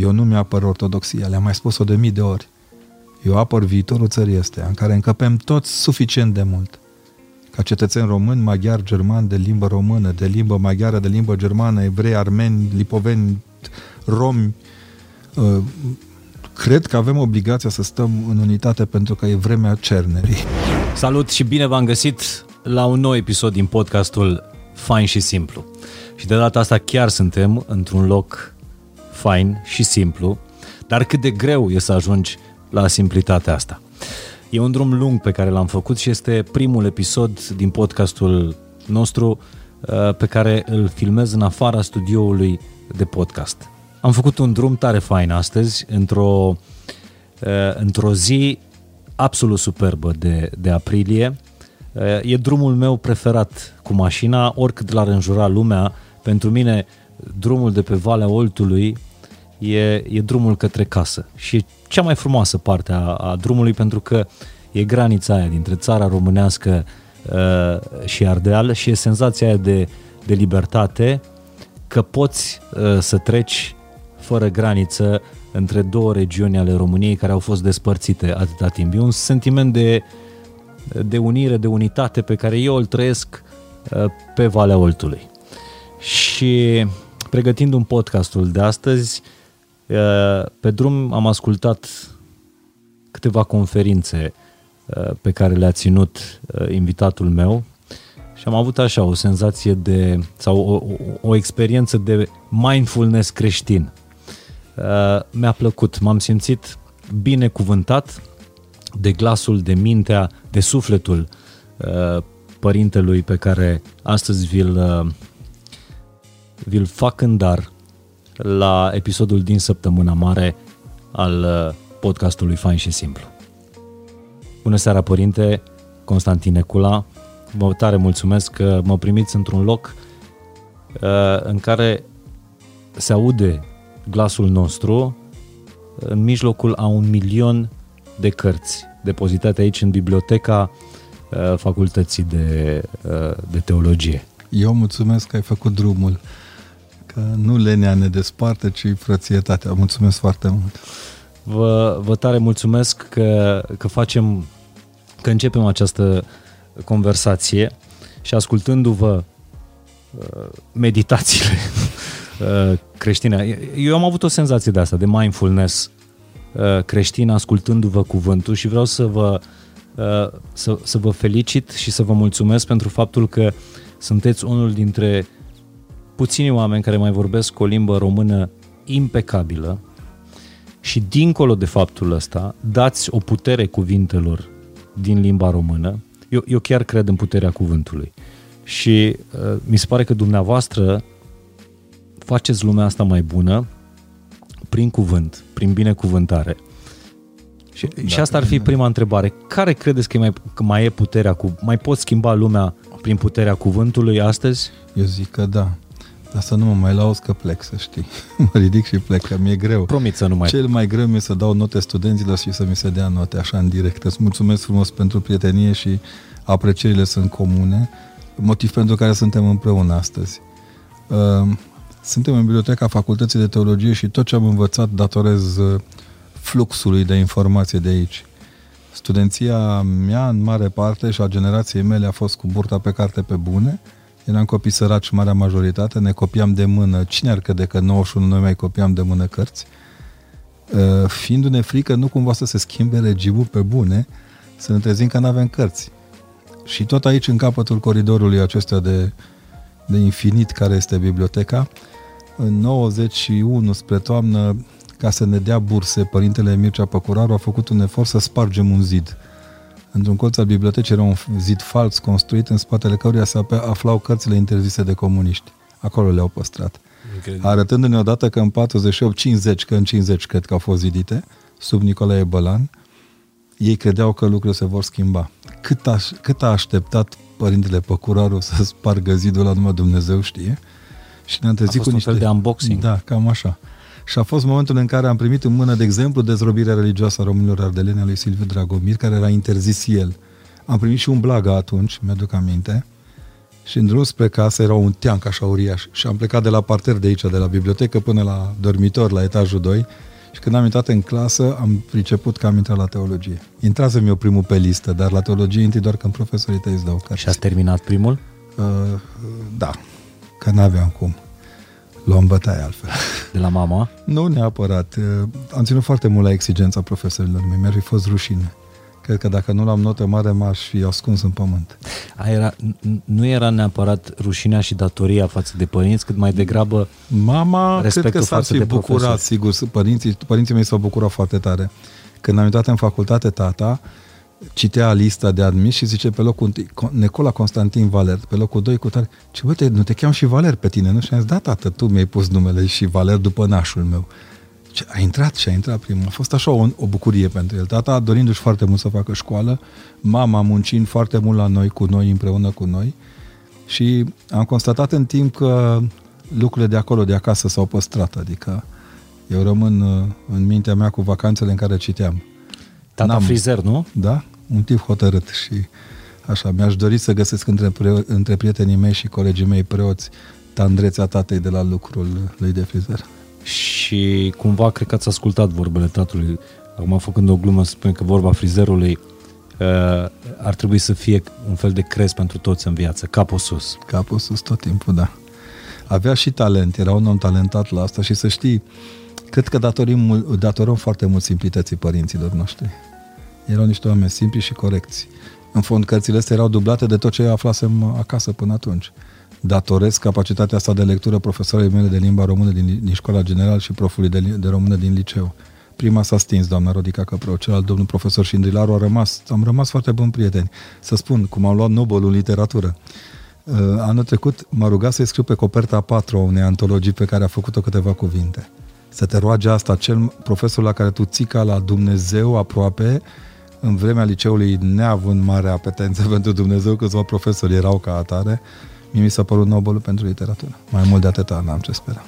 Eu nu mi-apăr ortodoxia, le-am mai spus-o de mii de ori. Eu apăr viitorul țării este, în care încăpem toți suficient de mult. Ca cetățeni români, maghiari, germani, de limbă română, de limbă maghiară, de limbă germană, evrei, armeni, lipoveni, romi, uh, cred că avem obligația să stăm în unitate pentru că e vremea cernerii. Salut și bine v-am găsit la un nou episod din podcastul Fain și Simplu. Și de data asta chiar suntem într-un loc fain și simplu, dar cât de greu e să ajungi la simplitatea asta. E un drum lung pe care l-am făcut și este primul episod din podcastul nostru uh, pe care îl filmez în afara studioului de podcast. Am făcut un drum tare fain astăzi, într-o, uh, într-o zi absolut superbă de, de aprilie. Uh, e drumul meu preferat cu mașina, oricât l-ar înjura lumea. Pentru mine, drumul de pe Valea Oltului e, e drumul către casă și e cea mai frumoasă parte a, a drumului pentru că e granița aia dintre țara românească uh, și Ardeal și e senzația aia de, de libertate că poți uh, să treci fără graniță între două regiuni ale României care au fost despărțite atâta timp. E un sentiment de, de unire, de unitate pe care eu îl trăiesc uh, pe Valea Oltului. Și pregătind un podcastul de astăzi, uh, pe drum am ascultat câteva conferințe pe care le-a ținut invitatul meu și am avut așa o senzație de, sau o, o experiență de mindfulness creștin. Mi-a plăcut, m-am simțit binecuvântat de glasul, de mintea, de sufletul părintelui pe care astăzi vi-l, vi-l fac în dar la episodul din săptămâna mare al uh, podcastului Fain și Simplu. Bună seara, părinte Constantin Necula. Vă tare mulțumesc că mă primiți într-un loc uh, în care se aude glasul nostru în mijlocul a un milion de cărți depozitate aici în biblioteca uh, Facultății de, de Teologie. Eu mulțumesc că ai făcut drumul că nu lenea ne desparte, ci frățietatea. Mulțumesc foarte mult! Vă, vă tare mulțumesc că, că facem, că începem această conversație și ascultându-vă uh, meditațiile uh, creștine. Eu am avut o senzație de asta, de mindfulness uh, creștin, ascultându-vă cuvântul și vreau să vă, să, să vă felicit și să vă mulțumesc pentru faptul că sunteți unul dintre puțini oameni care mai vorbesc o limbă română impecabilă și dincolo de faptul ăsta, dați o putere cuvintelor din limba română. Eu, eu chiar cred în puterea cuvântului. Și uh, mi se pare că dumneavoastră faceți lumea asta mai bună prin cuvânt, prin binecuvântare. Și, da, și asta ar fi prima întrebare. Care credeți că, mai, că mai e puterea cu mai poți schimba lumea prin puterea cuvântului astăzi? Eu zic că da. Dar să nu mă mai lauzi că plec, să știi. mă ridic și plec, că mi-e greu. Promit să nu mai... Cel mai greu mi-e să dau note studenților și să mi se dea note așa în direct. Îți mulțumesc frumos pentru prietenie și aprecierile sunt comune, motiv pentru care suntem împreună astăzi. Uh, suntem în biblioteca Facultății de Teologie și tot ce am învățat datorez uh, fluxului de informație de aici. Studenția mea, în mare parte, și a generației mele a fost cu burta pe carte pe bune, Eram copii săraci, marea majoritate, ne copiam de mână. Cine ar crede că 91 noi mai copiam de mână cărți? Uh, fiindu-ne frică, nu cumva să se schimbe regimul pe bune, să ne trezim că nu avem cărți. Și tot aici, în capătul coridorului acesta de, de infinit care este biblioteca, în 91 spre toamnă, ca să ne dea burse, părintele Mircea Păcuraru a făcut un efort să spargem un zid Într-un colț al bibliotecii era un zid fals construit în spatele căruia se aflau cărțile interzise de comuniști. Acolo le-au păstrat. Incredibil. Arătându-ne odată că în 48, 50, că în 50 cred că au fost zidite, sub Nicolae Bălan, ei credeau că lucrurile se vor schimba. Cât a, cât a așteptat părintele Păcuraru să spargă zidul la numai Dumnezeu știe? Și ne-am trezit cu niște... un fel de unboxing. Da, cam așa. Și a fost momentul în care am primit în mână, de exemplu, dezrobirea religioasă a românilor ardeleni a lui Silviu Dragomir, care era interzis el. Am primit și un blaga atunci, mi-aduc aminte, Și în drum spre casă era un teanc așa uriaș. Și am plecat de la parter de aici, de la bibliotecă, până la dormitor, la etajul 2. Și când am intrat în clasă, am priceput că am intrat la teologie. Intrasem eu primul pe listă, dar la teologie intri doar când profesorii tăi îți dau cărți. Și ați terminat primul? Uh, da, că n-aveam cum. Luam bătaie altfel. De la mama? Nu neapărat. Uh, am ținut foarte mult la exigența profesorilor mei. Mi-ar fi fost rușine. Cred că dacă nu l-am notă mare, m-aș fi ascuns în pământ. A, era, nu era neapărat rușinea și datoria față de părinți, cât mai degrabă Mama, cred că s-ar fi bucurat, profesor. sigur. Părinții, părinții mei s-au bucurat foarte tare. Când am intrat în facultate, tata citea lista de admis și zice pe locul 1, Nicola Constantin Valer, pe locul 2 cu tare, ce bă, te, nu te cheam și Valer pe tine, nu? Și am zis, da, tată, tu mi-ai pus numele și Valer după nașul meu. Ce, a intrat și a intrat primul. A fost așa o, o bucurie pentru el. Tata dorindu-și foarte mult să facă școală, mama muncind foarte mult la noi, cu noi, împreună cu noi și am constatat în timp că lucrurile de acolo, de acasă s-au păstrat, adică eu rămân uh, în mintea mea cu vacanțele în care citeam. Tata N-am, frizer, nu? Da, un tip hotărât și așa, mi-aș dori să găsesc între, pre, între prietenii mei și colegii mei preoți tandrețea tatei de la lucrul lui de frizer. Și cumva cred că ați ascultat vorbele tatălui. Acum făcând o glumă, spune că vorba frizerului uh, ar trebui să fie un fel de crez pentru toți în viață, capul sus. Capul sus tot timpul, da. Avea și talent, era un om talentat la asta și să știi, cred că datorim, datorăm foarte mult simplității părinților noștri. Erau niște oameni simpli și corecți. În fond, cărțile astea erau dublate de tot ce aflasem acasă până atunci. Datoresc capacitatea asta de lectură profesorii mele de limba română din, din școala generală și profului de, de română din liceu. Prima s-a stins, doamna Rodica Căprău, celălalt domnul profesor Șindrilaru a rămas, am rămas foarte buni prieteni. Să spun, cum am luat Nobel în literatură. Uh, anul trecut m-a rugat să-i scriu pe coperta 4 a unei antologii pe care a făcut-o câteva cuvinte. Să te roage asta, cel profesor la care tu ții ca la Dumnezeu aproape, în vremea liceului, neavând mare apetență pentru Dumnezeu, câțiva profesori erau ca atare, mie mi s-a părut Nobelul pentru literatură. Mai mult de atâta n-am ce spera.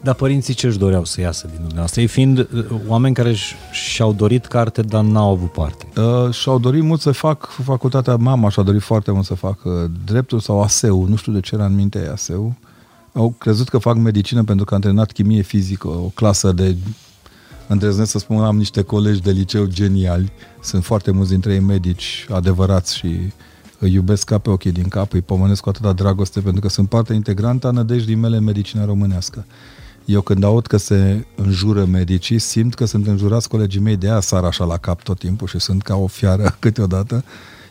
Dar părinții ce își doreau să iasă din dumneavoastră? Ei fiind uh, oameni care și-au dorit carte, dar n-au avut parte. Uh, și-au dorit mult să fac facultatea, mama și-a dorit foarte mult să fac uh, dreptul sau ASEU, nu știu de ce era în minte ASEU. Au crezut că fac medicină pentru că am antrenat chimie fizică, o clasă de îndrăznesc să spun, am niște colegi de liceu geniali, sunt foarte mulți dintre ei medici adevărați și îi iubesc ca pe ochii din cap, îi pomenesc cu atâta dragoste pentru că sunt parte integrantă a nădejdii mele în medicina românească. Eu când aud că se înjură medicii, simt că sunt înjurați colegii mei, de aia sar așa la cap tot timpul și sunt ca o fiară câteodată.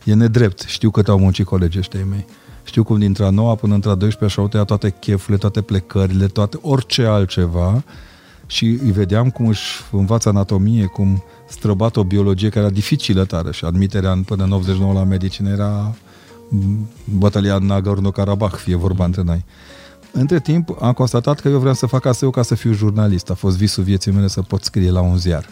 E nedrept. Știu cât au muncit colegii ăștia mei. Știu cum dintre a noua până între a 12 și-au tăiat toate chefurile, toate plecările, toate, orice altceva și îi vedeam cum își învață anatomie, cum străbat o biologie care era dificilă tare și admiterea în, până în 89 la medicină era bătălia Nagorno-Karabakh, fie vorba între noi. Între timp, am constatat că eu vreau să fac ASEO ca să fiu jurnalist. A fost visul vieții mele să pot scrie la un ziar.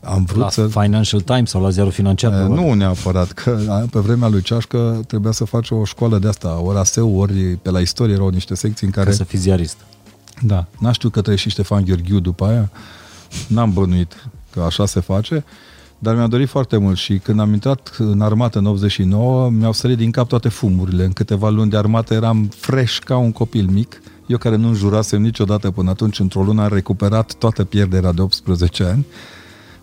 Am vrut la să... Financial Times sau la ziarul financiar? E, nu neapărat, că pe vremea lui Ceașcă trebuia să faci o școală de asta, ori ASEO, ori pe la istorie erau niște secții în care... Ca să fii ziarist. Da. N-a știut că trăie și Ștefan Gheorghiu după aia. N-am bănuit că așa se face. Dar mi-a dorit foarte mult și când am intrat în armată în 89, mi-au sărit din cap toate fumurile. În câteva luni de armată eram fresh ca un copil mic. Eu care nu jurasem niciodată până atunci, într-o lună am recuperat toată pierderea de 18 ani.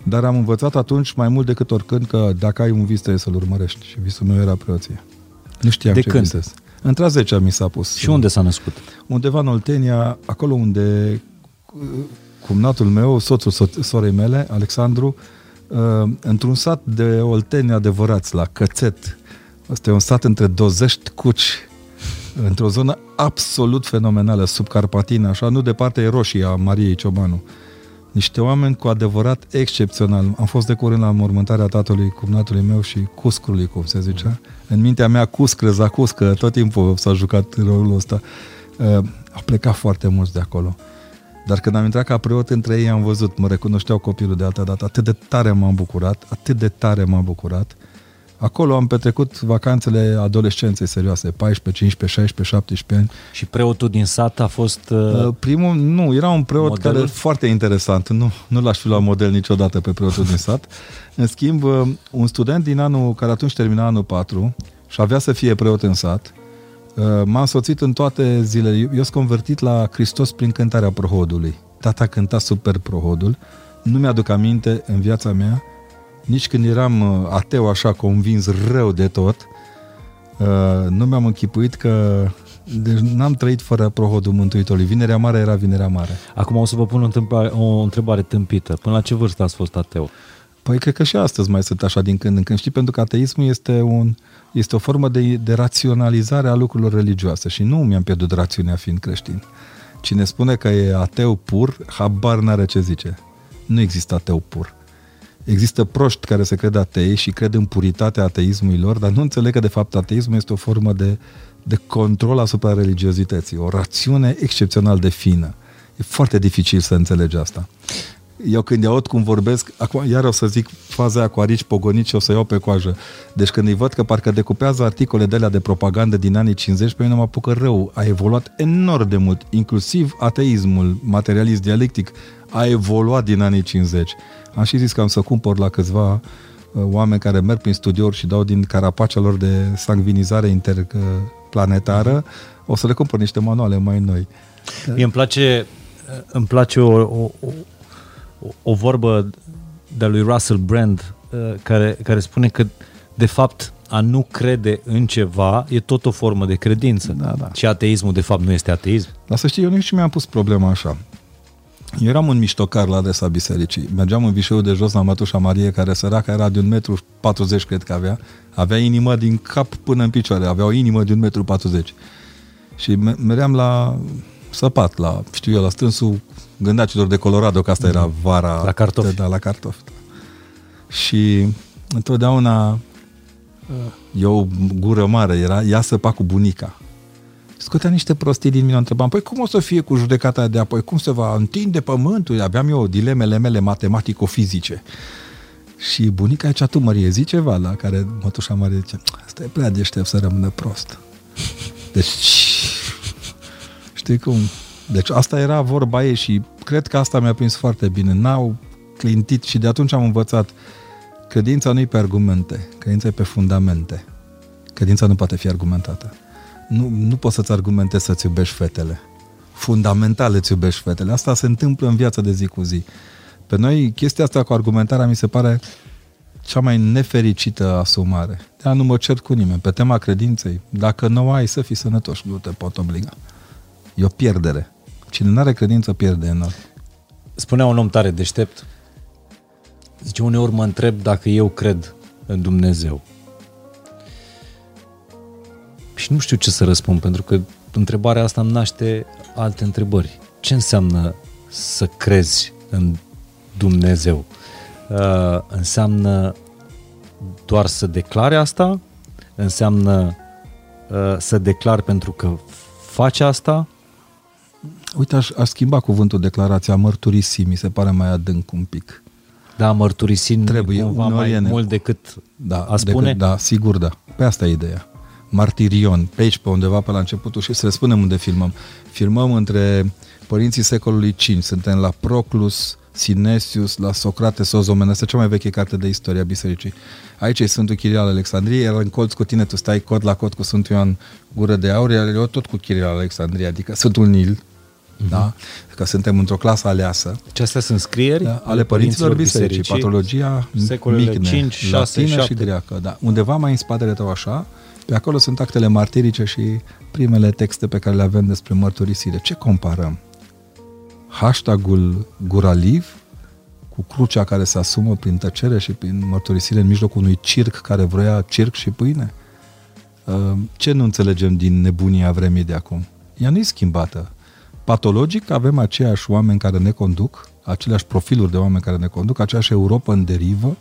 Dar am învățat atunci mai mult decât oricând că dacă ai un vis trebuie să-l urmărești. Și visul meu era preoție. Nu știam de ce când? visez. Între a 10 mi s-a pus. Și unde s-a născut? Undeva în Oltenia, acolo unde cumnatul meu, soțul sorei mele, Alexandru, uh, într-un sat de Oltenia adevărați, la Cățet. Asta e un sat între Dozești, Cuci, într-o zonă absolut fenomenală, subcarpatină, așa, nu departe e Roșia, Mariei Ciobanu. Niște oameni cu adevărat excepțional. Am fost de curând la mormântarea tatălui, cumnatului meu și cuscului, cum se zicea. În mintea mea cuscră, zacuscă, tot timpul s-a jucat rolul ăsta. Uh, au plecat foarte mulți de acolo. Dar când am intrat ca preot între ei am văzut, mă recunoșteau copilul de altă dată. Atât de tare m-am bucurat, atât de tare m-am bucurat. Acolo am petrecut vacanțele adolescenței serioase, 14, 15, 16, 17 ani. Și preotul din sat a fost... Uh, uh Primul, nu, era un preot modelul? care foarte interesant. Nu, nu l-aș fi luat model niciodată pe preotul din sat. În schimb, uh, un student din anul, care atunci termina anul 4 și avea să fie preot în sat, Uh, m-am soțit în toate zilele. Eu sunt convertit la Hristos prin cântarea prohodului. Tata cânta super prohodul. Nu mi-aduc aminte în viața mea, nici când eram uh, ateu așa convins rău de tot, uh, nu mi-am închipuit că deci n-am trăit fără prohodul Mântuitorului. Vinerea Mare era Vinerea Mare. Acum o să vă pun o întrebare, o întrebare tâmpită. Până la ce vârstă ați fost ateu? Păi cred că și astăzi mai sunt așa din când în când. Știi, pentru că ateismul este, un, este o formă de, de raționalizare a lucrurilor religioase și nu mi-am pierdut rațiunea fiind creștin. Cine spune că e ateu pur, habar n-are ce zice. Nu există ateu pur. Există proști care se cred atei și cred în puritatea ateismului lor, dar nu înțeleg că de fapt ateismul este o formă de, de control asupra religiozității, o rațiune excepțional de fină. E foarte dificil să înțelegi asta eu când aud cum vorbesc, acum iar o să zic faza aia cu arici pogonici și o să iau pe coajă. Deci când îi văd că parcă decupează articole de alea de propagandă din anii 50, pe mine mă apucă rău. A evoluat enorm de mult, inclusiv ateismul, materialist dialectic, a evoluat din anii 50. Am și zis că am să cumpăr la câțiva uh, oameni care merg prin studiouri și dau din carapacea lor de sangvinizare interplanetară, o să le cumpăr niște manuale mai noi. Mie îmi place, îmi place o, o, o vorbă de lui Russell Brand uh, care, care spune că de fapt a nu crede în ceva e tot o formă de credință. Da, da. Și ateismul de fapt nu este ateism. Dar să știi, eu nici mi-am pus problema așa. Eu eram un miștocar la adresa bisericii. Mergeam în vișeul de jos la Mătușa Marie, care săraca era de un metru 40, cred că avea. Avea inimă din cap până în picioare. Avea o inimă de un metru 40. Și meream la săpat, la, știu eu, la strânsul gândacilor de Colorado, că asta era mhm. vara. La cartofi. Da, la cartofi. Și întotdeauna eu, gură mare, era, ea săpa cu bunica. Scotea niște prostii din mine, întrebam, păi cum o să fie cu judecata de apoi? Cum se va întinde pământul? Aveam eu dilemele mele matematico-fizice. Și bunica zicea, tu, Mărie, zi ceva, la care mătușa Marie zice, asta e prea deștept să rămână prost. Deci, știi cum? Deci asta era vorba ei și cred că asta mi-a prins foarte bine. N-au clintit și de atunci am învățat credința nu e pe argumente, credința e pe fundamente. Credința nu poate fi argumentată. Nu, nu poți să-ți argumentezi să-ți iubești fetele. Fundamental îți iubești fetele. Asta se întâmplă în viața de zi cu zi. Pe noi, chestia asta cu argumentarea mi se pare cea mai nefericită asumare. De nu mă cer cu nimeni. Pe tema credinței, dacă nu ai să fii sănătos, nu te pot obliga. E o pierdere. Cine nu are credință pierde enorm. Spunea un om tare deștept, zice, uneori mă întreb dacă eu cred în Dumnezeu. Și nu știu ce să răspund, pentru că întrebarea asta îmi naște alte întrebări. Ce înseamnă să crezi în Dumnezeu? Uh, înseamnă doar să declare asta? Înseamnă uh, să declar pentru că face asta? Uite, aș, aș schimba cuvântul declarația mărturisi, mi se pare mai adânc un pic. Da, mărturisi trebuie cumva mai ne... mult decât da, a spune? Decât, da, sigur da. Pe asta e ideea. Martirion, pe aici, pe undeva, pe la începutul și să le spunem unde filmăm. Filmăm între părinții secolului V, suntem la Proclus, Sinesius, la Socrate, Sozomen, asta e cea mai veche carte de istoria bisericii. Aici e Sfântul Chiril al Alexandriei, iar în colț cu tine tu stai cot la cot cu Sfântul Ioan Gură de Aur, iar eu tot cu Chiril al Alexandriei, adică Sfântul Nil, uh-huh. da? că suntem într-o clasă aleasă. Ce astea sunt scrieri da, ale părinților bisericii, bisericii patologia secolele micne, 5, 6, latină 7. și greacă. Da. Undeva mai în spatele tău așa, pe acolo sunt actele martirice și primele texte pe care le avem despre mărturisire. Ce comparăm? Hashtagul Guraliv cu crucea care se asumă prin tăcere și prin mărturisire în mijlocul unui circ care vrea circ și pâine? Uh, ce nu înțelegem din nebunia vremii de acum? Ea nu e schimbată. Patologic avem aceiași oameni care ne conduc, aceleași profiluri de oameni care ne conduc, aceeași Europa în derivă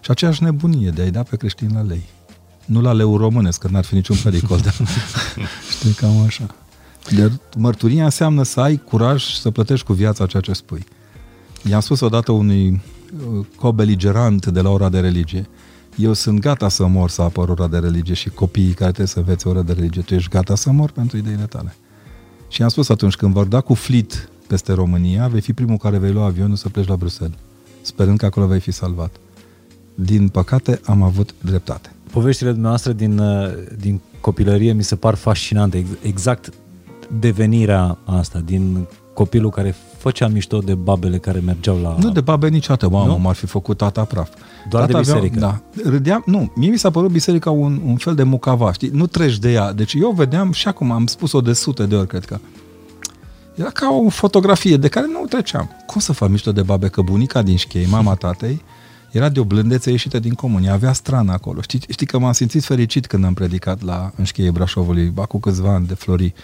și aceeași nebunie de a-i da pe creștini la lei. Nu la leu românesc, că n-ar fi niciun pericol, dar știi, cam așa. Dar mărturia înseamnă să ai curaj să plătești cu viața ceea ce spui. I-am spus odată unui uh, cobeligerant de la ora de religie, eu sunt gata să mor să apăr ora de religie și copiii care trebuie să învețe ora de religie, tu ești gata să mor pentru ideile tale. Și am spus atunci, când vor da cu flit peste România, vei fi primul care vei lua avionul să pleci la Bruxelles, sperând că acolo vei fi salvat. Din păcate, am avut dreptate. Poveștile dumneavoastră din, uh, din copilărie mi se par fascinante. Exact devenirea asta, din copilul care făcea mișto de babele care mergeau la... Nu de babe niciodată, mamă, m-ar fi făcut tata praf. Doar tata de biserică. Avea, da. Râdeam, nu, mie mi s-a părut biserica un, un fel de mucava, știi? Nu treci de ea. Deci eu vedeam și acum, am spus-o de sute de ori, cred că. Era ca o fotografie de care nu treceam. Cum să fac mișto de babe? Că bunica din șchei, mama tatei, era de o blândețe ieșită din comunie, avea strană acolo. Știi, știi că m-am simțit fericit când am predicat la înșcheie Brașovului, acum câțiva ani de flori,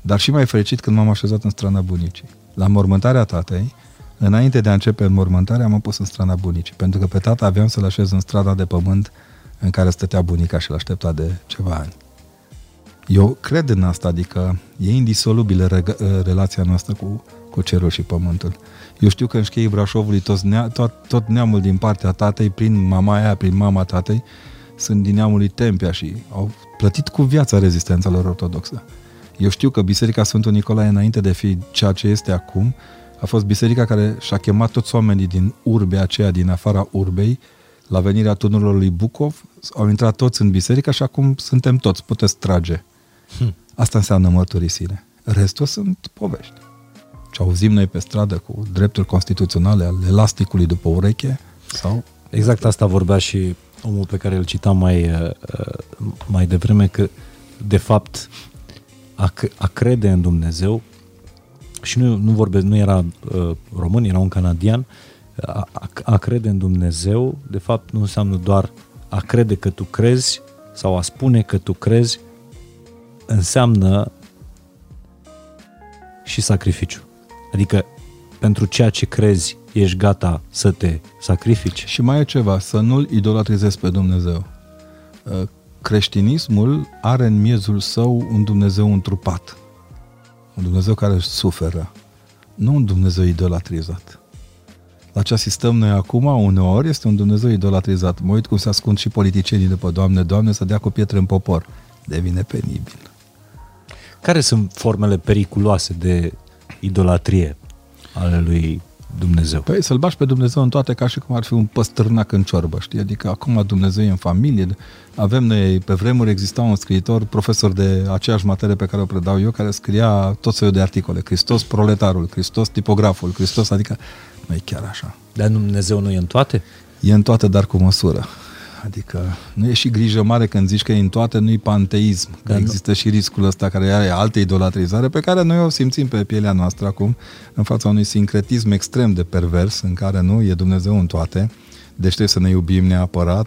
dar și mai fericit când m-am așezat în strana bunicii. La mormântarea tatei, înainte de a începe mormântarea, m-am pus în strana bunicii, pentru că pe tata aveam să-l așez în strada de pământ în care stătea bunica și l aștepta de ceva ani. Eu cred în asta, adică e indisolubilă re- relația noastră cu, cu cerul și pământul. Eu știu că în șcheii Brașovului toți nea, tot, tot neamul din partea tatei, prin mama aia, prin mama tatei, sunt din neamul lui Tempia și au plătit cu viața rezistența lor ortodoxă. Eu știu că Biserica Sfântul Nicolae, înainte de fi ceea ce este acum, a fost biserica care și-a chemat toți oamenii din urbe aceea, din afara urbei, la venirea tunurilor lui Bucov, au intrat toți în biserică și acum suntem toți, puteți trage. Hm. Asta înseamnă mărturisire. Restul sunt povești. Ce auzim noi pe stradă cu drepturi constituționale al elasticului după ureche sau... Exact asta vorbea și omul pe care îl citam mai, uh, uh, mai devreme, că de fapt a, a crede în Dumnezeu și nu, nu vorbesc, nu era uh, român, era un canadian, a, a, a crede în Dumnezeu, de fapt, nu înseamnă doar a crede că tu crezi sau a spune că tu crezi, înseamnă și sacrificiu. Adică pentru ceea ce crezi ești gata să te sacrifici. Și mai e ceva, să nu-L idolatrizezi pe Dumnezeu. Uh, creștinismul are în miezul său un Dumnezeu întrupat. Un Dumnezeu care suferă. Nu un Dumnezeu idolatrizat. La ce asistăm noi acum, uneori, este un Dumnezeu idolatrizat. Mă uit cum se ascund și politicienii după Doamne, Doamne, să dea cu pietre în popor. Devine penibil. Care sunt formele periculoase de idolatrie ale lui Dumnezeu. Păi să-L bași pe Dumnezeu în toate ca și cum ar fi un păstrânac în ciorbă, știi? Adică acum Dumnezeu e în familie. Avem noi, pe vremuri exista un scriitor, profesor de aceeași materie pe care o predau eu, care scria tot felul de articole. Hristos proletarul, Hristos tipograful, Hristos, adică nu e chiar așa. Dar Dumnezeu nu e în toate? E în toate, dar cu măsură. Adică nu e și grijă mare când zici că e în toate, nu-i panteism. Că Dar există nu. și riscul ăsta care are alte idolatrizare pe care noi o simțim pe pielea noastră acum în fața unui sincretism extrem de pervers în care nu e Dumnezeu în toate. Deci trebuie să ne iubim neapărat.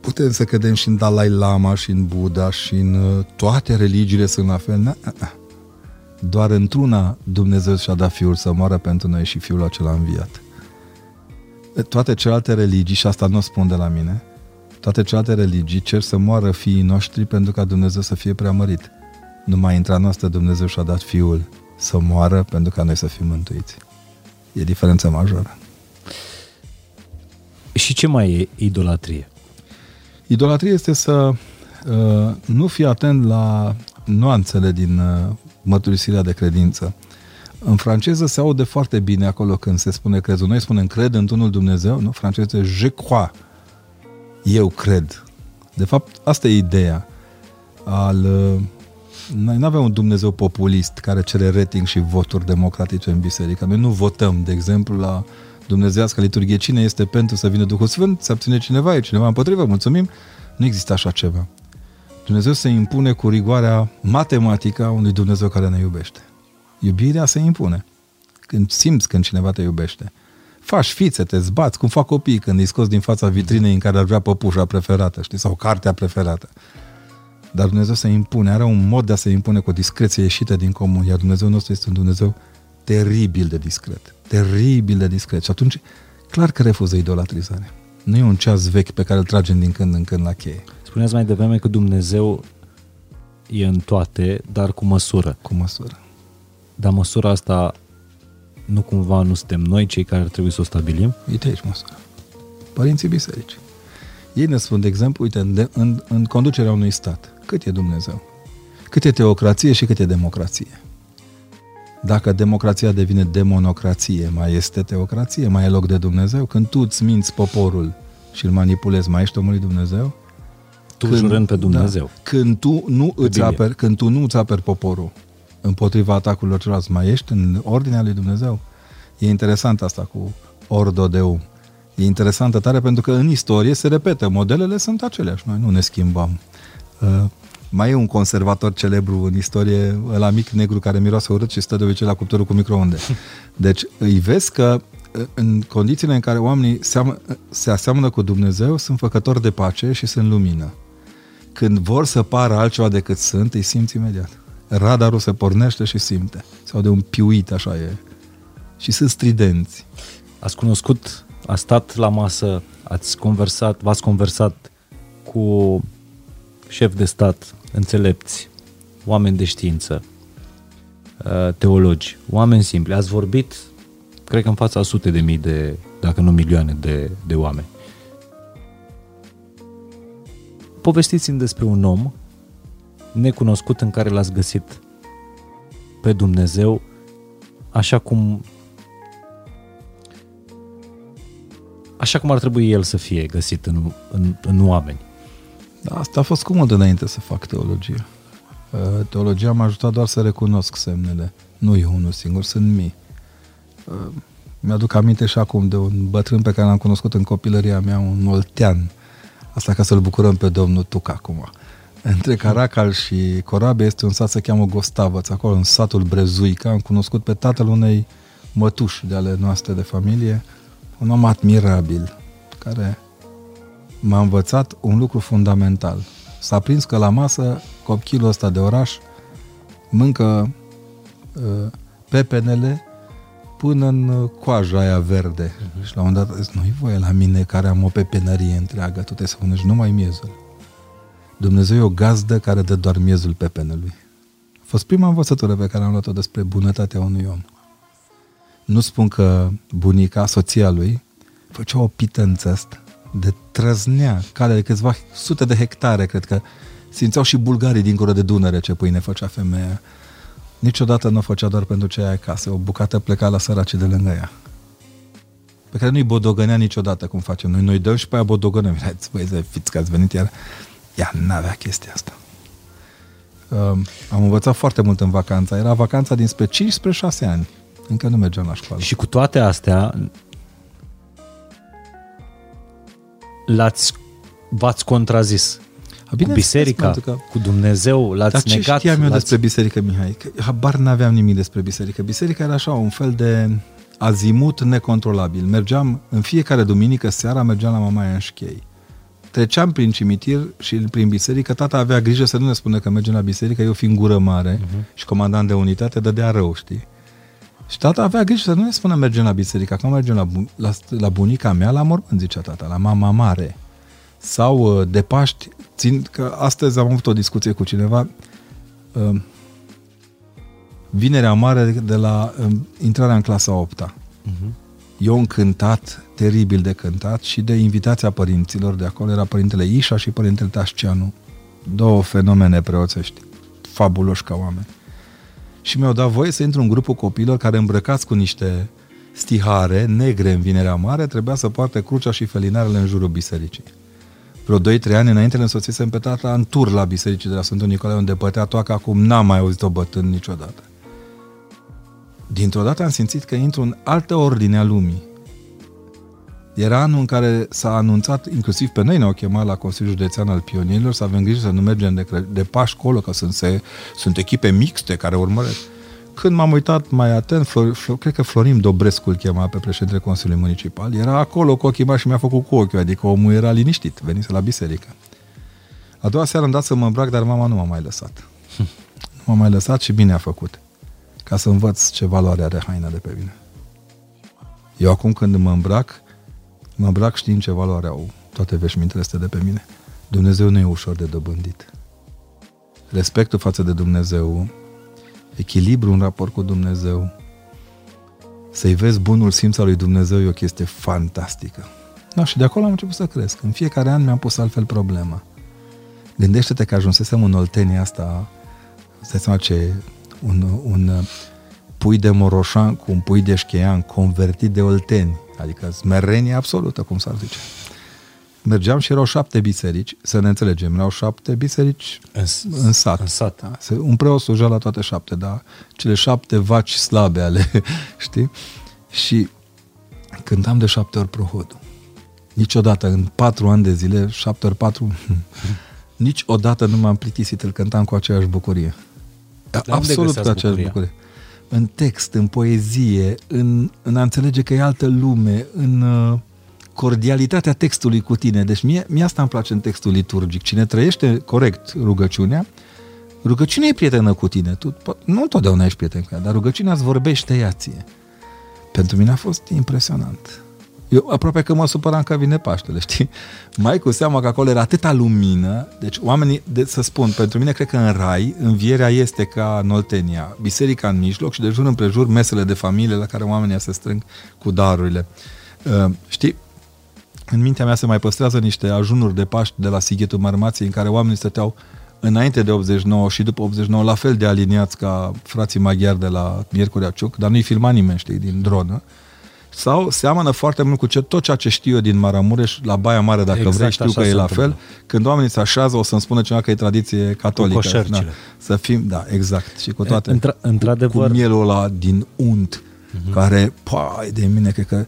Putem să cădem și în Dalai Lama și în Buddha și în uh, toate religiile sunt la fel. Doar într-una Dumnezeu și-a dat Fiul să moară pentru noi și Fiul acela a înviat toate celelalte religii, și asta nu o spun de la mine, toate celelalte religii cer să moară fiii noștri pentru ca Dumnezeu să fie preamărit. Numai intra noastră Dumnezeu și-a dat Fiul să moară pentru ca noi să fim mântuiți. E diferența majoră. Și ce mai e idolatrie? Idolatrie este să uh, nu fii atent la nuanțele din uh, mărturisirea de credință. În franceză se aude foarte bine acolo când se spune crezul. Noi spunem cred într-unul Dumnezeu, nu? Franceză je crois. Eu cred. De fapt, asta e ideea. Al, uh, noi nu avem un Dumnezeu populist care cere rating și voturi democratice în biserică. Noi nu votăm, de exemplu, la dumnezească liturghie. Cine este pentru să vină Duhul Sfânt? Se abține cineva, e cineva împotrivă, mulțumim. Nu există așa ceva. Dumnezeu se impune cu rigoarea matematică a unui Dumnezeu care ne iubește. Iubirea se impune. Când simți când cineva te iubește. Faci fițe, te zbați, cum fac copiii când îi scoți din fața vitrinei în care ar vrea păpușa preferată, știi, sau cartea preferată. Dar Dumnezeu se impune, are un mod de a se impune cu o discreție ieșită din comun, iar Dumnezeu nostru este un Dumnezeu teribil de discret. Teribil de discret. Și atunci, clar că refuză idolatrizarea. Nu e un ceas vechi pe care îl tragem din când în când la cheie. Spuneați mai devreme că Dumnezeu e în toate, dar cu măsură. Cu măsură. Dar măsura asta nu cumva nu suntem noi cei care ar trebui să o stabilim? Uite aici măsura. Părinții biserici. Ei ne spun, de exemplu, uite, în, în, în conducerea unui stat, cât e Dumnezeu? Cât e teocrație și cât e democrație? Dacă democrația devine demonocrație, mai este teocrație, mai e loc de Dumnezeu? Când tu îți minți poporul și îl manipulezi, mai ești omul lui Dumnezeu? Tu când, jurând pe Dumnezeu. Da, când, tu nu îți aperi, când tu nu îți aperi poporul împotriva atacurilor celorlalți, mai ești în ordinea lui Dumnezeu? E interesant asta cu ordo deum. E interesantă tare pentru că în istorie se repetă, modelele sunt aceleași, noi nu ne schimbăm. Uh, mai e un conservator celebru în istorie, la mic negru care miroase urât și stă de obicei la cuptorul cu microunde. Deci îi vezi că uh, în condițiile în care oamenii se aseamănă cu Dumnezeu, sunt făcători de pace și sunt lumină. Când vor să pară altceva decât sunt, îi simți imediat. Radarul se pornește și simte. Sau de un piuit, așa e. Și sunt stridenți. Ați cunoscut, a stat la masă, ați conversat, v-ați conversat cu șef de stat, înțelepți, oameni de știință, uh, teologi, oameni simpli. Ați vorbit, cred că în fața sute de mii de, dacă nu milioane de, de oameni. Povestiți-mi despre un om necunoscut în care l-ați găsit pe Dumnezeu așa cum așa cum ar trebui el să fie găsit în, în, în oameni. Da, asta a fost comod înainte să fac teologie. Uh, teologia m-a ajutat doar să recunosc semnele. Nu e unul singur, sunt mii. Uh, mi-aduc aminte și acum de un bătrân pe care l-am cunoscut în copilăria mea, un oltean. Asta ca să-l bucurăm pe domnul Tuc acum. Între Caracal și Corabia este un sat se cheamă Gostavăț, acolo în satul Brezuica. Am cunoscut pe tatăl unei mătuși de ale noastre de familie, un om admirabil, care m-a învățat un lucru fundamental. S-a prins că la masă copilul ăsta de oraș mâncă uh, pepenele până în coaja aia verde. Uh-huh. Și la un dat zis, nu-i voie la mine care am o pepenărie întreagă, tu trebuie să mănânci numai miezul. Dumnezeu e o gazdă care dă doar miezul pepenelui. A fost prima învățătură pe care am luat-o despre bunătatea unui om. Nu spun că bunica, soția lui, făcea o pită în țest de trăznea care de câțiva sute de hectare, cred că simțeau și bulgarii dincolo de Dunăre ce pâine făcea femeia. Niciodată nu o făcea doar pentru cei acasă, o bucată pleca la săracii de lângă ea. Pe care nu-i bodogănea niciodată cum facem noi. Noi dăm și pe aia bodogănăm. Haideți, băi, să fiți că ați venit iar. Ea n-avea chestia asta. Um, am învățat foarte mult în vacanța. Era vacanța dinspre 5 spre 6 ani. Încă nu mergeam la școală. Și cu toate astea, l-ați, v-ați contrazis. Bine cu biserica, că... cu Dumnezeu, l-ați Dar negat. Dar ce știam eu l-ați... despre biserică, Mihai? Că habar n-aveam nimic despre biserică. Biserica era așa, un fel de azimut necontrolabil. Mergeam, în fiecare duminică seara, mergeam la Mamaia în Șchei. Treceam prin cimitir și prin biserică, tata avea grijă să nu ne spună că mergem la biserică, eu fiind gură mare uh-huh. și comandant de unitate, dădea rău, știi? Și tata avea grijă să nu ne spună mergem la biserică, acum mergem la, la, la bunica mea, la mormânt, zicea tata, la mama mare. Sau uh, de Paști, țin că astăzi am avut o discuție cu cineva, uh, vinerea mare de la uh, intrarea în clasa 8 uh-huh. Mhm. Eu încântat, teribil de cântat și de invitația părinților de acolo, era părintele Ișa și părintele Tașceanu. Două fenomene preoțești, fabuloși ca oameni și mi-au dat voie să intru în grupul copilor care îmbrăcați cu niște stihare negre în Vinerea Mare, trebuia să poarte crucea și felinarele în jurul bisericii. Vreo 2-3 ani înainte ne însoțisem pe tata în tur la bisericii de la Sfântul Nicolae, unde pătea toaca, acum n-am mai auzit-o bătând niciodată. Dintr-o dată am simțit că intru în altă ordine a lumii. Era anul în care s-a anunțat, inclusiv pe noi ne-au chemat la Consiliul Județean al Pionierilor, să avem grijă să nu mergem de, de pași colo, că sunt, se, sunt echipe mixte care urmăresc. Când m-am uitat mai atent, Flor, Flor, cred că Florim Dobrescu îl chema pe președintele Consiliului Municipal, era acolo cu ochii mari și mi-a făcut cu ochiul, adică omul era liniștit, venise la biserică. A doua seară am dat să mă îmbrac, dar mama nu m-a mai lăsat. nu m-a mai lăsat și bine a făcut. Ca să învăț ce valoare are haina de pe mine. Eu acum când mă îmbrac, Mă îmbrac știind ce valoare au toate veșmintele astea de pe mine. Dumnezeu nu e ușor de dobândit. Respectul față de Dumnezeu, echilibru în raport cu Dumnezeu, să-i vezi bunul simț al lui Dumnezeu e o chestie fantastică. No, și de acolo am început să cresc. În fiecare an mi-am pus altfel problema. Gândește-te că ajunsesem în Oltenia asta, îți dai seama ce, un, un pui de Moroșan cu un pui de Șcheian convertit de Olteni Adică smerenie absolută, cum s-ar zice. mergeam și erau șapte biserici, să ne înțelegem, erau șapte biserici În, în sat. În sat. Da, se, un preot sluja la toate șapte, da, cele șapte vaci slabe ale, știi? Și cântam de șapte ori prohodul. Niciodată, în patru ani de zile, șapte ori patru, niciodată nu m-am plictisit, îl cântam cu aceeași bucurie. Unde Absolut cu găseați aceeași bucuria? bucurie. În text, în poezie, în, în a înțelege că e altă lume, în uh, cordialitatea textului cu tine. Deci mie, mie asta îmi place în textul liturgic. Cine trăiește corect rugăciunea, rugăciunea e prietenă cu tine. Tu, po- nu întotdeauna ești prieten cu ea, dar rugăciunea îți vorbește ea ție. Pentru mine a fost impresionant. Eu aproape că mă supăram că vine Paștele, știi? Mai cu seama că acolo era atâta lumină, deci oamenii, de, să spun, pentru mine cred că în rai, învierea este ca în Oltenia, biserica în mijloc și de jur împrejur mesele de familie la care oamenii se strâng cu darurile. Uh, știi, în mintea mea se mai păstrează niște ajunuri de Paști de la Sighetul Marmației în care oamenii stăteau înainte de 89 și după 89 la fel de aliniați ca frații maghiari de la Miercurea Ciuc, dar nu-i filma nimeni, știi, din dronă. Sau seamănă foarte mult cu ce, tot ceea ce știu eu din Maramureș, la Baia Mare, dacă Exact vrei, știu așa că e se la întâmplă. fel. Când oamenii se așează, o să-mi spună cineva că e tradiție catolică. coșercile. Da, să fim, da, exact. Și cu toate. Într- într-adevăr- Cu mielul ăla din unt, Mhm. care, pai de mine, cred că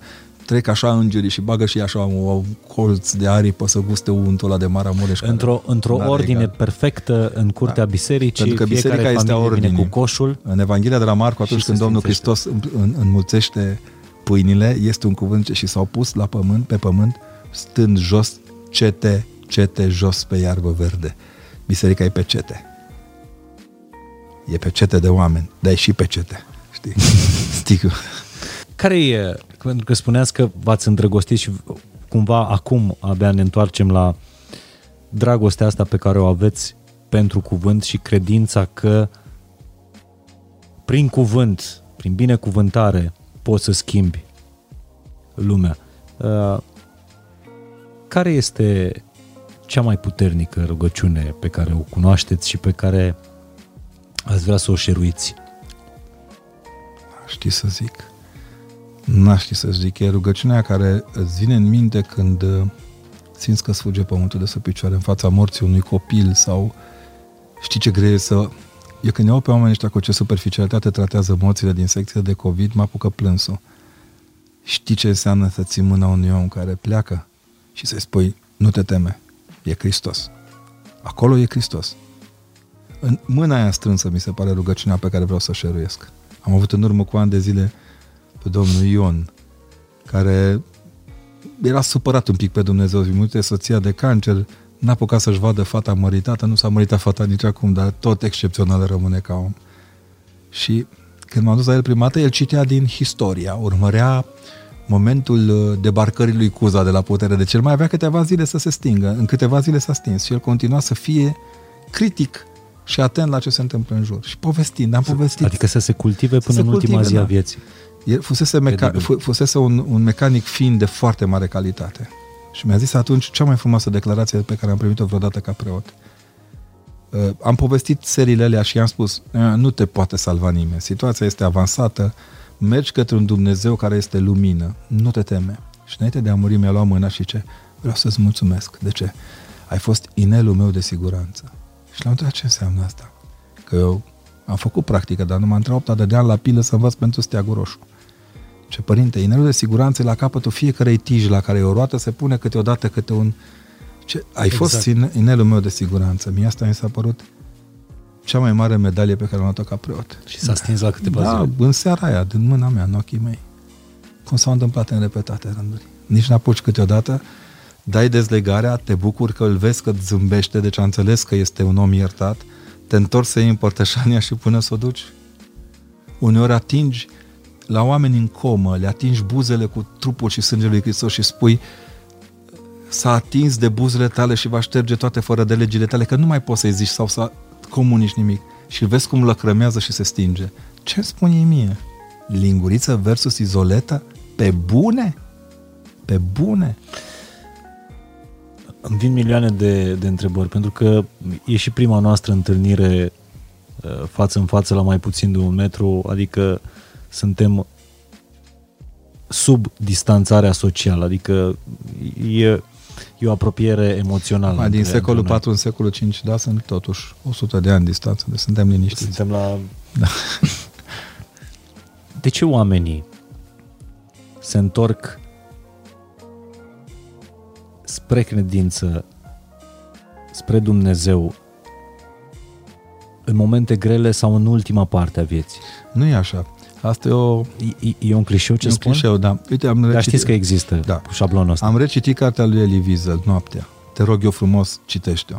trec așa îngerii și bagă și așa un colț de aripă să guste untul ăla de Maramureș. care Într-o, într-o n-are ordine egal. perfectă în curtea Da. bisericii, Pentru că fiecare biserica este a familie vine ordinii. cu coșul. În Evanghelia de la Marcu, atunci Și când se Domnul sfințește. Hristos în- în- înmulțește pâinile, este un cuvânt ce- și s-au pus la pământ, pe pământ, stând jos, cete, cete jos pe iarbă verde. Biserica e pe cete. E pe cete de oameni, dar e și pe cete. Știi? Stic. Care e, pentru că spuneați că v-ați îndrăgostit și cumva acum abia ne întoarcem la dragostea asta pe care o aveți pentru cuvânt și credința că prin cuvânt, prin binecuvântare, poți să schimbi lumea. Uh, Care este cea mai puternică rugăciune pe care o cunoașteți și pe care ați vrea să o șeruiți? știi să zic. N-aș ști să zic. E rugăciunea care îți vine în minte când uh, simți că sfuge pământul de sub picioare în fața morții unui copil sau știi ce greu e să... Eu când iau pe oamenii ăștia cu ce superficialitate tratează morțile din secția de COVID, mă apucă plânsul. Știi ce înseamnă să ții mâna unui om care pleacă și să-i spui, nu te teme, e Hristos. Acolo e Hristos. În mâna aia strânsă mi se pare rugăciunea pe care vreau să o șeruiesc. Am avut în urmă cu ani de zile pe domnul Ion, care era supărat un pic pe Dumnezeu, își multe soția de cancer, n-a apucat să-și vadă fata măritată, nu s-a măritat fata nici acum, dar tot excepțional rămâne ca om. Și când m-am dus la el prima dată, el citea din istoria, urmărea momentul uh, debarcării lui Cuza de la putere. Deci el mai avea câteva zile să se stingă. În câteva zile s-a stins și el continua să fie critic și atent la ce se întâmplă în jur. Și povestind, am povestit. Adică să se cultive Să până se în ultima cultive, zi a da. vieții. El fusese, meca- Credibil. fu- fusese un, un mecanic fin de foarte mare calitate. Și mi-a zis atunci cea mai frumoasă declarație pe care am primit-o vreodată ca preot. Uh, am povestit seriile alea și i-am spus, "Uh, nu te poate salva nimeni. Situația este avansată, mergi către un Dumnezeu care este lumină, nu te teme. Și înainte de a muri mi-a luat mâna și ce? Vreau să-ți mulțumesc. De ce? Ai fost inelul meu de siguranță. Și l-am întrebat ce înseamnă asta. Că eu am făcut practică, dar nu m-am întrebat 8 de ani la pilă să învăț pentru steagul roșu. Ce părinte, inelul de siguranță e la capătul fiecarei tiji la care e o roată se pune câteodată câte un... Ce, ai Exact. fost ine- inelul meu de siguranță. Mie asta mi s-a părut cea mai mare medalie pe care am luat-o ca preot. Și s-a stins la câteva Da, zile. în seara aia, din mâna mea, în ochii mei. Cum s-au întâmplat în repetate rânduri. Nici n-apuci câteodată, dai dezlegarea, te bucuri că îl vezi că îți zâmbește, deci a înțeles că este un om iertat, te întorci să iei în părtășania și până să o duci. Uneori atingi la oameni în comă, le atingi buzele cu trupul și sângele lui Hristos și spui s-a atins de buzele tale și va șterge toate fără de legile tale, că nu mai poți să-i zici sau să comunici nimic. Și vezi cum lăcrămează și se stinge. Ce îmi spune ei mie? Linguriță versus izoletă? Pe bune? Pe bune? Îmi vin milioane de, de întrebări, pentru că e și prima noastră întâlnire uh, față în față la mai puțin de un metru, adică suntem sub distanțarea socială, adică e, E o apropiere emoțională. Mai din între- secolul între noi. 4 în secolul 5, da, sunt totuși 100 de ani distanță, deci suntem liniștiți. Suntem la... Da. De ce oamenii se întorc spre credință, spre Dumnezeu, în momente grele sau în ultima parte a vieții? Nu e așa. Asta e, o, E, e- e un clișeu ce e un spun? clișeu, da. Uite, am Dar recitit, știți că există Da. da. șablonul ăsta. am recitit cartea lui Elie Wiesel, Noaptea. Te rog eu frumos, citește-o.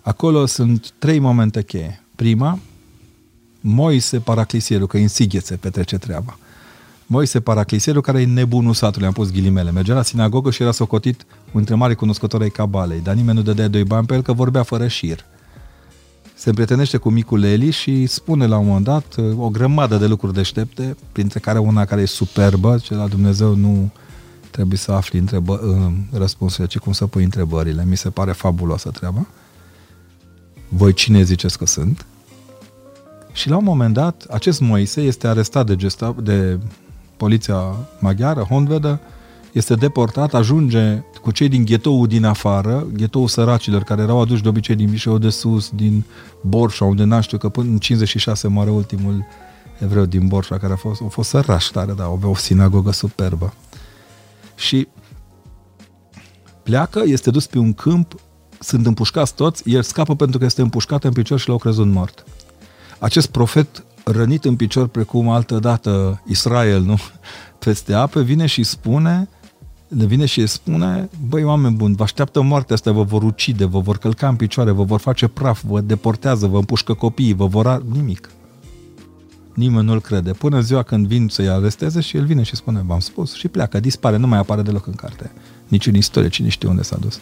Acolo sunt trei momente cheie. Prima, Moise paraclisierul, că în Sighet se petrece treaba. Moise paraclisierul, care e nebunul satului, am pus ghilimele. Mergea la sinagogă și era socotit între mari cunoscători ai cabalei, dar nimeni nu dădea doi bani pe el că vorbea fără șir. Se împrietenește cu micul Eli și spune la un moment dat uh, o grămadă de lucruri deștepte, printre care una care e superbă, ce la Dumnezeu nu trebuie să afli întrebă, uh, răspunsurile, ci cum să pui întrebările. Mi se pare fabuloasă treaba. Voi cine ziceți că sunt? Și la un moment dat, acest Moise este arestat de, gesta, de poliția maghiară, Honvedă, este deportat, ajunge cu cei din ghetoul din afară, ghetoul săracilor, care erau aduși de obicei din Mișeu de Sus, din Borșa, unde n știu că până în 56 moare ultimul evreu din Borșa, care a fost, a fost săraș tare, dar avea o sinagogă superbă. Și pleacă, este dus pe un câmp, sunt împușcați toți, el scapă pentru că este împușcat în picior și l-au crezut mort. Acest profet rănit în picior precum altă dată Israel, nu? Peste apă, vine și spune, le vine și îi spune, băi oameni buni, vă așteaptă moartea asta, vă vor ucide, vă vor călca în picioare, vă vor face praf, vă deportează, vă împușcă copiii, vă vor... Ar... Nimic. Nimeni nu-l crede. Până în ziua când vin să-i aresteze și el vine și spune, v-am spus, și pleacă, dispare, nu mai apare deloc în carte. Nici în istorie, cine știe unde s-a dus.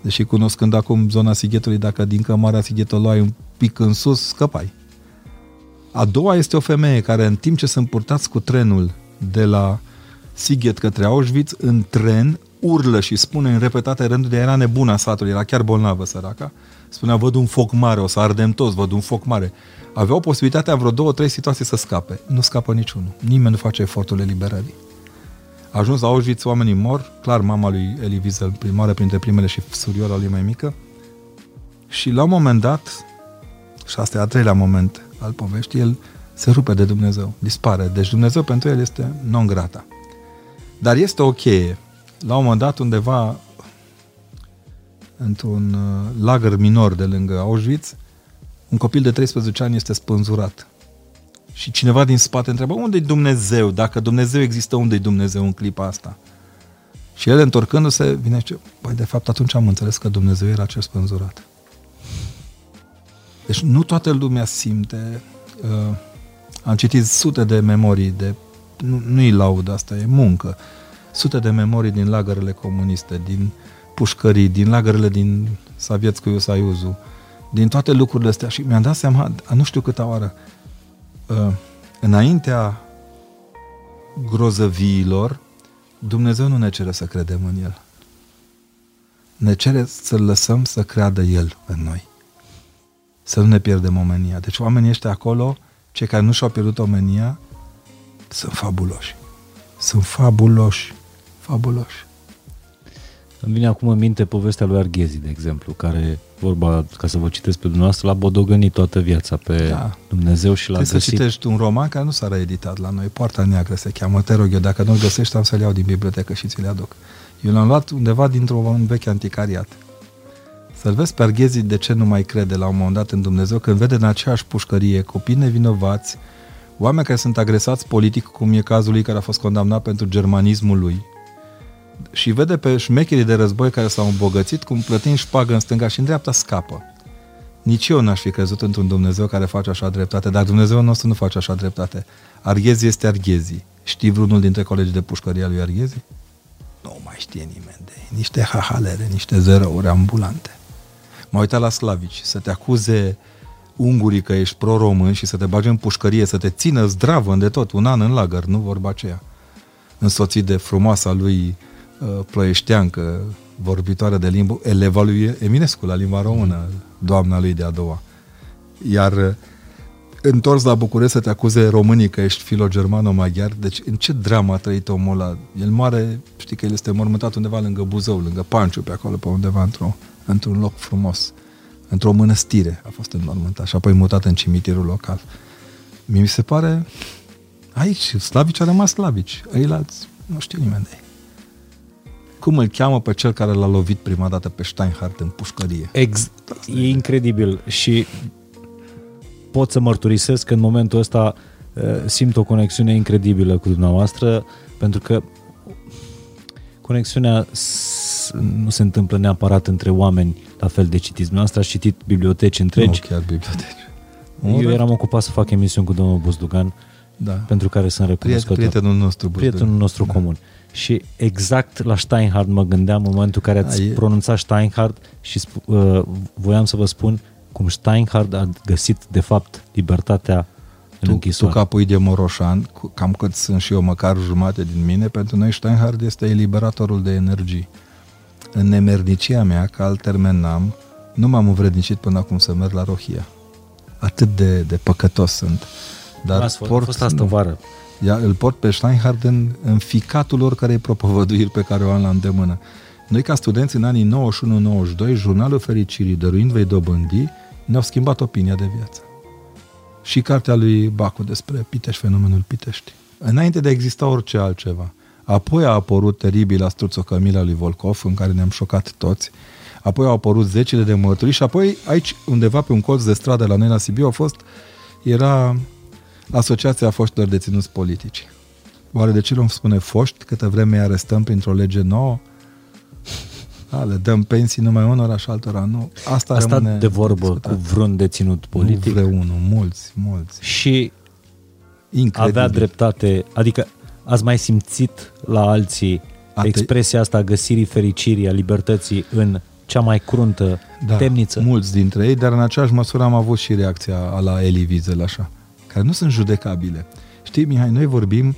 Deși cunoscând acum zona Sighetului, dacă din cămara Sighetului ai un pic în sus, scăpai. A doua este o femeie care în timp ce sunt purtați cu trenul de la Sighet către Auschwitz, în tren urlă și spune în repetate rânduri, de era nebună a satului, era chiar bolnavă săraca, spunea, văd un foc mare, o să ardem toți, văd un foc mare. Aveau posibilitatea în vreo două, trei situații să scape. Nu scapă niciunul. Nimeni nu face efortul eliberării. A ajuns la Auschwitz, oamenii mor, clar mama lui Elie Wiesel, primară printre primele și surioara lui mai mică, și la un moment dat, și asta e a treilea moment al poveștii, el se rupe de Dumnezeu, dispare. Deci Dumnezeu pentru el este non grata. Dar este o cheie. La un moment dat, undeva într-un uh, lagăr minor de lângă Auschwitz, un copil de 13 ani este spânzurat. Și cineva din spate întreabă, unde-i Dumnezeu? Dacă Dumnezeu există, unde-i Dumnezeu în clipa asta? Și el, întorcându-se, vine și zice, băi, de fapt, atunci am înțeles că Dumnezeu era cel spânzurat. Deci nu toată lumea simte. Uh, am citit sute de memorii de... Nu, nu-i laudă, asta e muncă. Sute de memorii din lagărele comuniste, din pușcării, din lagărele din Savietskul Saiuzu, din toate lucrurile astea. Și mi-am dat seama, nu știu câta oară, uh, înaintea grozăviilor, Dumnezeu nu ne cere să credem în El. Ne cere să-L lăsăm să creadă El în noi. Să nu ne pierdem omenia. Deci oamenii ăștia acolo, cei care nu și-au pierdut omenia, sunt fabuloși. Sunt fabuloși. Fabuloși. Îmi vine acum în minte povestea lui Arghezi, de exemplu, care, vorba, ca să vă citesc pe dumneavoastră, l-a bodogănit toată viața pe Da. da. Dumnezeu și l-a Trebuie să găsit. citești un roman care nu s-a reeditat la noi. Poarta Neagră se cheamă. Te rog eu, dacă nu-l găsești, am să-l iau din bibliotecă și ți-l aduc. Eu l-am luat undeva dintr-un vechi anticariat. Să-l vezi pe Arghezi de ce nu mai crede la un moment dat în Dumnezeu, când vede în aceeași pușcărie copii nevinovați, oameni care sunt agresați politic, cum e cazul lui care a fost condamnat pentru germanismul lui, și vede pe șmecherii de război care s-au îmbogățit cum plătind șpagă în stânga și în dreapta scapă. Nici eu n-aș fi crezut într-un Dumnezeu care face așa dreptate, dar Dumnezeu nostru nu face așa dreptate. Arghezi este Arghezi. Știi vreunul dintre colegii de pușcăria lui Arghezi? Nu mai știe nimeni de ei. Niște hahalere, niște zerouri ambulante. M-a uitat la slavici, să te acuze ungurii că ești pro-român și să te bagi în pușcărie, să te țină zdravă de tot, un an în lagăr, nu vorba aceea. Însoțit de frumoasa lui uh, ploieșteancă, vorbitoare de limbă, eleva lui Eminescu la limba română, doamna lui de a doua. Iar uh, întors la București să te acuze românii că ești filo-germano-maghiar. Deci în ce dramă a trăit omul ăla? El moare, știi că el este mormântat undeva lângă Buzău, lângă Panciu, pe acolo, pe undeva, într-o, într-un loc frumos. Într-o mănăstire a fost înmormântat și apoi mutat în cimitirul local. Mi se pare... Aici, slavici a rămas slavici. Eilalți, nu știu nimeni de ei. Cum îl cheamă pe cel care l-a lovit prima dată pe Steinhardt în pușcărie? Ex- e incredibil și pot să mărturisesc că în momentul ăsta uh, simt o conexiune incredibilă cu dumneavoastră, pentru că conexiunea nu se întâmplă neapărat între oameni la fel de citiți. Dumneavoastră ați citit biblioteci întregi. Nu chiar biblioteci. Eu eram ocupat să fac emisiuni cu domnul Buzdugan, da. pentru care sunt recunoscător. Prietenul nostru. Buzdugan. Prietenul nostru da. comun. Și exact la Steinhardt mă gândeam în momentul în care ați A, pronunțat Steinhardt și uh, voiam să vă spun cum Steinhardt a găsit, de fapt, libertatea în tu, închisoare. Tu, capui de Moroșan, cam cât sunt și eu, măcar jumate din mine, pentru noi Steinhardt este eliberatorul de energii. În nemernicia mea, ca alt termen n-am, nu m-am învrednicit până acum să merg la Rohia. Atât de, de păcătos sunt. Dar a port, fost asta vară. Ia, îl port pe Steinhardt în, în ficatul oricărei propovăduiri pe care o am la îndemână. Noi, ca studenți, în anii 91-92, Jurnalul Fericirii, dăruind vei dobândi, ne-au schimbat opinia de viață. Și cartea lui Bacu despre Pitești, fenomenul Pitești. Înainte de a exista orice altceva. Apoi a apărut teribil Struțo Camila lui Volkov, în care ne-am șocat toți. Apoi au apărut zecile de mărturii și apoi aici, undeva pe un colț de stradă la noi la Sibiu, a fost, era Asociația Foștilor Deținuți Politici. Oare de ce nu spune foști, câtă vreme îi arestăm printr-o lege nouă? A, le dăm pensii numai unora și altora nu. Asta, Asta de vorbă discutat. cu vreun deținut politic. Nu vreunul, mulți, mulți. Și Incredibil. avea dreptate, adică ați mai simțit la alții Ate... expresia asta a găsirii fericirii, a libertății în cea mai cruntă da, temniță? mulți dintre ei, dar în aceeași măsură am avut și reacția la Eli Wiesel, așa, care nu sunt judecabile. Știi, Mihai, noi vorbim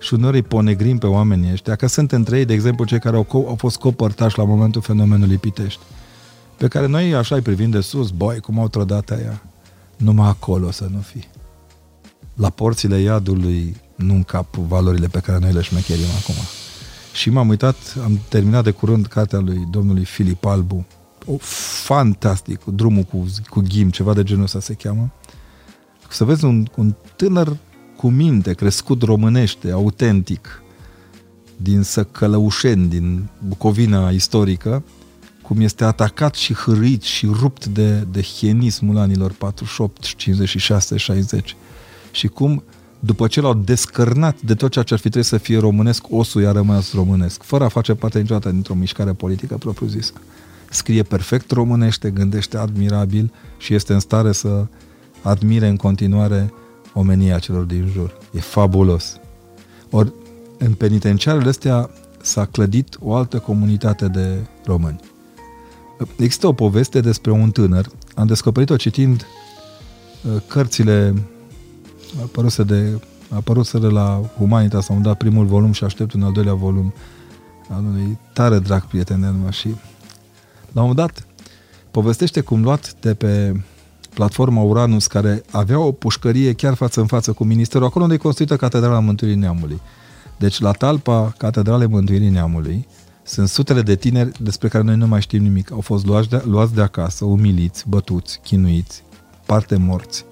și uneori îi ponegrim pe oamenii ăștia, că sunt între ei, de exemplu, cei care au, au fost copărtași la momentul fenomenului Pitești, pe care noi așa îi privim de sus, boi, cum au trădat aia. Numai acolo să nu fi. La porțile iadului nu încap valorile pe care noi le șmecherim acum. Și m-am uitat, am terminat de curând cartea lui domnului Filip Albu, o, fantastic, drumul cu, cu ghim, ceva de genul ăsta se cheamă. Să vezi un, un tânăr cu minte, crescut românește, autentic, din Săcălăușeni, din Bucovina istorică, cum este atacat și hârit și rupt de, de hienismul anilor 48, 56, 60 și cum după ce l-au descărnat de tot ceea ce ar fi trebuit să fie românesc, osul i-a rămas românesc, fără a face parte niciodată dintr-o mișcare politică propriu-zisă. Scrie perfect românește, gândește admirabil și este în stare să admire în continuare omenia celor din jur. E fabulos. Ori în penitenciarele astea s-a clădit o altă comunitate de români. Există o poveste despre un tânăr, am descoperit-o citind uh, cărțile apăruse de apăruseră la Humanitas, am dat primul volum și aștept un al doilea volum al unui tare drag prieten de și la un moment dat povestește cum luat de pe platforma Uranus, care avea o pușcărie chiar față în față cu ministerul, acolo unde e construită Catedrala Mântuirii Neamului. Deci la talpa Catedralei Mântuirii Neamului sunt sutele de tineri despre care noi nu mai știm nimic. Au fost luați de, luați de acasă, umiliți, bătuți, chinuiți, parte morți,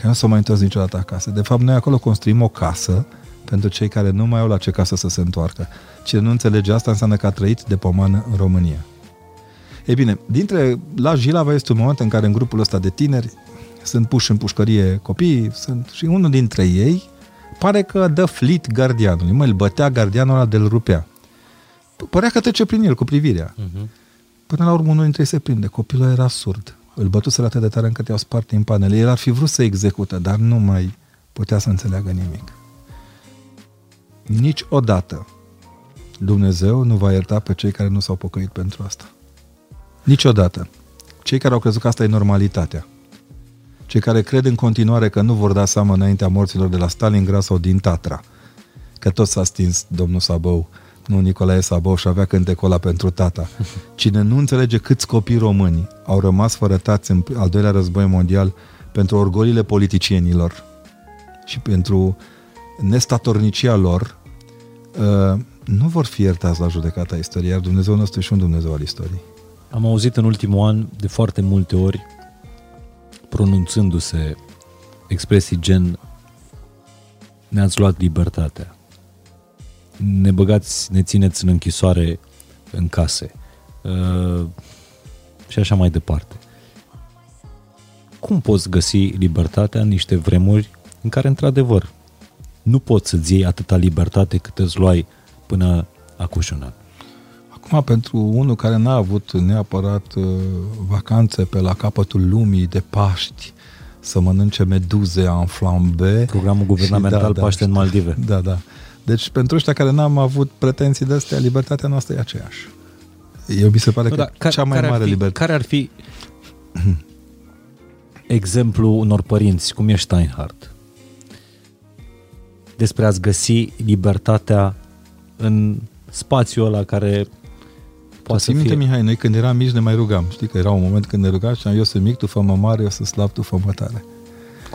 că nu s-au mai întors niciodată acasă. De fapt, noi acolo construim o casă pentru cei care nu mai au la ce casă să se întoarcă. Cine nu înțelege asta înseamnă că a trăit de pomană în România. Ei bine, dintre la Jilava este un moment în care în grupul ăsta de tineri sunt puși în pușcărie copii, sunt și unul dintre ei pare că dă flit gardianului. Mă, îl bătea gardianul ăla de-l rupea. Părea că trece prin el cu privirea. Uh-huh. Până la urmă unul dintre ei se prinde. Copilul era surd. Îl bătuseră atât de tare încât i-au spart în panele. El ar fi vrut să execută, dar nu mai putea să înțeleagă nimic. Niciodată Dumnezeu nu va ierta pe cei care nu s-au pocăit pentru asta. Niciodată. Cei care au crezut că asta e normalitatea. Cei care cred în continuare că nu vor da seama înaintea morților de la Stalingrad sau din Tatra. Că tot s-a stins domnul Sabău, nu Nicolae Sabău și avea cântecola pentru tata. Cine nu înțelege câți copii români au rămas fără tați în al doilea război mondial pentru orgolile politicienilor și pentru nestatornicia lor, uh, nu vor fi iertați la judecata istoriei, iar Dumnezeu nostru și un Dumnezeu al istoriei. Am auzit în ultimul an de foarte multe ori pronunțându-se expresii gen ne-ați luat libertatea, ne băgați, ne țineți în închisoare în case uh, și așa mai departe. Cum poți găsi libertatea în niște vremuri în care, într-adevăr, nu poți să-ți iei atâta libertate cât îți luai până acum și un an? Acum, pentru unul care n-a avut neapărat uh, vacanțe pe la capătul lumii de Paști, să mănânce meduze în flambe. Programul guvernamental și, da, Paște da, în Maldive. Da, da. Deci pentru ăștia care n-am avut pretenții de astea, libertatea noastră e aceeași. Eu mi se pare nu, că da, cea mai mare fi, libertate. Care ar fi exemplu unor părinți, cum e Steinhardt, despre a-ți găsi libertatea în spațiul ăla care poate să minte, Mihai, noi când eram mici ne mai rugam. Știi că era un moment când ne rugam și eu sunt mic, tu fă mă mare, eu sunt slab, tu fă mă tare.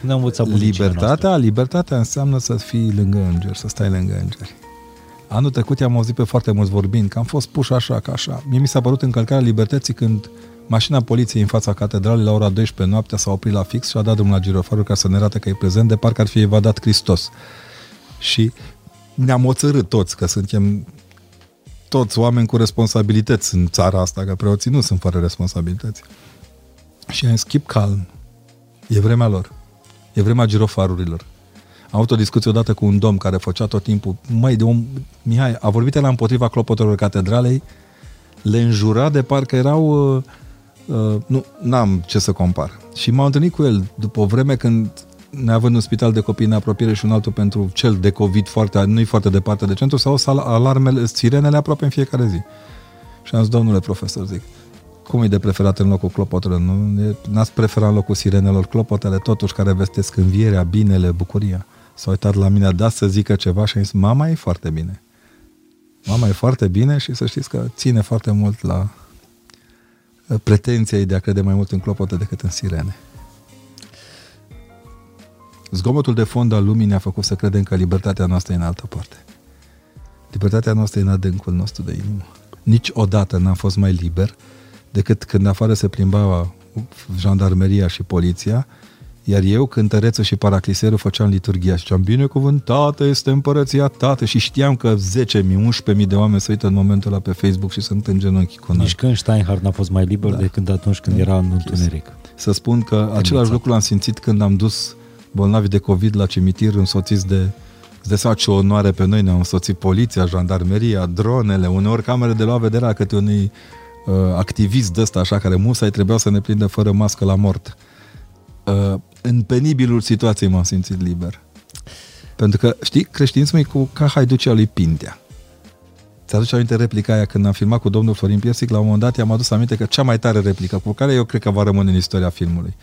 Cum ne-am învățat Libertatea, noastră? libertatea înseamnă să fii lângă îngeri, să stai lângă îngeri. Anul trecut i-am auzit pe foarte mulți vorbind că am fost puși așa, ca așa. Mie mi s-a părut încălcarea libertății când mașina poliției în fața catedralei la ora 12 noaptea s-a oprit la fix și a dat drumul la girofarul ca să ne arate că e prezent, de parcă ar fi evadat Hristos. Și ne-am oțărât toți, că suntem toți oameni cu responsabilități în țara asta, că preoții nu sunt fără responsabilități. Și am schip calm. E vremea lor. E vremea girofarurilor. Am avut o discuție odată cu un domn care făcea tot timpul, măi, de om, Mihai, a vorbit el împotriva clopotelor catedralei, le înjura de parcă erau, uh, uh, nu, n-am ce să compar. Și m-am întâlnit cu el după o vreme când neavând un spital de copii în apropiere și un altul pentru cel de COVID foarte, nu-i foarte departe de centru, sau alarmele, sirenele aproape în fiecare zi. Și am zis, domnule profesor, zic, cum e de preferat în locul clopotelor? Nu? N-ați preferat în locul sirenelor clopotele, totuși, care vestesc învierea, binele, bucuria. S-a uitat la mine, a dat să zică ceva și a zis, mama e foarte bine. Mama e foarte bine și să știți că ține foarte mult la uh, pretenția ei de a crede mai mult în clopote decât în sirene. Zgomotul de fond al lumii ne-a făcut să credem că libertatea noastră e în altă parte. Libertatea noastră e în adâncul nostru de inimă. Niciodată n-am fost mai liber decât când afară se plimba jandarmeria și poliția, iar eu, cântărețul și paracliserul, făceam liturgia și ziceam, binecuvântată este împărăția tată și știam că 10.000, 11.000 de oameni se uită în momentul ăla pe Facebook și sunt în genunchi cu noi. Nici când Steinhardt n-a fost mai liber da. decât atunci când da. era în întuneric. Să spun că același lucru l-am simțit când am dus bolnavi de COVID la cimitir însoțiți de de să ce onoare pe noi ne-au însoțit poliția, jandarmeria, dronele, uneori camere de luat vederea câte unui uh, activist de ăsta așa care musai trebuiau să ne prindă fără mască la mort. Uh, în penibilul situației m-am simțit liber. Pentru că, știi, creștinismul e cu ca haiducea lui Pintea. Ți-aduce aminte replica aia când am filmat cu domnul Florin Piersic, la un moment dat i-am adus aminte că cea mai tare replică, cu care eu cred că va rămâne în istoria filmului.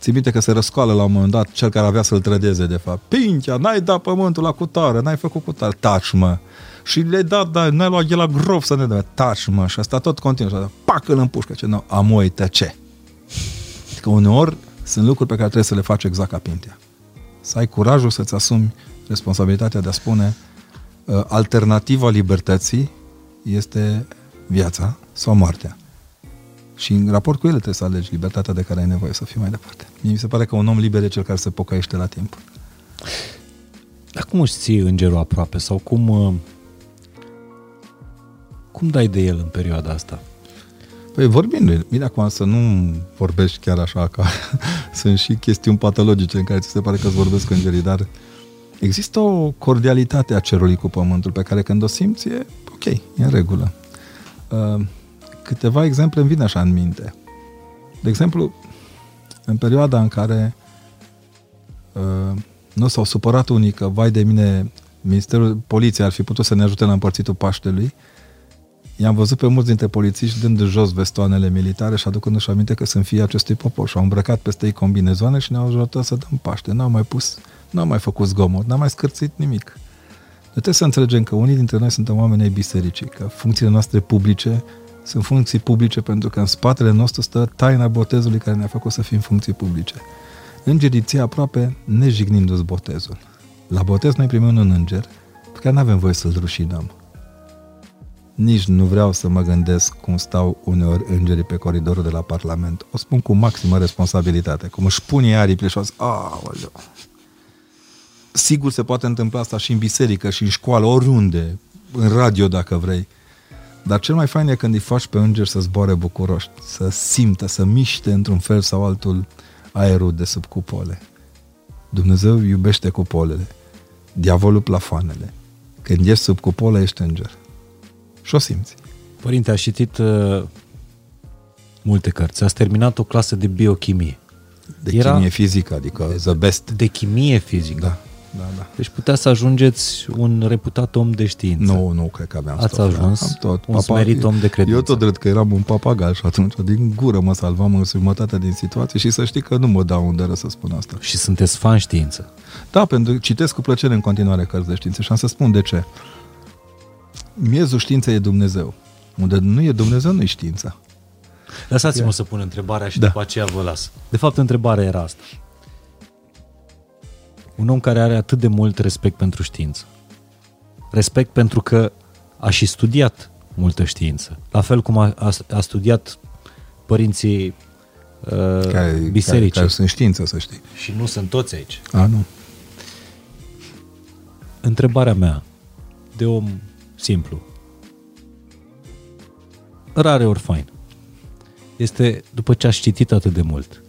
Ții minte că se răscoală la un moment dat cel care avea să-l trădeze, de fapt. Pinchea, n-ai dat pământul la cutare, n-ai făcut cutare. Taci, mă. Și le-ai dat, da, n-ai luat el la grof să ne dă. Taci, mă. Și asta tot continuă. Și pac, îl împușcă. Ce, nu, amoi, ce? Că uneori sunt lucruri pe care trebuie să le faci exact ca Pintea. Să ai curajul să-ți asumi responsabilitatea de a spune uh, alternativa libertății este viața sau moartea. Și în raport cu ele trebuie să alegi libertatea de care ai nevoie să fii mai departe. Mie mi se pare că un om liber e cel care se pocăiește la timp. Dar cum își ții îngerul aproape? Sau cum, uh, cum dai de el în perioada asta? Păi vorbim, bine acum să nu vorbești chiar așa, că sunt și chestiuni patologice în care ți se pare că îți vorbesc îngerii, dar există o cordialitate a cerului cu pământul pe care când o simți e ok, e în regulă. Uh, câteva exemple îmi vin așa în minte. De exemplu, în perioada în care uh, nu s-au supărat unii că, vai de mine, Ministerul Poliției ar fi putut să ne ajute la împărțitul Paștelui, i-am văzut pe mulți dintre polițiști dând jos vestoanele militare și aducându-și aminte că sunt fii acestui popor și au îmbrăcat peste ei combinezoane și ne-au ajutat să dăm Paște. N-au mai pus, n-au mai făcut zgomot, n-au mai scârțit nimic. De trebuie să înțelegem că unii dintre noi suntem oameni ai bisericii, că funcțiile noastre publice sunt funcții publice pentru că în spatele nostru stă taina botezului care ne-a făcut să fim funcții publice. Îngerii ție aproape nejignindu-ți botezul. La botez noi primim un înger pe care nu avem voie să-l rușinăm. Nici nu vreau să mă gândesc cum stau uneori îngerii pe coridorul de la Parlament. O spun cu maximă responsabilitate. Cum își pune ei aripile și o zic, Aoleu. Sigur se poate întâmpla asta și în biserică, și în școală, oriunde, în radio dacă vrei. Dar cel mai fain e când îi faci pe înger să zboare bucuroși, să simtă, să miște într-un fel sau altul aerul de sub cupole. Dumnezeu iubește cupolele, diavolul plafoanele. Când ești sub cupolă, ești înger. Și o simți. Părinte, a citit uh, multe cărți. Ați terminat o clasă de biochimie. De Era chimie fizică, adică the best. De chimie fizică. Da, da, da. Deci putea să ajungeți un reputat om de știință. Nu, nu, cred că aveam Ați stop, ajuns am tot. un smerit om de credință. Eu tot drept că eram un papagal și atunci din gură mă salvam în jumătate din situație și să știi că nu mă dau unde să spun asta. Și sunteți fan știință. Da, pentru că citesc cu plăcere în continuare cărți de știință și am să spun de ce. Miezul științei e Dumnezeu. Unde nu e Dumnezeu, nu e știința. Lăsați-mă să pun întrebarea și Da. după aceea vă las. De fapt, întrebarea era asta. Un om care are atât de mult respect pentru știință. Respect pentru că a și studiat multă știință. La fel cum a, a, a studiat părinții uh, Care, care, bisericii. care sunt știință, să știi. Și nu sunt toți aici. A, nu. Întrebarea mea, de om simplu, rare ori fain, este după ce ați citit atât de mult,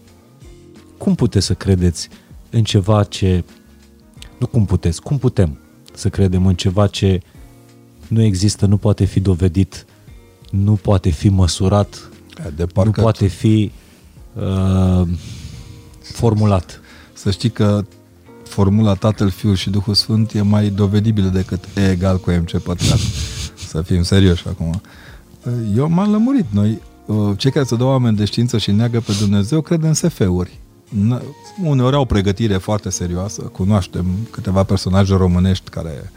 cum puteți să credeți în ceva ce... Nu cum puteți, cum putem să credem în ceva ce nu există, nu poate fi dovedit, nu poate fi măsurat, De nu parcă poate fi uh, formulat. Să știi că formula Tatăl, Fiul și Duhul Sfânt e mai dovedibilă decât E egal cu MC pătrat. să fim serioși acum. Eu m-am lămurit. Noi, cei care se dau oameni de știință și neagă pe Dumnezeu, cred în SF-uri. N- Uneori au pregătire foarte serioasă. Cunoaștem câteva personaje românești care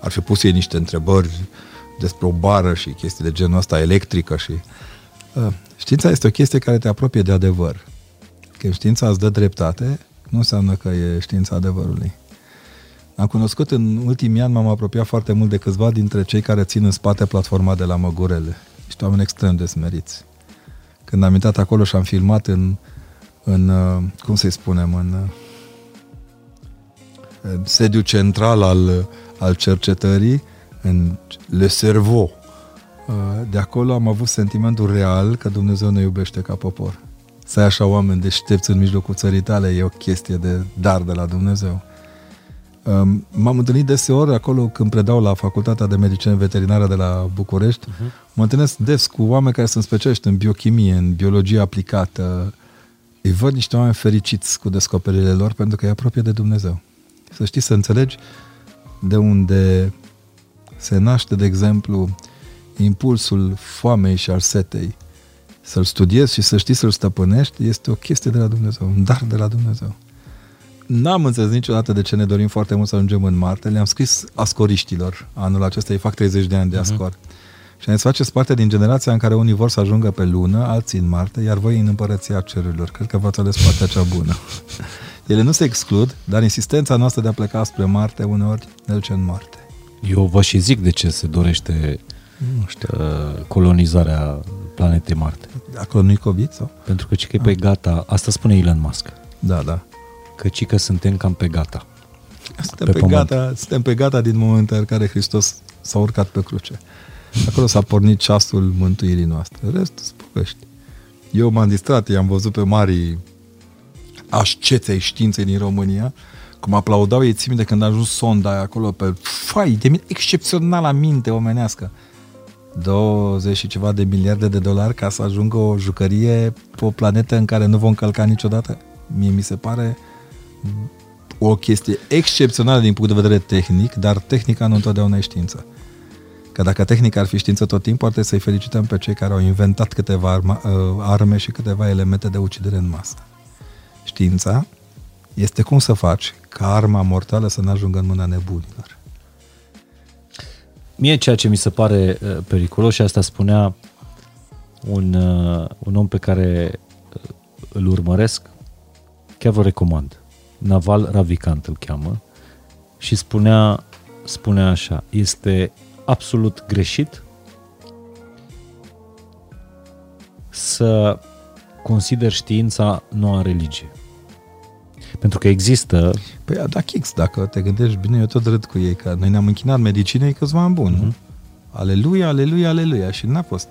ar fi pus ei niște întrebări despre o bară și chestii de genul ăsta electrică și... Uh, Știința este o chestie care te apropie de adevăr. Când știința îți dă dreptate, nu înseamnă că e știința adevărului. Am cunoscut în ultimii ani, m-am apropiat foarte mult de câțiva dintre cei care țin în spate platforma de la Măgurele. Niște oameni extrem de smeriți. Când am intrat acolo și am filmat în, în uh, cum să-i spunem, în, uh, în sediul central al, al cercetării, în Le Cerveau, uh, de acolo am avut sentimentul real că Dumnezeu ne iubește ca popor. Să ai așa oameni deștepți în mijlocul țării tale e o chestie de dar de la Dumnezeu. Um, M-am întâlnit deseori acolo când predau la Facultatea de Medicină Veterinară de la București. Uh-huh. Mă întâlnesc des cu oameni care sunt specialiști în biochimie, în biologie aplicată. Îi văd niște oameni fericiți cu descoperirile lor pentru că e apropie de Dumnezeu. Să știi, să înțelegi de unde se naște, de exemplu, impulsul foamei și al setei. Să-l studiezi și să știi să-l stăpânești este o chestie de la Dumnezeu, un dar de la Dumnezeu. N-am înțeles niciodată de ce ne dorim foarte mult să ajungem în Marte. Le-am scris ascoriștilor. Anul acesta îi fac 30 de ani de ascor. Uh-huh. Și am zis, faceți parte din generația în care unii vor să ajungă pe lună, alții în Marte, iar voi în împărăția cerurilor. Cred că v-ați ales partea cea bună. Ele nu se exclud, dar insistența noastră de a pleca spre Marte uneori ne duce în Marte. Eu vă și zic de ce se dorește Nu știu. uh, colonizarea planetei Marte. Acolo nu-i COVID sau? Pentru că ci că e pe gata, asta spune Elon Musk, Da, da. că ci că suntem cam pe gata. Suntem Pe pe, pământ. gata, suntem pe gata din momentul în care Hristos s-a urcat pe cruce. Acolo s-a pornit ceasul mântuirii noastre. Restul se povești. Eu m-am distrat, i-am văzut pe mari asceței științei din România, cum aplaudau ei, țin de când a ajuns sonda aia acolo pe fai de mine, excepțională minte omenească. 20 și ceva de miliarde de dolari ca să ajungă o jucărie pe o planetă în care nu vom călca niciodată. Mie mi se pare o chestie excepțională din punct de vedere tehnic, dar tehnica nu întotdeauna e știință. Că dacă tehnica ar fi știință tot timpul, ar trebui să-i felicităm pe cei care au inventat câteva arma, uh, arme și câteva elemente de ucidere în masă. Știința este cum să faci ca arma mortală să nu ajungă în mâna nebunilor. Mie ceea ce mi se pare uh, periculos și asta spunea un, uh, un om pe care uh, îl urmăresc, chiar vă recomand. Naval Ravikant îl cheamă și spunea, spunea așa, este absolut greșit să consider știința noua religie. Pentru că există... Păi da, Chix, dacă te gândești bine, eu tot râd cu ei, că noi ne-am închinat medicinei câțiva ani buni, mm-hmm. Aleluia, aleluia, aleluia. Și n-a fost.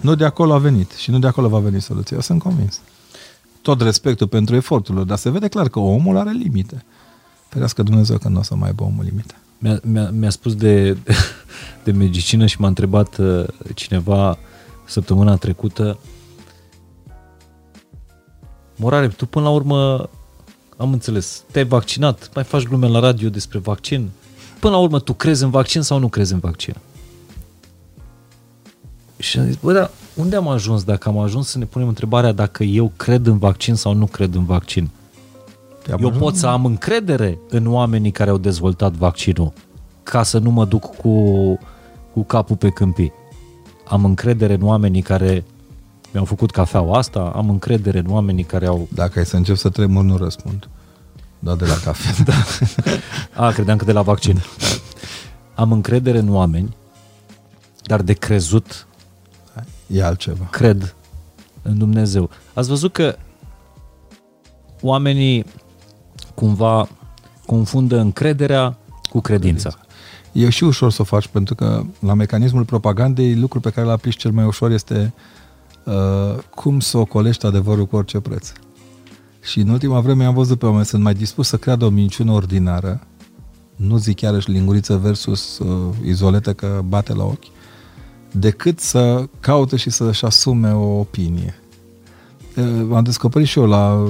Nu de acolo a venit și nu de acolo va veni soluția. Eu sunt convins. Tot respectul pentru efortul dar se vede clar că omul are limite. Ferească Dumnezeu că nu o să mai aibă omul limite. Mi-a, mi-a, mi-a spus de, de medicină și m-a întrebat uh, cineva săptămâna trecută Morare, tu până la urmă am înțeles, te-ai vaccinat, mai faci glume la radio despre vaccin. Până la urmă, tu crezi în vaccin sau nu crezi în vaccin? Și am zis, bă, dar unde am ajuns dacă am ajuns să ne punem întrebarea dacă eu cred în vaccin sau nu cred în vaccin? Eu ajuns? pot să am încredere în oamenii care au dezvoltat vaccinul ca să nu mă duc cu, cu capul pe câmpii. Am încredere în oamenii care mi-au făcut cafeaua asta, am încredere în oamenii care au... Dacă ai să încep să tremur, nu răspund. Da, de la cafea. da. A, credeam că de la vaccin. Am încredere în oameni, dar de crezut e altceva. Cred în Dumnezeu. Ați văzut că oamenii cumva confundă încrederea cu credința. E și ușor să o faci, pentru că la mecanismul propagandei, lucrul pe care îl aplici cel mai ușor este uh, cum să ocolești adevărul cu orice preț. Și în ultima vreme am văzut pe oameni sunt mai dispus să creadă o minciună ordinară, nu zic chiar linguriță versus uh, izoletă că bate la ochi, decât să caute și să-și asume o opinie. Uh, am descoperit și eu la,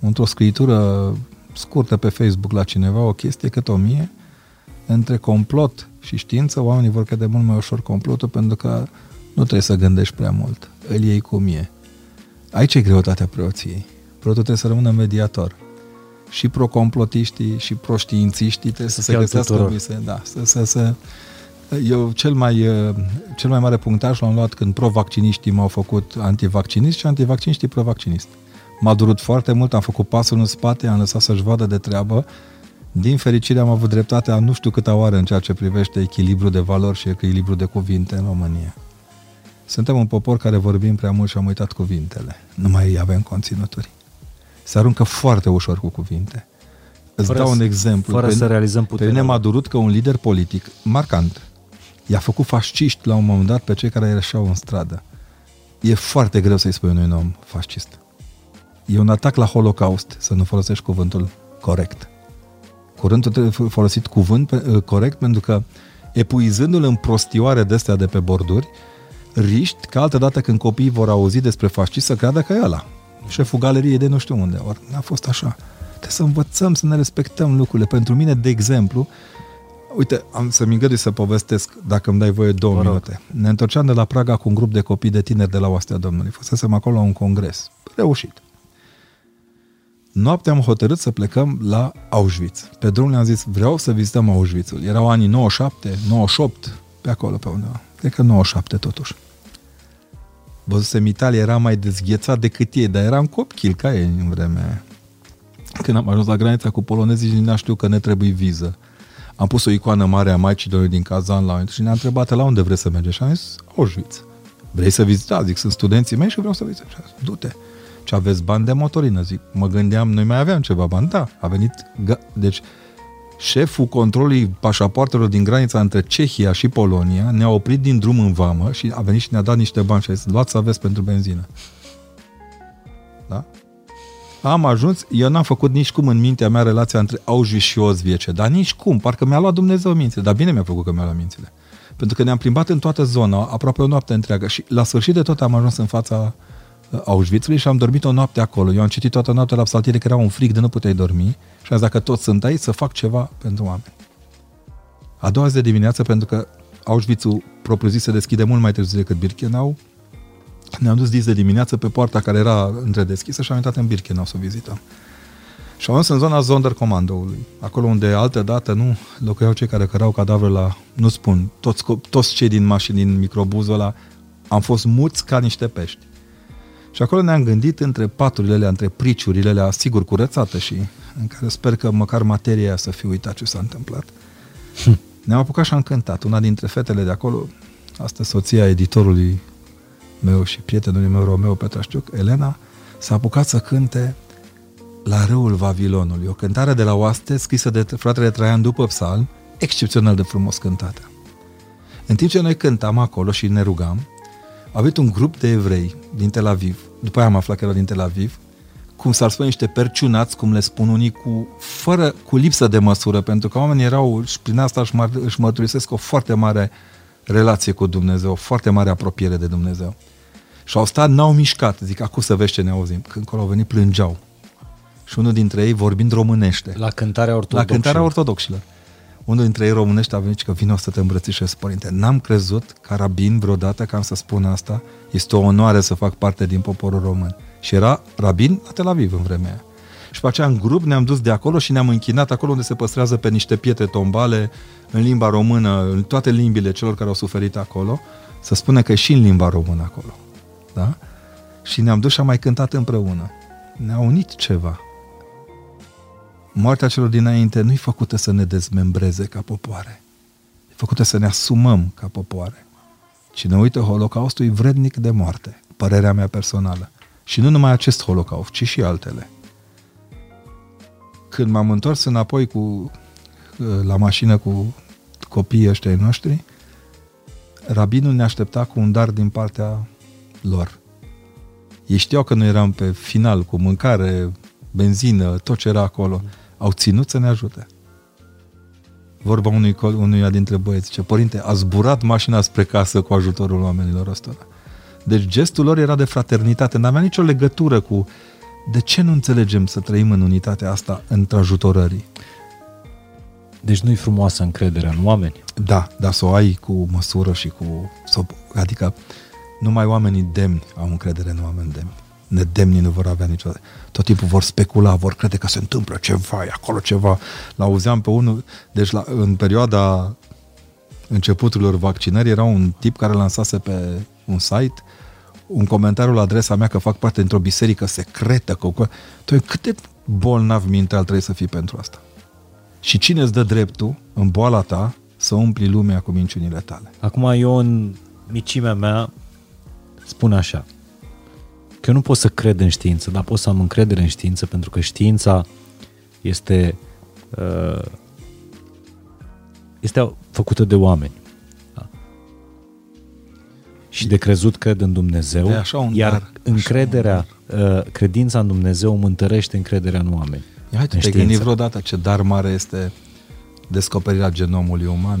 într-o scritură scurtă pe Facebook la cineva o chestie cât o mie, între complot și știință, oamenii vor crede mult mai ușor complotul pentru că nu trebuie să gândești prea mult. Îl iei cum e. Aici e greutatea preoției preotul trebuie să rămână mediator. Și pro-complotiștii și pro-științiștii trebuie să se găsească vise. Da, să, să, să, eu cel mai, cel mai mare punctaj l-am luat când pro-vacciniștii m-au făcut antivaccinist și antivacciniștii pro-vaccinist. M-a durut foarte mult, am făcut pasul în spate, am lăsat să-și vadă de treabă. Din fericire am avut dreptatea nu știu câta oară în ceea ce privește echilibru de valori și echilibru de cuvinte în România. Suntem un popor care vorbim prea mult și am uitat cuvintele. Nu mai avem conținuturi se aruncă foarte ușor cu cuvinte. Îți fără dau un exemplu. Fără pe, să realizăm puterea. Pe mine m-a durut că un lider politic marcant i-a făcut fasciști la un moment dat pe cei care ieșeau în stradă. E foarte greu să-i spui unui om fascist. E un atac la Holocaust să nu folosești cuvântul corect. Curântul trebuie folosit cuvânt uh, corect pentru că epuizându-l în prostioare de astea de pe borduri, riști că altă dată când copiii vor auzi despre fascist să creadă că e ăla șeful galeriei de nu știu unde. Ori n-a fost așa. Trebuie să învățăm să ne respectăm lucrurile. Pentru mine, de exemplu, uite, am să-mi îngădui să povestesc, dacă îmi dai voie două Vă minute. Ne întorceam de la Praga cu un grup de copii de tineri de la Oastea Domnului. Fusesem acolo la un congres. Reușit. Noaptea am hotărât să plecăm la Auschwitz. Pe drum le-am zis, vreau să vizităm Auschwitzul. Erau anii 97, 98, pe acolo, pe undeva. Cred că 97 totuși. Văzusem Italia, era mai dezghețat decât ei, dar eram copil ca ei în vremea aia. Când am ajuns la granița cu polonezii, nici nu știu că ne trebuie viză. Am pus o icoană mare a Maicii Domnului din Kazan la și ne-a întrebat la unde vreți să mergi. Și am zis, Auschwitz. Vrei să vizitați? Zic, sunt studenții mei și vreau să vizitez. Du-te. Ce aveți bani de motorină? Zic, mă gândeam, noi mai aveam ceva bani. Da, a venit... Deci, șeful controlului pașapoartelor din granița între Cehia și Polonia ne-a oprit din drum în vamă și a venit și ne-a dat niște bani și a zis, luați să aveți pentru benzină. Da? Am ajuns, eu n-am făcut nici cum în mintea mea relația între Auschwitz și Ozviece, dar nici cum, parcă mi-a luat Dumnezeu mințile, dar bine mi-a făcut că mi-a luat mințile. Pentru că ne-am plimbat în toată zona, aproape o noapte întreagă și la sfârșit de tot am ajuns în fața Auschwitzului și am dormit o noapte acolo. Eu am citit toată noaptea la psaltire că era un frig de nu puteai dormi și am zis dacă toți sunt aici să fac ceva pentru oameni. A doua zi de dimineață, pentru că Auschwitz-ul propriu se deschide mult mai târziu decât Birkenau, ne-am dus dis de dimineață pe poarta care era întredeschisă și am intrat în Birkenau să o vizităm. Și am ajuns în zona Sonderkommandoului, acolo unde altă dată nu locuiau cei care cărau cadavre la, nu spun, toți, toți cei din mașini, din microbuzul ăla, am fost muți ca niște pești. Și acolo ne-am gândit între paturile alea, între priciurile alea, sigur curățate și în care sper că măcar materia aia să fi uitat ce s-a întâmplat. Hm. Ne-am apucat și am cântat. Una dintre fetele de acolo, asta soția editorului meu și prietenului meu, Romeo Petrașciuc, Elena, s-a apucat să cânte La râul Vavilonului, o cântare de la oaste scrisă de fratele Traian după psalm, excepțional de frumos cântată. În timp ce noi cântam acolo și ne rugam, a avut un grup de evrei din Tel Aviv, după aia am aflat că erau din Tel Aviv, cum s-ar spune, niște perciunați, cum le spun unii, cu, fără, cu lipsă de măsură, pentru că oamenii erau, și prin asta își, își mărturisesc o foarte mare relație cu Dumnezeu, o foarte mare apropiere de Dumnezeu. Și au stat, n-au mișcat, zic, acum să vezi ce ne auzim. Când acolo au venit, plângeau. Și unul dintre ei vorbind românește. La cântarea ortodoxilor. La cântarea ortodoxilor. Unul dintre ei românește a venit și că vino să te îmbrățișez, părinte. N-am crezut ca rabin vreodată că am să spun asta. Este o onoare să fac parte din poporul român. Și era rabin la Tel Aviv în vremea aia. Și pe aceea în grup ne-am dus de acolo și ne-am închinat acolo unde se păstrează pe niște pietre tombale în limba română, în toate limbile celor care au suferit acolo, să spună că e și în limba română acolo. Da? Și ne-am dus și am mai cântat împreună. Ne-a unit ceva. Moartea celor dinainte nu e făcută să ne dezmembreze ca popoare. E făcută să ne asumăm ca popoare. Cine uită Holocaustul e vrednic de moarte. Părerea mea personală. Și nu numai acest holocaust, ci și altele. Când m-am întors înapoi cu, la mașină cu copiii ăștia noștri, rabinul ne aștepta cu un dar din partea lor. Ei știau că noi eram pe final cu mâncare, benzină, tot ce era acolo. Au ținut să ne ajute. Vorba unui, unuia dintre băieți, ce părinte, a zburat mașina spre casă cu ajutorul oamenilor ăstora. Deci gestul lor era de fraternitate, n-avea nicio legătură cu de ce nu înțelegem să trăim în unitatea asta între ajutorării. Deci nu-i frumoasă încrederea în oameni? Da, dar să o ai cu măsură și cu... Adică numai oamenii demni au încredere în oameni demni. Nedemnii nu vor avea niciodată. Tot timpul vor specula, vor crede că se întâmplă ceva, e acolo ceva. L-auzeam pe unul, deci la, în perioada începuturilor vaccinării era un tip care lansase pe un site un comentariu la adresa mea că fac parte dintr-o biserică secretă. Că... Tu cât de bolnav mental trebuie să fii pentru asta? Și cine îți dă dreptul în boala ta să umpli lumea cu minciunile tale? Acum eu în micimea mea spun așa, că eu nu pot să cred în știință, dar pot să am încredere în știință pentru că știința este uh, este făcută de oameni și de crezut cred în Dumnezeu, așa un iar dar, încrederea, uh, credința în Dumnezeu mă întărește încrederea în oameni. Ia hai, te gândi vreodată ce dar mare este descoperirea genomului uman?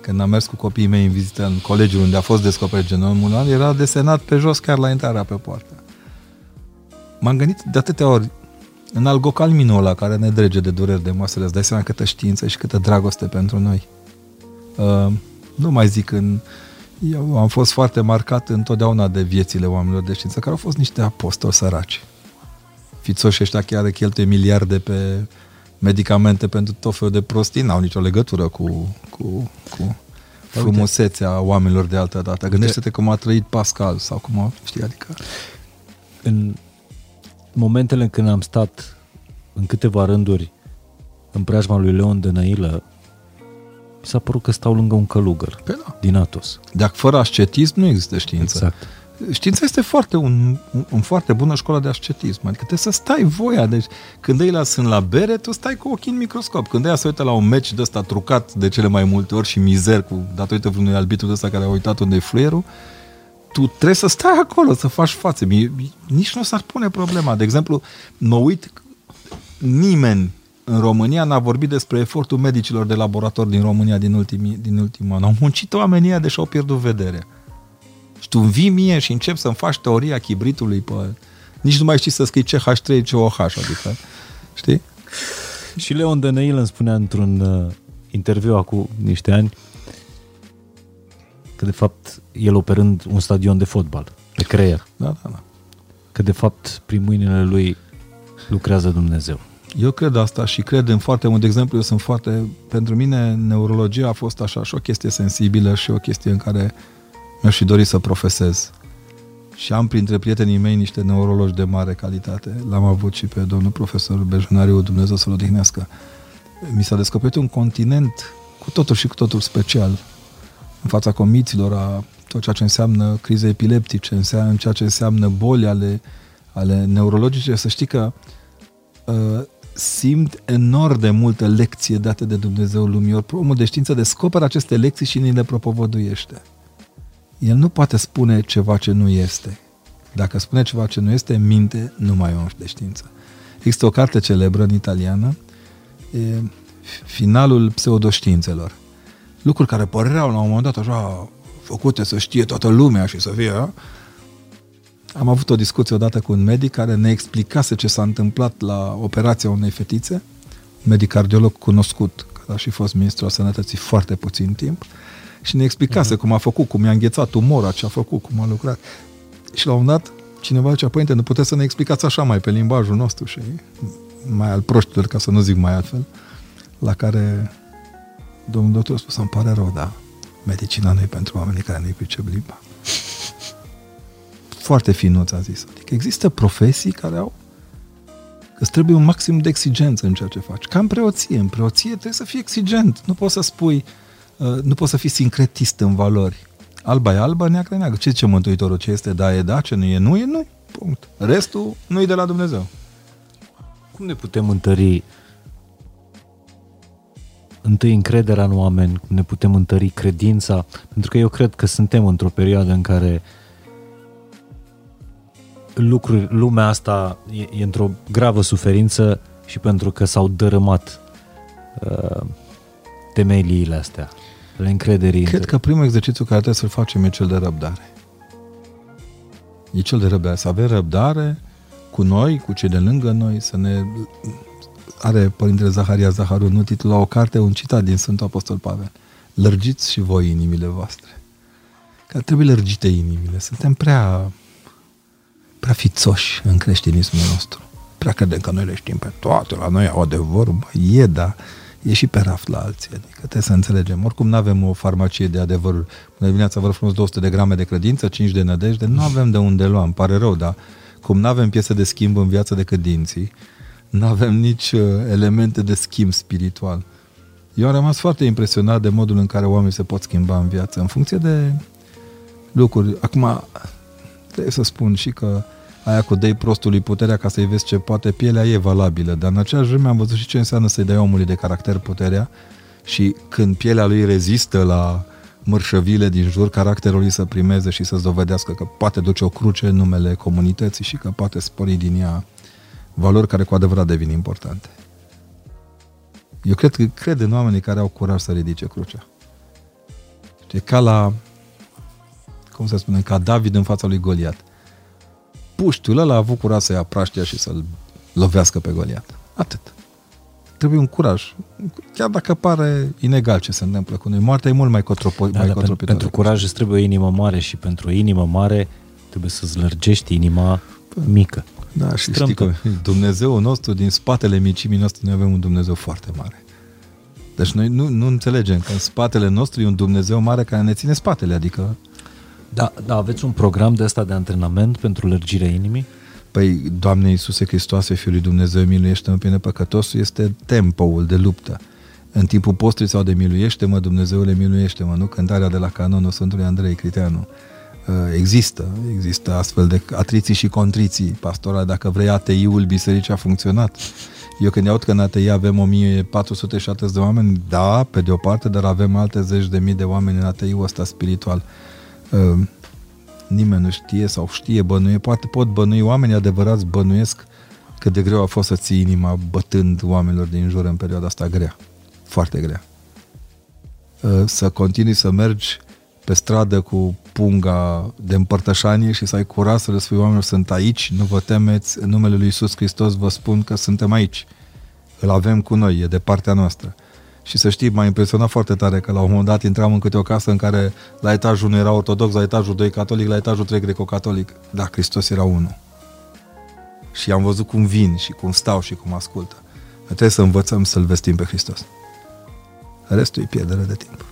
Când am mers cu copiii mei în vizită în colegiul unde a fost descoperit genomul uman, era desenat pe jos chiar la intrarea pe poartă. M-am gândit de atâtea ori în algocalminul ăla care ne drege de dureri de masele, îți dai seama câtă știință și câtă dragoste pentru noi. Uh, nu mai zic în eu am fost foarte marcat întotdeauna de viețile oamenilor de știință, care au fost niște apostoli săraci. Fițoși ăștia chiar cheltuie miliarde pe medicamente pentru tot felul de prostii, n-au nicio legătură cu, cu, cu frumusețea oamenilor de altă dată. Gândește-te cum a trăit Pascal sau cum a, știi, adică... În momentele în când am stat în câteva rânduri în preajma lui Leon de Năilă, mi s-a părut că stau lângă un călugăr Pe da. din Atos. Dacă fără ascetism nu există știință. Exact. Știința este foarte un, un, un foarte bună școală de ascetism. Adică trebuie să stai voia. Deci când ei sunt la bere, tu stai cu ochii în microscop. Când ei se uită la un meci de ăsta trucat de cele mai multe ori și mizer cu datorită vreunui albitru de ăsta care a uitat unde e fluierul, tu trebuie să stai acolo, să faci față. Nici nu s-ar pune problema. De exemplu, mă uit, nimeni în România n-a vorbit despre efortul medicilor de laborator din România din, ultimii, din ultimul an. Au muncit oamenii ăia, deși au pierdut vederea. Și tu vii mie și începi să-mi faci teoria chibritului pe... Nici nu mai știi să scrii CH3, COH, adică, știi? Și Leon Dănăil îmi spunea într-un uh, interviu acum niște ani că de fapt el operând un stadion de fotbal pe creier. Da, da, da. Că de fapt prin mâinile lui lucrează Dumnezeu. Eu cred asta și cred în foarte mult. De exemplu, eu sunt foarte... Pentru mine, neurologia a fost așa și o chestie sensibilă și o chestie în care mi-aș fi dorit să profesez. și am printre prietenii mei niște neurologi de mare calitate. L-am avut și pe domnul profesor Bejunariu, Dumnezeu să-l odihnească. Mi s-a descoperit un continent cu totul și cu totul special în fața comiților a tot ceea ce înseamnă crize epileptice, înseamnă ceea ce înseamnă boli ale, ale neurologice. Să știi că uh, simt enorm de multă lecție date de Dumnezeu lumii. Ori omul de știință descoperă aceste lecții și ni le propovăduiește. El nu poate spune ceva ce nu este. Dacă spune ceva ce nu este, minte numai om de știință. Există o carte celebră în italiană, e finalul pseudoștiințelor. Lucruri care păreau la un moment dat așa făcute să știe toată lumea și să fie... Am avut o discuție odată cu un medic care ne explicase ce s-a întâmplat la operația unei fetițe, un medic cardiolog cunoscut, care a și fost ministru al sănătății foarte puțin timp, și ne explicase uh-huh. cum a făcut, cum i-a înghețat tumora, ce a făcut, cum a lucrat. Și la un dat, cineva zicea, părinte, nu puteți să ne explicați așa mai pe limbajul nostru și mai al proștilor, ca să nu zic mai altfel, la care domnul doctor a spus, îmi pare rău, da, medicina nu e pentru oamenii care nu-i pricep limba. Foarte finuț a zis. Adică există profesii care au că îți trebuie un maxim de exigență în ceea ce faci. Ca în preoție. În preoție trebuie să fii exigent. Nu poți să spui, uh, nu poți să fii sincretist în valori. Alba e albă, neagră e neagră. Ce zice Mântuitorul? Ce este da e da, ce nu e nu e nu. Punct. Restul nu e de la Dumnezeu. Cum ne putem întări întâi încrederea în oameni, cum ne putem întări credința, pentru că eu cred că suntem într-o perioadă în care lucruri, lumea asta e, e într-o gravă suferință și pentru că s-au dărâmat uh, temeliile astea, le încrederii. Cred că primul exercițiu care trebuie să-l facem e cel de răbdare. E cel de răbdare, să avem răbdare cu noi, cu cei de lângă noi, să ne are Părintele Zaharia Zaharu nu titlul la o carte, un citat din Sfântul Apostol Pavel. Lărgiți și voi inimile voastre. Că trebuie lărgite inimile. Suntem prea, prea fițoși în creștinismul nostru. Prea credem că noi le știm pe toate, la noi au adevăr, bă, e, da, e și pe raft la alții. Adică trebuie să înțelegem. Oricum nu avem o farmacie de adevăr. Bună dimineața, vă frumos 200 de grame de credință, 5 de nădejde. Nu avem de unde lua, îmi pare rău, dar cum nu avem piese de schimb în viață decât dinții, nu avem nici uh, elemente de schimb spiritual. Eu am rămas foarte impresionat de modul în care oamenii se pot schimba în viață, în funcție de lucruri. Acum, trebuie să spun și că aia cu dei prostului puterea ca să-i vezi ce poate, pielea e valabilă, dar în aceeași vreme am văzut și ce înseamnă să-i dai omului de caracter puterea și când pielea lui rezistă la mărșăvile din jur, caracterul lui să primeze și să-ți dovedească că poate duce o cruce în numele comunității și că poate spori din ea valori care cu adevărat devin importante. Eu cred că cred în oamenii care au curaj să ridice crucea. E ca la, cum să spunem, ca David în fața lui Goliat. Puștiul ăla a avut curaj să ia praștia și să-l lovească pe Goliat. Atât. Trebuie un curaj. Chiar dacă pare inegal ce se întâmplă cu noi. Moartea e mult mai, cotropo- da, mai pentru, pentru curaj îți trebuie o inimă mare și pentru o inimă mare trebuie să-ți lărgești inima mică. Da, și știi că Dumnezeu nostru, din spatele micimii noastre, noi avem un Dumnezeu foarte mare. Deci noi nu, nu înțelegem că în spatele nostru e un Dumnezeu mare care ne ține spatele, adică... Da, da, aveți un program de ăsta de antrenament pentru lărgirea inimii? Păi, Doamne Iisuse Hristoase, Fiul lui Dumnezeu, miluiește-mă pe nepăcătosul, este tempoul de luptă. În timpul postului sau de miluiește-mă, Dumnezeule, miluiește-mă, nu? Cântarea de la canonul Sfântului Andrei Criteanu. Uh, există, există astfel de atriții și contriții pastorale. Dacă vrei, ATI-ul bisericii a funcționat. Eu când aud că în ATI avem 1470 de oameni, da, pe de o parte, dar avem alte zeci de mii de oameni în ATI-ul ăsta spiritual. Uh, nimeni nu știe sau știe, bănuie, poate pot bănui, oamenii adevărați bănuiesc cât de greu a fost să ții inima bătând oamenilor din jur în perioada asta grea. Foarte grea. Uh, să continui să mergi pe stradă cu punga de împărtășanie și să ai curaj să le spui oamenilor, sunt aici, nu vă temeți, în numele Lui Iisus Hristos vă spun că suntem aici. Îl avem cu noi, e de partea noastră. Și să știi, m-a impresionat foarte tare că la un moment dat intram în câte o casă în care la etajul 1 era ortodox, la etajul 2 catolic, la etajul 3 greco-catolic. Da, Hristos era unul. Și am văzut cum vin și cum stau și cum ascultă. Trebuie să învățăm să-L vestim pe Hristos. Restul e pierdere de timp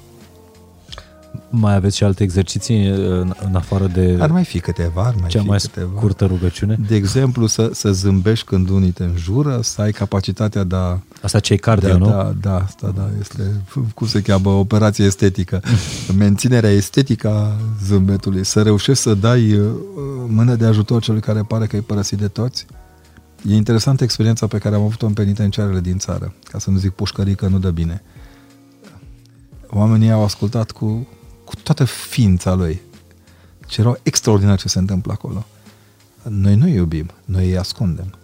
Mai aveți și alte exerciții în, în afară de Ar mai fi câteva, ar mai cea fi mai câteva. scurtă rugăciune? De exemplu, să, să zâmbești când unii te înjură, să ai capacitatea de a... Asta ce cardio, de, nu? Da, da, asta da, este, cum se cheamă, operație estetică. Menținerea estetică a zâmbetului, să reușești să dai uh, mână de ajutor celui care pare că e părăsit de toți. E interesantă experiența pe care am avut-o în penitenciarele din țară, ca să nu zic pușcării că nu dă bine. Oamenii au ascultat cu, cu toată ființa lui. Ce erau extraordinar ce se întâmplă acolo. Noi nu iubim, noi îi ascundem.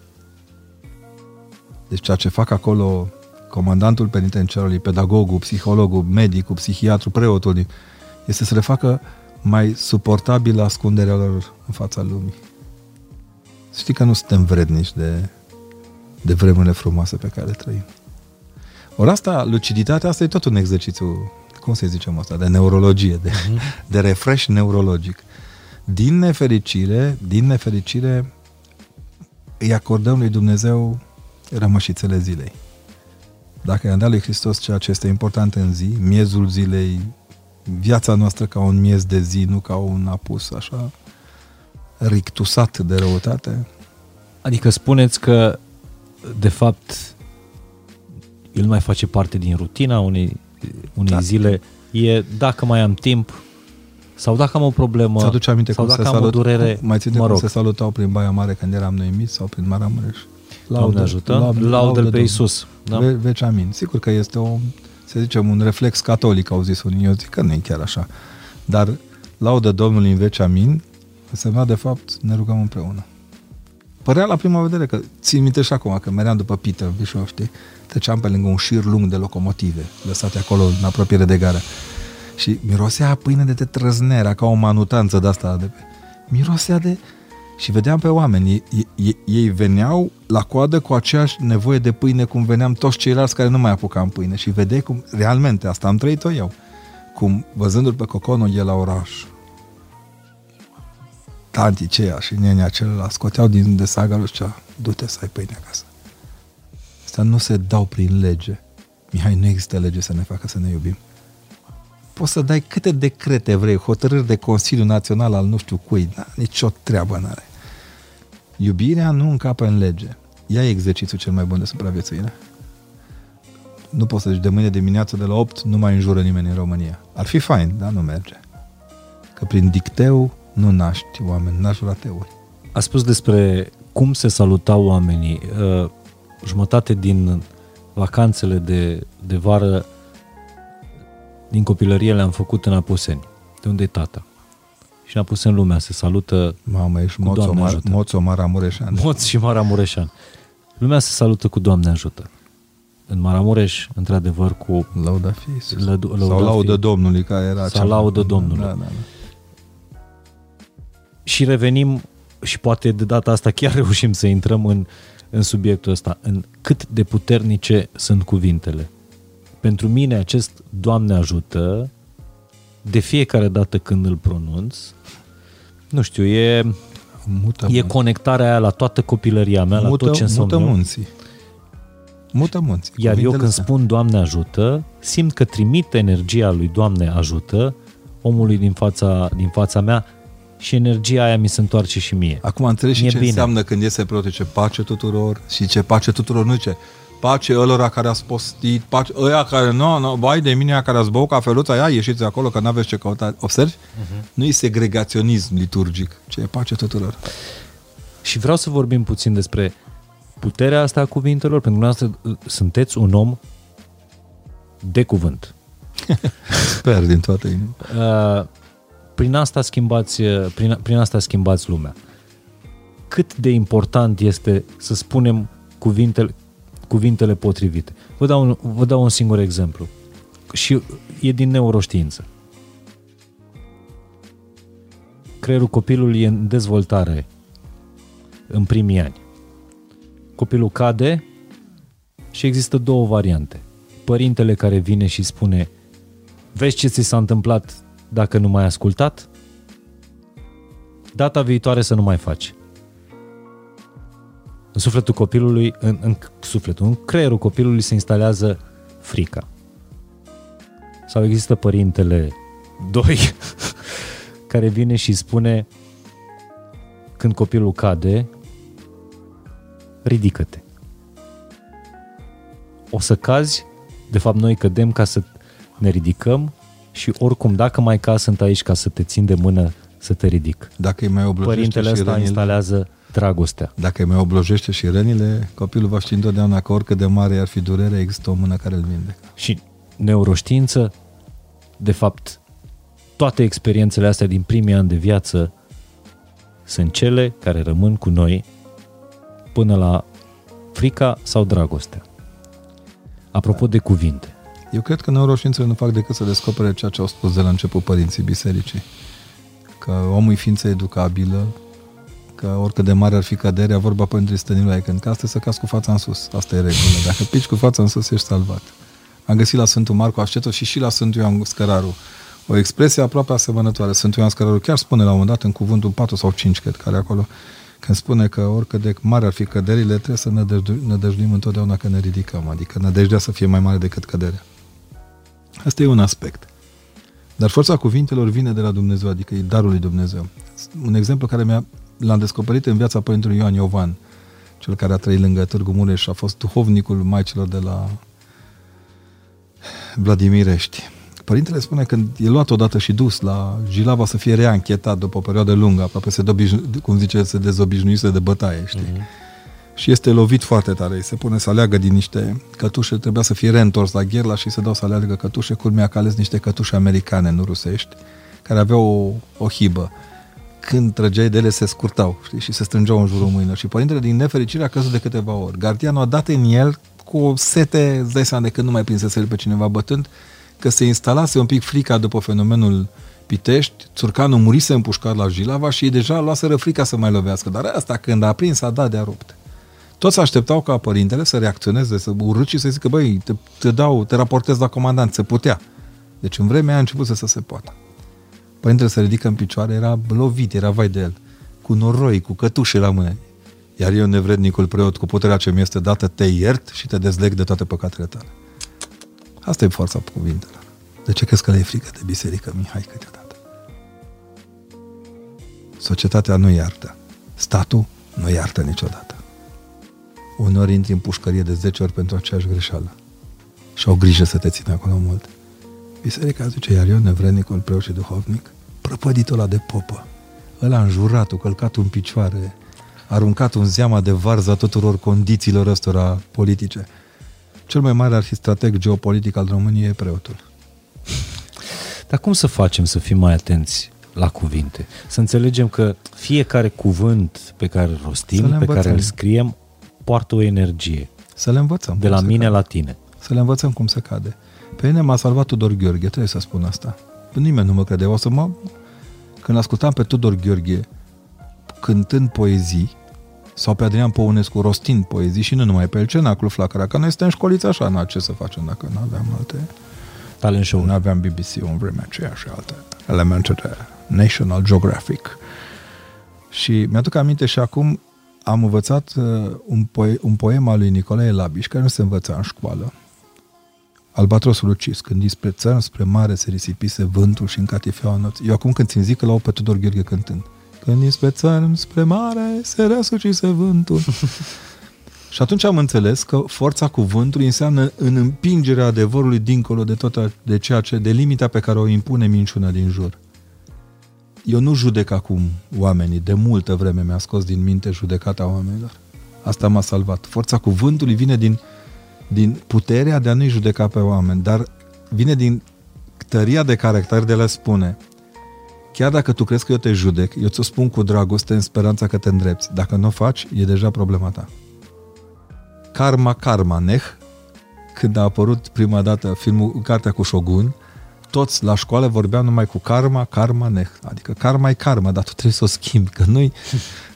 Deci ceea ce fac acolo comandantul penitenciarului, pedagogul, psihologul, medicul, psihiatru, preotul, este să le facă mai suportabil ascunderea lor în fața lumii. Știi că nu suntem vrednici de, de vremurile frumoase pe care le trăim. Ori asta, luciditatea asta e tot un exercițiu, cum să zicem asta, de neurologie, de, uh-huh. de refresh neurologic. Din nefericire, din nefericire, îi acordăm lui Dumnezeu rămășițele zilei. Dacă i-am dat lui Hristos ceea ce este important în zi, miezul zilei, viața noastră ca un miez de zi, nu ca un apus așa rictusat de răutate. Adică spuneți că, de fapt, el nu mai face parte din rutina unei, unei da. zile. E dacă mai am timp sau dacă am o problemă Ți aduce aminte sau cum dacă se am salut, o durere, cum, mai ține mă rog. cum se salutau prin Baia Mare când eram noi mici sau prin Maramureș. Doamne ajută, laudă, laudă pe Iisus. Da? Ve, veci amin. Sigur că este o, să zicem, un reflex catolic, au zis unii. Eu zic că nu e chiar așa. Dar laudă Domnului în veci amin însemna de fapt ne rugăm împreună. Părea la prima vedere că, țin minte și acum, că meream după Peter Bishop, știi? Treceam pe lângă un șir lung de locomotive, lăsate acolo în apropiere de gară. Și mirosea pâine de trăznera, ca o manutanță de asta. De pe... Mirosea de... Și vedeam pe oameni, ei, ei, ei veneau la coadă cu aceeași nevoie de pâine cum veneam toți ceilalți care nu mai apucam pâine. Și vedeai cum, realmente, asta am trăit-o eu, cum văzându-l pe coconul el la oraș, tantii ceia și nenea celălalt scoteau din de saga lui cea, du-te să ai pâine acasă. Asta nu se dau prin lege. Mihai, nu există lege să ne facă să ne iubim. Poți să dai câte decrete vrei, hotărâri de Consiliu Național al nu știu cui, da, nicio treabă n-are. Iubirea nu încape în lege. Ea e exercițiul cel mai bun de supraviețuire. Nu poți să zici de mâine dimineață de la 8 nu mai înjură nimeni în România. Ar fi fain, dar nu merge. Că prin dicteu nu naști oameni, naști rateuri. A spus despre cum se salutau oamenii. Uh, jumătate din vacanțele de, de vară din copilărie le-am făcut în Apuseni, de unde e tata. Și în Apuseni lumea se salută Mamă, ești cu Doamne Moțo, ajută. Moțo Maramureșan. Moț și Maramureșan. Lumea se salută cu Doamne ajută. În Maramureș, într-adevăr, cu Lauda fi Iisus. lădu, lăuda Sau laudă fi. Domnului, care era Sau cea- laudă Domnului. Da, da, da. Și revenim și poate de data asta chiar reușim să intrăm în, în subiectul ăsta, în cât de puternice sunt cuvintele. Pentru mine acest Doamne ajută, de fiecare dată când îl pronunț, nu știu, e, Mută, e conectarea aia la toată copilăria mea, mută, la tot ce mută înseamnă eu. munții. Mută munții. Iar eu Cuvintele când astea. spun Doamne ajută, simt că trimit energia lui Doamne ajută omului din fața, din fața mea și energia aia mi se întoarce și mie. Acum înțelegi și Mi-e ce bine. înseamnă când iese preotul, ce pace tuturor și ce pace tuturor, nu ce pace ălora care ați postit, pace, ăia care, nu, nu, bai de mine, ăia care ați băut cafeluța, ia, ieșiți acolo că n-aveți ce căuta. Observi? Uh-huh. Nu e segregaționism liturgic, ce e pace tuturor. Și vreau să vorbim puțin despre puterea asta a cuvintelor, pentru că dumneavoastră sunteți un om de cuvânt. Sper din toată inima. Uh, Prin asta schimbați, uh, prin, prin asta schimbați lumea. Cât de important este să spunem cuvintele, cuvintele potrivite. Vă dau, un, vă dau un singur exemplu. Și e din neuroștiință. Creierul copilului e în dezvoltare în primii ani. Copilul cade și există două variante. Părintele care vine și spune vezi ce ți s-a întâmplat dacă nu mai ai ascultat? Data viitoare să nu mai faci. În sufletul copilului, în, în sufletul, în creierul copilului se instalează frica. Sau există părintele Doi, care vine și spune când copilul cade, ridică-te. O să cazi, de fapt noi cădem ca să ne ridicăm și oricum dacă mai caz sunt aici ca să te țin de mână să te ridic. Dacă îi mai oblojește Părintele și ăsta rănile, instalează dragostea. dacă îi mai oblojește și rănile, copilul va ști întotdeauna că oricât de mare ar fi durerea, există o mână care îl vindecă. Și neuroștiință, de fapt, toate experiențele astea din primii ani de viață sunt cele care rămân cu noi până la frica sau dragostea. Apropo de cuvinte, Eu cred că neuroștiințele nu fac decât să descopere ceea ce au spus de la început părinții bisericii. Că omul e ființă educabilă, că oricât de mare ar fi căderea, vorba Părintele Stănilui când că asta e să cazi cu fața în sus. Asta e regulă. Dacă pici cu fața în sus, ești salvat. Am găsit la Sfântul Marcu Asceto și și la Sfântul Ioan Scăraru o expresie aproape asemănătoare. Sfântul Ioan Scăraru chiar spune la un moment dat în cuvântul 4 sau 5, cred că are acolo, când spune că oricât de mare ar fi căderile, trebuie să nădejdu- nădăjduim întotdeauna că ne ridicăm, adică nădejdea să fie mai mare decât căderea. Asta e un aspect. Dar forța cuvintelor vine de la Dumnezeu, adică e darul lui Dumnezeu. Un exemplu care mi-a, l-am descoperit în viața Părintelui Ioan Iovan, cel care a trăit lângă Târgu Mureș și a fost duhovnicul maicilor de la Vladimirești. Părintele spune că e luat odată și dus la Jilava să fie reanchetat după o perioadă lungă, aproape se dobijnu- cum zice, se dezobișnuise de bătaie, știi? Uh-huh. Și este lovit foarte tare. Se pune să aleagă din niște cătușe, trebuia să fie reîntors la Gherla și se dau să aleagă cătușe, culmea că a ales niște cătușe americane, nu rusești, care aveau o, o hibă. Când trăgeai de ele se scurtau știi? și se strângeau în jurul mâinilor. Și părintele din nefericire a căzut de câteva ori. Gardianul a dat în el cu o sete, îți dai seama de când nu mai prinsese el pe cineva bătând, că se instalase un pic frica după fenomenul Pitești, Țurcanul murise împușcat la Jilava și ei deja luaseră frica să mai lovească. Dar asta când a prins a dat de-a rupt. Toți așteptau ca părintele să reacționeze, să urât și să zică, băi, te, te dau, te raportez la comandant, se putea. Deci în vremea aia a început să, să se poată. Părintele se ridică în picioare, era lovit, era vai de el, cu noroi, cu cătușe la mână. Iar eu, nevrednicul preot, cu puterea ce mi este dată, te iert și te dezleg de toate păcatele tale. Asta e forța cuvintelor. De ce crezi că le e frică de biserică, Mihai, câteodată? Societatea nu iartă. Statul nu iartă niciodată. Uneori intri în pușcărie de 10 ori pentru aceeași greșeală. Și au grijă să te țină acolo mult. Biserica zice, iar eu, nevrednicul preot și duhovnic, prăpăditul ăla de popă, ăla înjuratul, călcat în picioare, aruncat un zeama de varză tuturor condițiilor ăstora politice. Cel mai mare arhistrateg geopolitic al României e preotul. Dar cum să facem să fim mai atenți la cuvinte? Să înțelegem că fiecare cuvânt pe care îl Să rostim, le pe care învățăm. îl scriem, poartă o energie. Să le învățăm. De cum la se mine cade. la tine. Să le învățăm cum se cade. Pe mine m-a salvat Tudor Gheorghe, trebuie să spun asta. Nimeni nu mă crede. O să mă... Când ascultam pe Tudor Gheorghe cântând poezii, sau pe Adrian Păunescu rostind poezii și nu numai pe el, Cenaclu Flacăra, că noi suntem școliți așa, na, ce să facem dacă nu aveam alte... Talent show. Nu aveam BBC în vremea aceea și alte elemente de National Geographic. Și mi-aduc aminte și acum am învățat uh, un, poe- un poem al lui Nicolae Labiș, care nu se învăța în școală. Albatrosul ucis, când dispre țărm, spre mare se risipise vântul și în catifeaua nopții. Eu acum când ți-mi zic că l-au pe Tudor Gheorghe cântând. Când dispre țărm, spre mare se răsucise vântul. Și atunci am înțeles că forța cuvântului înseamnă în împingerea adevărului dincolo de, tot de ceea ce, de limita pe care o impune minciuna din jur. Eu nu judec acum oamenii, de multă vreme mi-a scos din minte judecata oamenilor. Asta m-a salvat. Forța cuvântului vine din, din puterea de a nu-i judeca pe oameni, dar vine din tăria de caracter de a le spune chiar dacă tu crezi că eu te judec, eu ți-o spun cu dragoste în speranța că te îndrepți. Dacă nu o faci, e deja problema ta. Karma Karma Neh, când a apărut prima dată filmul, cartea cu Shogun, toți la școală vorbeau numai cu karma, karma, neh. Adică karma e karma, dar tu trebuie să o schimbi, că nu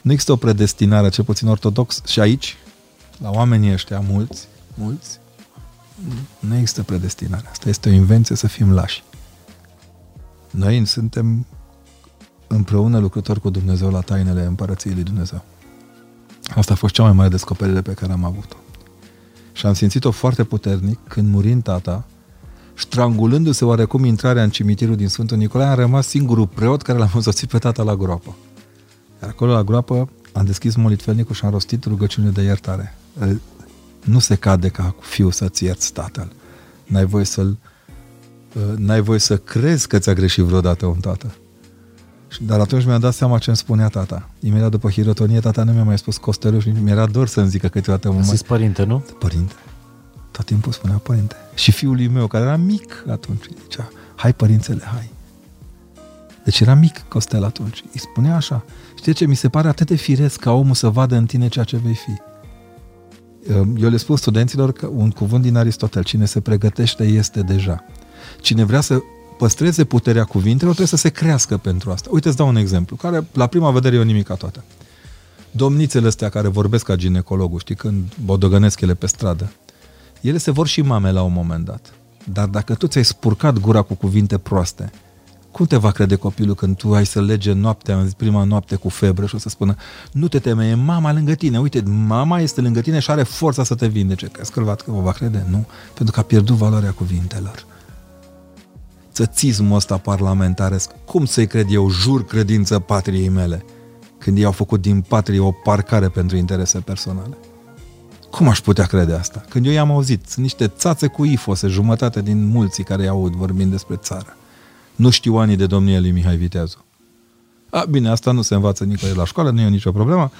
nu există o predestinare, cel puțin ortodox. Și aici, la oamenii ăștia mulți, mulți, nu există predestinare. Asta este o invenție să fim lași. Noi suntem împreună lucrători cu Dumnezeu la tainele împărăției lui Dumnezeu. Asta a fost cea mai mare descoperire pe care am avut-o. Și am simțit-o foarte puternic când murind tata, strangulându-se oarecum intrarea în cimitirul din Sfântul Nicolae, am rămas singurul preot care l-am însoțit pe tata la groapă. Iar acolo la groapă am deschis molitvelnicul și am rostit rugăciune de iertare. Nu se cade ca fiu să-ți ierți tatăl. N-ai voie să-l n-ai voie să crezi că ți-a greșit vreodată un tată. Dar atunci mi-am dat seama ce îmi spunea tata. Imediat după hirotonie, tata nu mi-a mai spus Costelu și mi-era dor să-mi zică câteodată. Mă zis părinte, nu? Părinte. Tot timpul spunea părinte. Și fiul meu, care era mic atunci, zicea, hai părințele, hai. Deci era mic Costel atunci. Îi spunea așa. Știi ce? Mi se pare atât de firesc ca omul să vadă în tine ceea ce vei fi. Eu le spun studenților că un cuvânt din Aristotel, cine se pregătește este deja. Cine vrea să păstreze puterea cuvintelor, trebuie să se crească pentru asta. Uite, îți dau un exemplu, care la prima vedere e o nimica toată. Domnițele astea care vorbesc ca ginecologul, știi, când bodogănesc ele pe stradă, ele se vor și mame la un moment dat. Dar dacă tu ți-ai spurcat gura cu cuvinte proaste, cum te va crede copilul când tu ai să lege noaptea, în prima noapte cu febră și o să spună nu te teme, e mama lângă tine, uite, mama este lângă tine și are forța să te vindece. Crezi că o va crede? Nu, pentru că a pierdut valoarea cuvintelor țățismul ăsta parlamentaresc. Cum să-i cred eu, jur credință patriei mele, când ei au făcut din patrie o parcare pentru interese personale? Cum aș putea crede asta? Când eu i-am auzit, sunt niște țațe cu ifose, jumătate din mulții care i aud vorbind despre țară. Nu știu anii de domnie lui Mihai Viteazu. A, bine, asta nu se învață nicăieri la școală, nu e nicio problemă.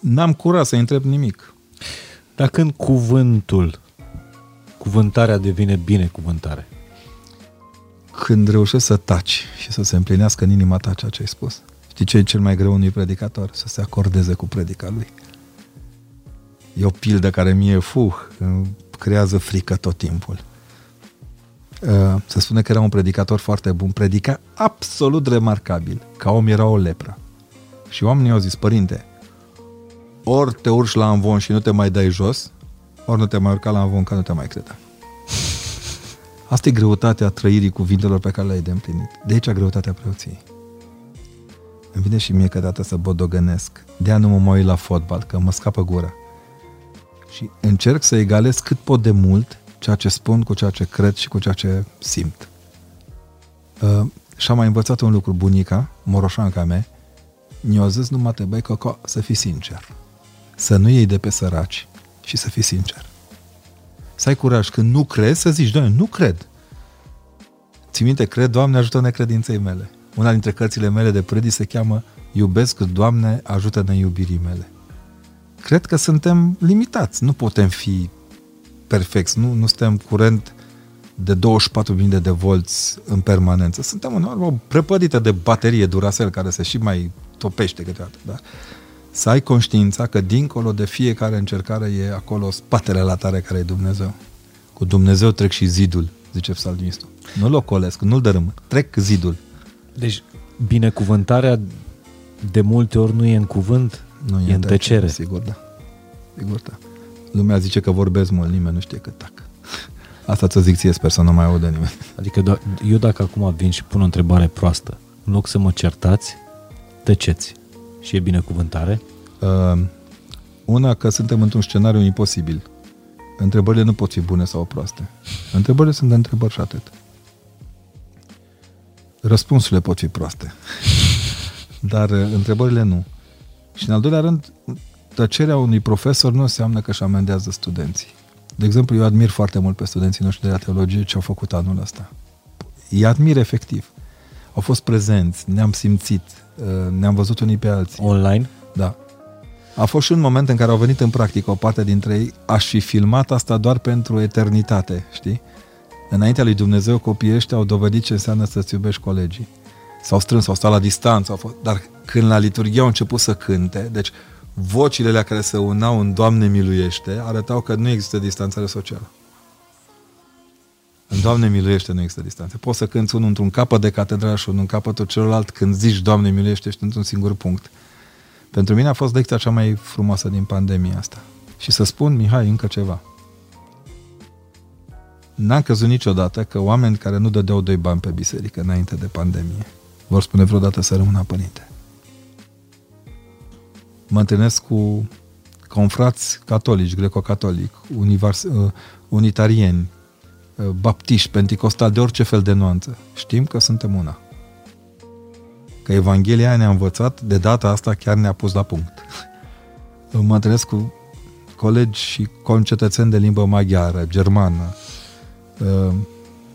N-am curat să întreb nimic. Dar când cuvântul, cuvântarea devine binecuvântare, când reușești să taci și să se împlinească în inima ta ceea ce ai spus. Știi ce e cel mai greu unui predicator? Să se acordeze cu predica lui. E o pildă care mie, fuh, creează frică tot timpul. Uh, se spune că era un predicator foarte bun, predica absolut remarcabil. Ca om era o lepră. Și oamenii au zis, părinte, ori te urci la învon și nu te mai dai jos, ori nu te mai urca la învon că nu te mai credea. Asta e greutatea trăirii cuvintelor pe care le-ai de împlinit. De aici greutatea preoției. Îmi vine și mie câteodată să bodogănesc. De-aia nu mă mai uit la fotbal, că mă scapă gura. Și încerc să egalez cât pot de mult ceea ce spun cu ceea ce cred și cu ceea ce simt. Uh, și am mai învățat un lucru, bunica, moroșanca mea, mi-a zis numai te băi, coco, să fii sincer. Să nu iei de pe săraci și să fii sincer să ai curaj. Când nu crezi, să zici, doamne, nu cred. Ți minte, cred, Doamne, ajută necredinței mele. Una dintre cărțile mele de predii se cheamă Iubesc, Doamne, ajută-ne iubirii mele. Cred că suntem limitați, nu putem fi perfecți, nu, nu suntem curent de 24.000 de volți în permanență. Suntem în o prăpădită de baterie Duracell care se și mai topește câteodată. Da? să ai conștiința că dincolo de fiecare încercare e acolo spatele la tare care e Dumnezeu. Cu Dumnezeu trec și zidul, zice psalmistul. Nu-l ocolesc, nu-l dărâm, trec zidul. Deci binecuvântarea de multe ori nu e în cuvânt, nu e, e în tăcere. Sigur, da. Sigur, da. Lumea zice că vorbesc mult, nimeni nu știe că tac. Asta ți zic ție, sper să nu mai audă nimeni. Adică eu dacă acum vin și pun o întrebare proastă, în loc să mă certați, tăceți și e binecuvântare? Uh, una, că suntem într-un scenariu imposibil. Întrebările nu pot fi bune sau proaste. Întrebările sunt de întrebări și atât. Răspunsurile pot fi proaste. Dar uh, întrebările nu. Și în al doilea rând, tăcerea unui profesor nu înseamnă că își amendează studenții. De exemplu, eu admir foarte mult pe studenții noștri de la teologie ce au făcut anul ăsta. Îi admir efectiv. Au fost prezenți, ne-am simțit, Uh, ne-am văzut unii pe alții. Online? Da. A fost și un moment în care au venit în practică o parte dintre ei, aș fi filmat asta doar pentru eternitate, știi? Înaintea lui Dumnezeu copiii ăștia au dovedit ce înseamnă să-ți iubești colegii. S-au strâns, au stat la distanță, au fost... dar când la liturghie au început să cânte, deci vocile la care se unau în Doamne miluiește arătau că nu există distanțare socială. În Doamne miluiește nu există distanțe. Poți să cânți unul într-un capăt de catedrală și unul în capătul celălalt. Când zici Doamne miluiește, ești într-un singur punct. Pentru mine a fost lecția cea mai frumoasă din pandemia asta. Și să spun, Mihai, încă ceva. N-am căzut niciodată că oameni care nu dădeau doi bani pe biserică înainte de pandemie vor spune vreodată să rămână părinte. Mă întâlnesc cu confrați catolici, greco-catolic, univers, uh, unitarieni, uh, baptiști, penticostali, de orice fel de nuanță. Știm că suntem una. Că Evanghelia ne-a învățat, de data asta chiar ne-a pus la punct. Mă întâlnesc cu colegi și concetățeni de limbă maghiară, germană.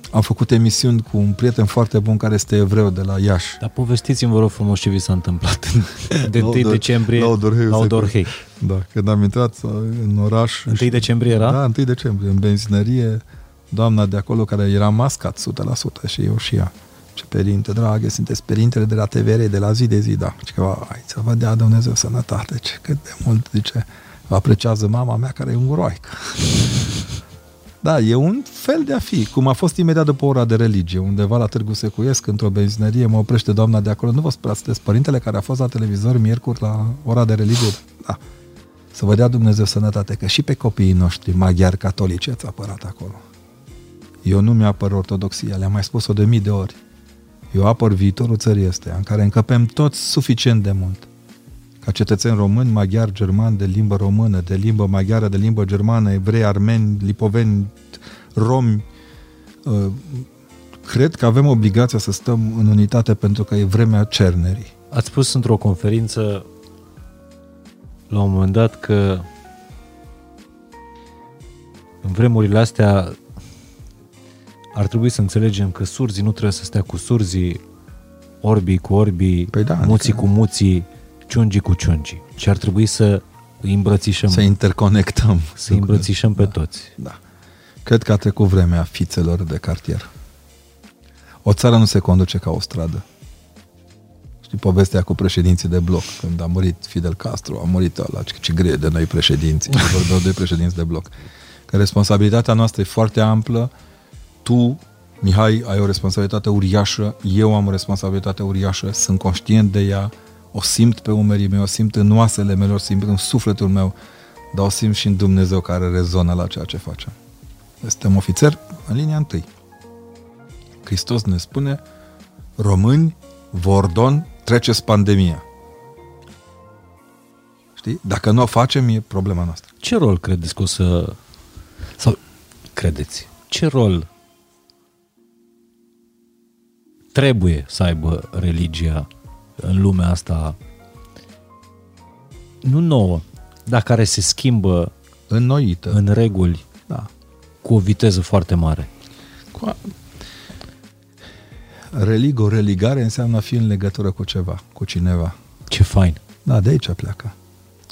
Uh, am făcut emisiuni cu un prieten foarte bun care este evreu de la Iași. Dar povestiți-mi, vă rog frumos, ce vi s-a întâmplat de 1 decembrie la Odorhei. La Odorhei. Da, când am intrat în oraș... 1 decembrie era? Da, 1 decembrie, în benzinărie, doamna de acolo care era mascat 100% și eu și ea. Ce părinte, dragă, sunteți părintele de la TVR, de la zi de zi, da. Și că, ai, să vă dea Dumnezeu sănătate, ce cât de mult, zice, apreciază mama mea care e unguroaică. Da, e un fel de a fi, cum a fost imediat după ora de religie, undeva la Târgu Secuiesc, într-o benzinărie, mă oprește doamna de acolo, nu vă sperați, sunteți părintele care a fost la televizor miercuri la ora de religie? Da. Să vă dea Dumnezeu sănătate, că și pe copiii noștri maghiari catolici ați apărat acolo. Eu nu mi-apăr ortodoxia, le-am mai spus-o de mii de ori. Eu apăr viitorul țării este, în care încăpem toți suficient de mult ca cetățeni români, maghiari, germani, de limbă română, de limbă maghiară, de limbă germană, evrei, armeni, lipoveni, romi, uh, cred că avem obligația să stăm în unitate pentru că e vremea cernerii. Ați spus într-o conferință la un moment dat că în vremurile astea ar trebui să înțelegem că surzii nu trebuie să stea cu surzii, orbii cu orbii, păi da, muții adică... cu muții, ciungii cu ciungii. Și ar trebui să îi îmbrățișăm. Să interconectăm. Să îi îmbrățișăm pe da, toți. Da. Cred că a trecut vremea fițelor de cartier. O țară nu se conduce ca o stradă. Știi povestea cu președinții de bloc, când a murit Fidel Castro, a murit ăla, ce greu de noi președinți, vorbeau de președinți de bloc. Că responsabilitatea noastră e foarte amplă, tu, Mihai, ai o responsabilitate uriașă, eu am o responsabilitate uriașă, sunt conștient de ea, o simt pe umerii mei, o simt în oasele mele, o simt în sufletul meu, dar o simt și în Dumnezeu care rezonă la ceea ce facem. Suntem ofițeri în linia întâi. Hristos ne spune, români, Vordon, treceți pandemia. Știi? Dacă nu o facem, e problema noastră. Ce rol credeți că o să... Sau credeți? Ce rol trebuie să aibă religia în lumea asta nu nouă, dar care se schimbă înnoită în reguli da. cu o viteză foarte mare. Cu a... Religo, religare înseamnă a fi în legătură cu ceva, cu cineva. Ce fain. Da, de aici pleacă.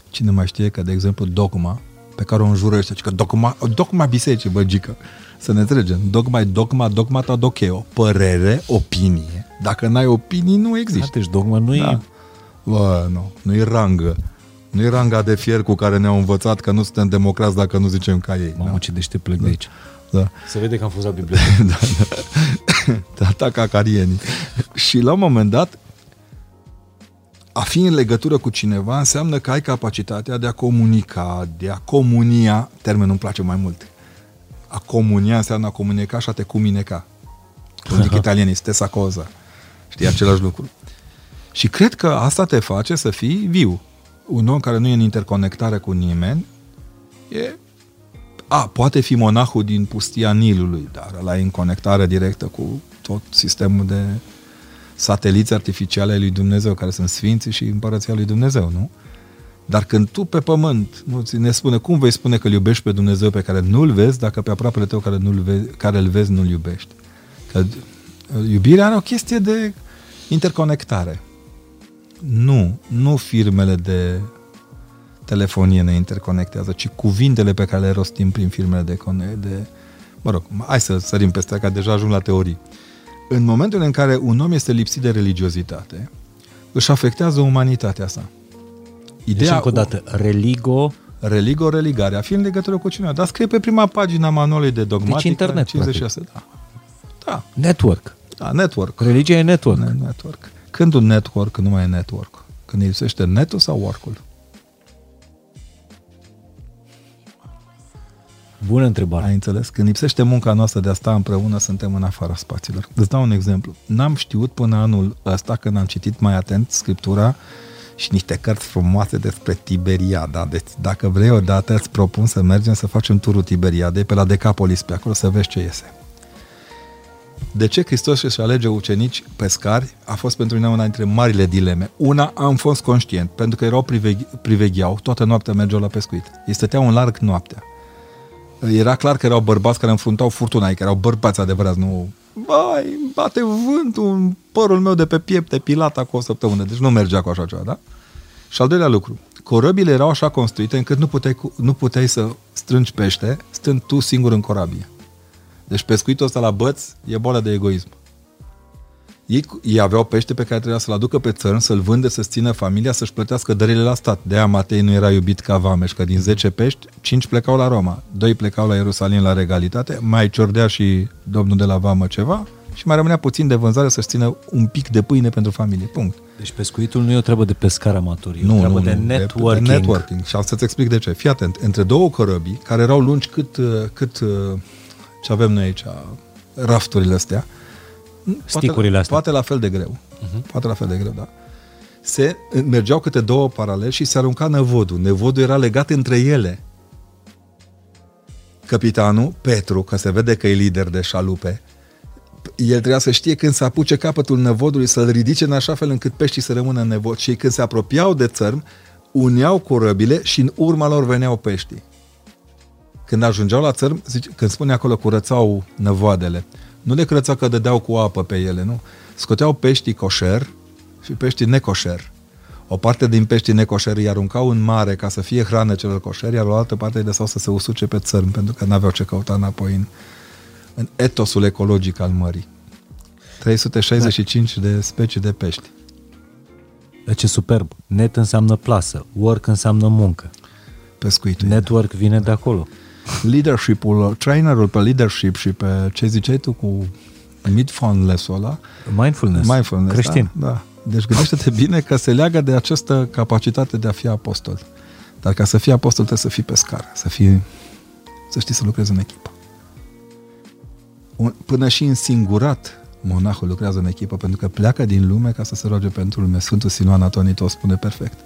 Cine mai știe că, de exemplu, dogma, pe care o înjurăște, că dogma, dogma bisericii, băgică, să ne înțelegem, dogma e dogma, dogma ta docheo, părere, opinie. Dacă n-ai opinii, nu există. Da, deci dogma nu da. e... Bă, nu, nu e rangă. Nu e ranga de fier cu care ne-au învățat că nu suntem democrați dacă nu zicem ca ei. Mamă, da. ce deștept plec da. de aici. Da. Se vede că am fost la bibliotecă. da, da. Tata cacarienii. și la un moment dat, a fi în legătură cu cineva înseamnă că ai capacitatea de a comunica, de a comunia, termenul îmi place mai mult. A comunia înseamnă a comunica și a te cumineca. Cum zic italienii, stessa cosa. Știi, același lucru. Și cred că asta te face să fii viu. Un om care nu e în interconectare cu nimeni e... A, poate fi monahul din pustia Nilului, dar ăla e în conectare directă cu tot sistemul de sateliți artificiale ai lui Dumnezeu, care sunt sfinții și împărăția lui Dumnezeu, nu? Dar când tu pe pământ nu ți ne spune cum vei spune că îl iubești pe Dumnezeu pe care nu-l vezi, dacă pe aproapele tău care, nu-l vezi, care îl vezi nu-l iubești. Că iubirea are o chestie de interconectare. Nu, nu firmele de telefonie ne interconectează, ci cuvintele pe care le rostim prin firmele de, de mă rog, hai să sărim peste ca deja ajung la teorii. În momentul în care un om este lipsit de religiozitate, își afectează umanitatea sa. Ideea deci, încă o dată, religo... Religo, religare, a fi în legătură cu cineva. Dar scrie pe prima pagina manualului de dogmatică. Deci internet, 56, da. da. Network. Da, network. Religia e network. Ne- network. Când un network nu mai e network? Când îi lipsește netul sau work-ul? Bună întrebare. Ai înțeles? Când lipsește munca noastră de a sta împreună, suntem în afara spațiilor. Îți dau un exemplu. N-am știut până anul ăsta, când am citit mai atent Scriptura și niște cărți frumoase despre Tiberiada. Deci, dacă vrei odată, îți propun să mergem să facem turul Tiberiadei pe la Decapolis, pe acolo, să vezi ce iese. De ce Hristos își alege ucenici pescari a fost pentru mine una dintre marile dileme. Una, am fost conștient, pentru că erau priveghe, privegheau, toată noaptea mergeau la pescuit. Ei stăteau în larg noaptea. Era clar că erau bărbați care înfruntau furtuna, că erau bărbați adevărați, nu... Bai, bate vântul, părul meu de pe piept pilat acum o săptămână, deci nu mergea cu așa ceva, da? Și al doilea lucru, corăbile erau așa construite încât nu puteai, nu puteai să strângi pește stând tu singur în corabie. Deci pescuitul ăsta la băț e boală de egoism. Ei, ei aveau pește pe care trebuia să-l aducă pe țărm, să-l vânde, să-ți țină familia, să-și plătească dările la stat. De aia Matei nu era iubit ca Vameș, că din 10 pești, 5 plecau la Roma, 2 plecau la Ierusalim la regalitate, mai ciordea și domnul de la Vamă ceva și mai rămânea puțin de vânzare să-și țină un pic de pâine pentru familie. Punct. Deci pescuitul nu e o treabă de pescar amator, e nu, o treabă nu, de nu, networking. De, de networking. Și am să-ți explic de ce. Fii atent, între două corăbii, care erau lungi cât, cât ce avem noi aici, rafturile astea, Sticurile astea. Poate la fel de greu. Uh-huh. Poate la fel de greu, da. Se mergeau câte două paralel și se arunca năvodul. Năvodul era legat între ele. Capitanul, Petru, că se vede că e lider de șalupe, el trebuia să știe când să apuce capătul năvodului, să-l ridice în așa fel încât peștii să rămână în nevod. Și când se apropiau de țărm, uneau corăbile și în urma lor veneau peștii. Când ajungeau la țărm, zice, când spune acolo curățau năvoadele, nu le curățau că dădeau cu apă pe ele, nu? Scoteau peștii coșer și peștii necoșer. O parte din peștii necoșer îi aruncau în mare ca să fie hrană celor coșeri, iar o altă parte îi lăsau să se usuce pe țărm, pentru că n-aveau ce căuta înapoi în, în etosul ecologic al mării. 365 da. de specii de pești. Deci e superb. Net înseamnă plasă, work înseamnă muncă. Pescuitul. Network vine de acolo. Leadership-ul, trainerul pe leadership și pe ce ziceai tu cu mindfulness-ul ăla. Mindfulness. Mindfulness, Creștin. Da, da. Deci gândește-te bine că se leagă de această capacitate de a fi apostol. Dar ca să fii apostol trebuie să fii pescar, să fii, să știi să lucrezi în echipă. Un, până și în singurat monahul lucrează în echipă pentru că pleacă din lume ca să se roage pentru lume. Sfântul Sinuan Atonit o spune perfect.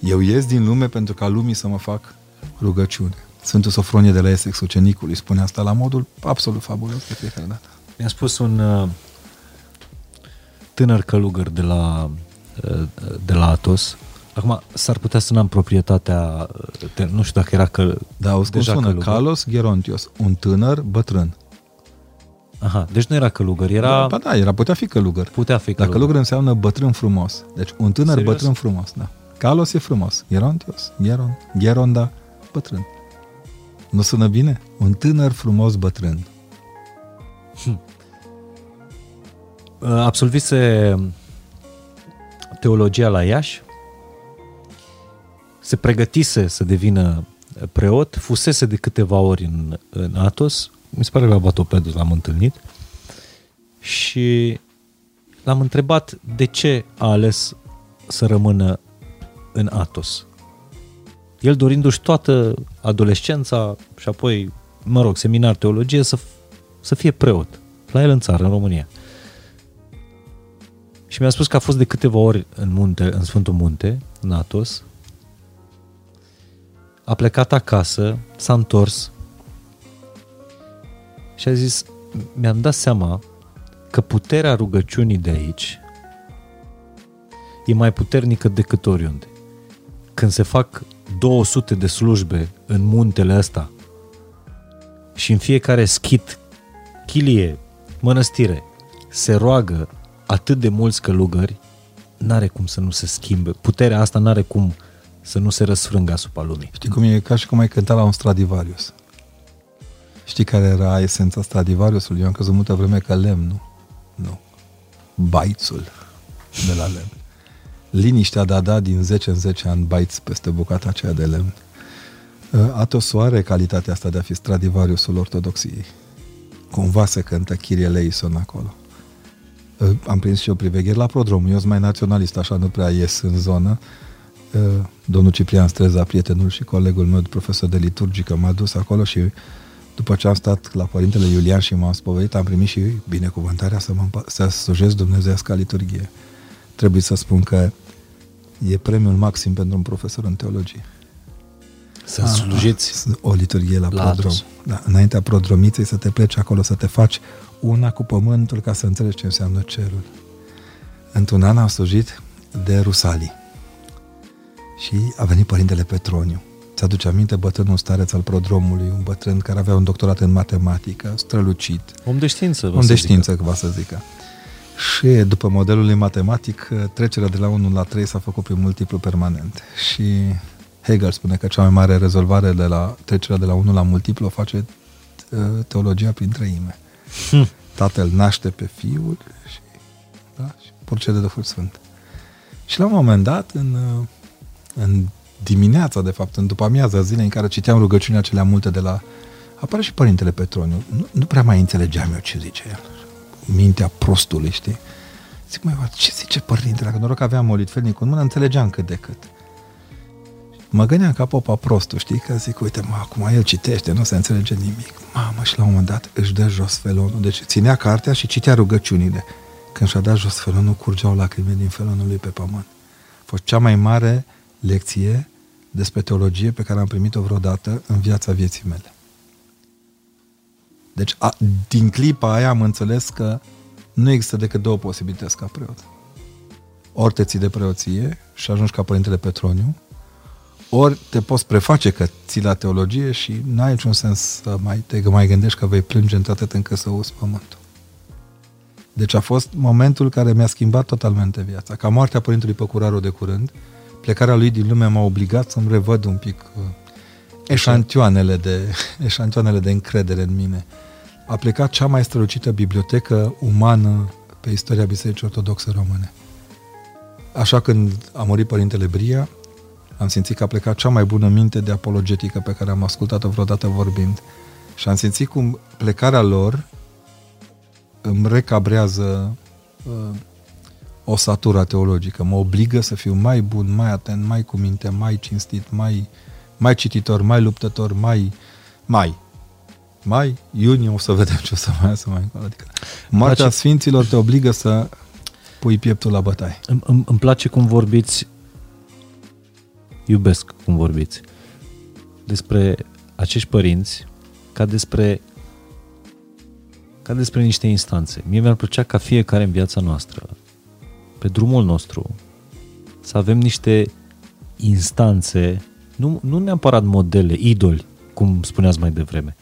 Eu ies din lume pentru ca lumii să mă fac rugăciune. Sfântul Sofronie de la Essex, ucenicul, îi spune asta la modul absolut fabulos de fiecare dată. Mi-a spus un uh, tânăr călugăr de la, uh, de la Atos, Acum, s-ar putea să n-am proprietatea, de, nu știu dacă era că Da, o deja sună, călugăr. Carlos Gerontios, un tânăr bătrân. Aha, deci nu era călugăr, era... Da, da, era, putea fi călugăr. Putea fi călugăr. Dar călugăr înseamnă bătrân frumos. Deci un tânăr Serios? bătrân frumos, da. Carlos e frumos. Gerontios, Geron, Geronda, bătrân. Nu sună bine? Un tânăr frumos bătrân. Hm. Absolvise teologia la Iași, se pregătise să devină preot, fusese de câteva ori în, în Atos, mi se pare că la Batopedus l-am întâlnit și l-am întrebat de ce a ales să rămână în Atos el dorindu-și toată adolescența și apoi, mă rog, seminar teologie, să, să fie preot la el în țară, în România. Și mi-a spus că a fost de câteva ori în munte, în Sfântul Munte, în Atos, a plecat acasă, s-a întors și a zis, mi-am dat seama că puterea rugăciunii de aici e mai puternică decât oriunde. Când se fac 200 de slujbe în muntele ăsta și în fiecare schit, chilie, mănăstire, se roagă atât de mulți călugări, n-are cum să nu se schimbe. Puterea asta n-are cum să nu se răsfrângă asupra lumii. Știi cum e? Ca și cum ai cânta la un Stradivarius. Știi care era esența Stradivariusului? Eu am crezut multă vreme că lemnul. Nu. Baițul de la lemn liniștea de a da din 10 în 10 ani baiți peste bucata aceea de lemn. Uh, Atos are calitatea asta de a fi Stradivariusul ortodoxiei. Cumva se cântă Kyrie Leison acolo. Uh, am prins și o priveghere la prodrom. Eu sunt mai naționalist, așa nu prea ies în zonă. Uh, domnul Ciprian Streza, prietenul și colegul meu, profesor de liturgică, m-a dus acolo și după ce am stat la Părintele Iulian și m-am spovedit, am primit și binecuvântarea să, mă, să slujesc Dumnezeiasca liturghie trebuie să spun că e premiul maxim pentru un profesor în teologie. Să slujiți o liturghie la, la prodrom. Da, înaintea prodromiței să te pleci acolo, să te faci una cu pământul ca să înțelegi ce înseamnă cerul. Într-un an am slujit de Rusalii și a venit părintele Petroniu. Ți-aduce aminte bătrânul stareț al prodromului, un bătrân care avea un doctorat în matematică, strălucit. Om de știință, Om de știință, va să zică. Și după modelul matematic, trecerea de la 1 la 3 s-a făcut prin multiplu permanent. Și Hegel spune că cea mai mare rezolvare de la trecerea de la 1 la multiplu o face uh, teologia prin treime. Hm. Tatăl naște pe fiul și, da, și procede de Duhul Sfânt. Și la un moment dat, în, uh, în dimineața, de fapt, în după amiaza zilei în care citeam rugăciunea acelea multe de la... Apare și Părintele Petroniu. Nu, nu prea mai înțelegeam eu ce zice el. Mintea prostului, știi? Zic, mai ce zice Părintele? Dacă noroc aveam molitfelnic în mână, înțelegeam cât de cât. Mă gândeam ca popa prostul, știi? Că zic, uite, mă, acum el citește, nu se înțelege nimic. Mamă, și la un moment dat își dă jos felonul. Deci ținea cartea și citea rugăciunile. Când și-a dat jos felonul, curgeau lacrime din felonul lui pe pământ. A fost cea mai mare lecție despre teologie pe care am primit-o vreodată în viața vieții mele. Deci, a, din clipa aia am înțeles că nu există decât două posibilități ca preot. Ori te ții de preoție și ajungi ca Părintele Petroniu, ori te poți preface că ții la teologie și n-ai niciun sens să mai te mai gândești că vei plânge într-atât încât să uzi pământul. Deci a fost momentul care mi-a schimbat totalmente viața. Ca moartea Părintelui Păcuraru de curând, plecarea lui din lume m-a obligat să-mi revăd un pic uh, eșantioanele de, eșantioanele de încredere în mine. A plecat cea mai strălucită bibliotecă umană pe istoria Bisericii Ortodoxe Române. Așa când a murit Părintele Bria, am simțit că a plecat cea mai bună minte de apologetică pe care am ascultat-o vreodată vorbind. Și am simțit cum plecarea lor îmi recabrează uh, o satură teologică. Mă obligă să fiu mai bun, mai atent, mai cu minte, mai cinstit, mai, mai cititor, mai luptător, mai... mai. Mai, iunie, o să vedem ce o să mai să mai încolo. Adică, Moartea place... Sfinților te obligă să pui pieptul la bătaie. Îmi, îmi, îmi place cum vorbiți, iubesc cum vorbiți, despre acești părinți ca despre ca despre niște instanțe. Mie mi-ar plăcea ca fiecare în viața noastră pe drumul nostru, să avem niște instanțe, nu, nu neapărat modele, idoli, cum spuneați mai devreme,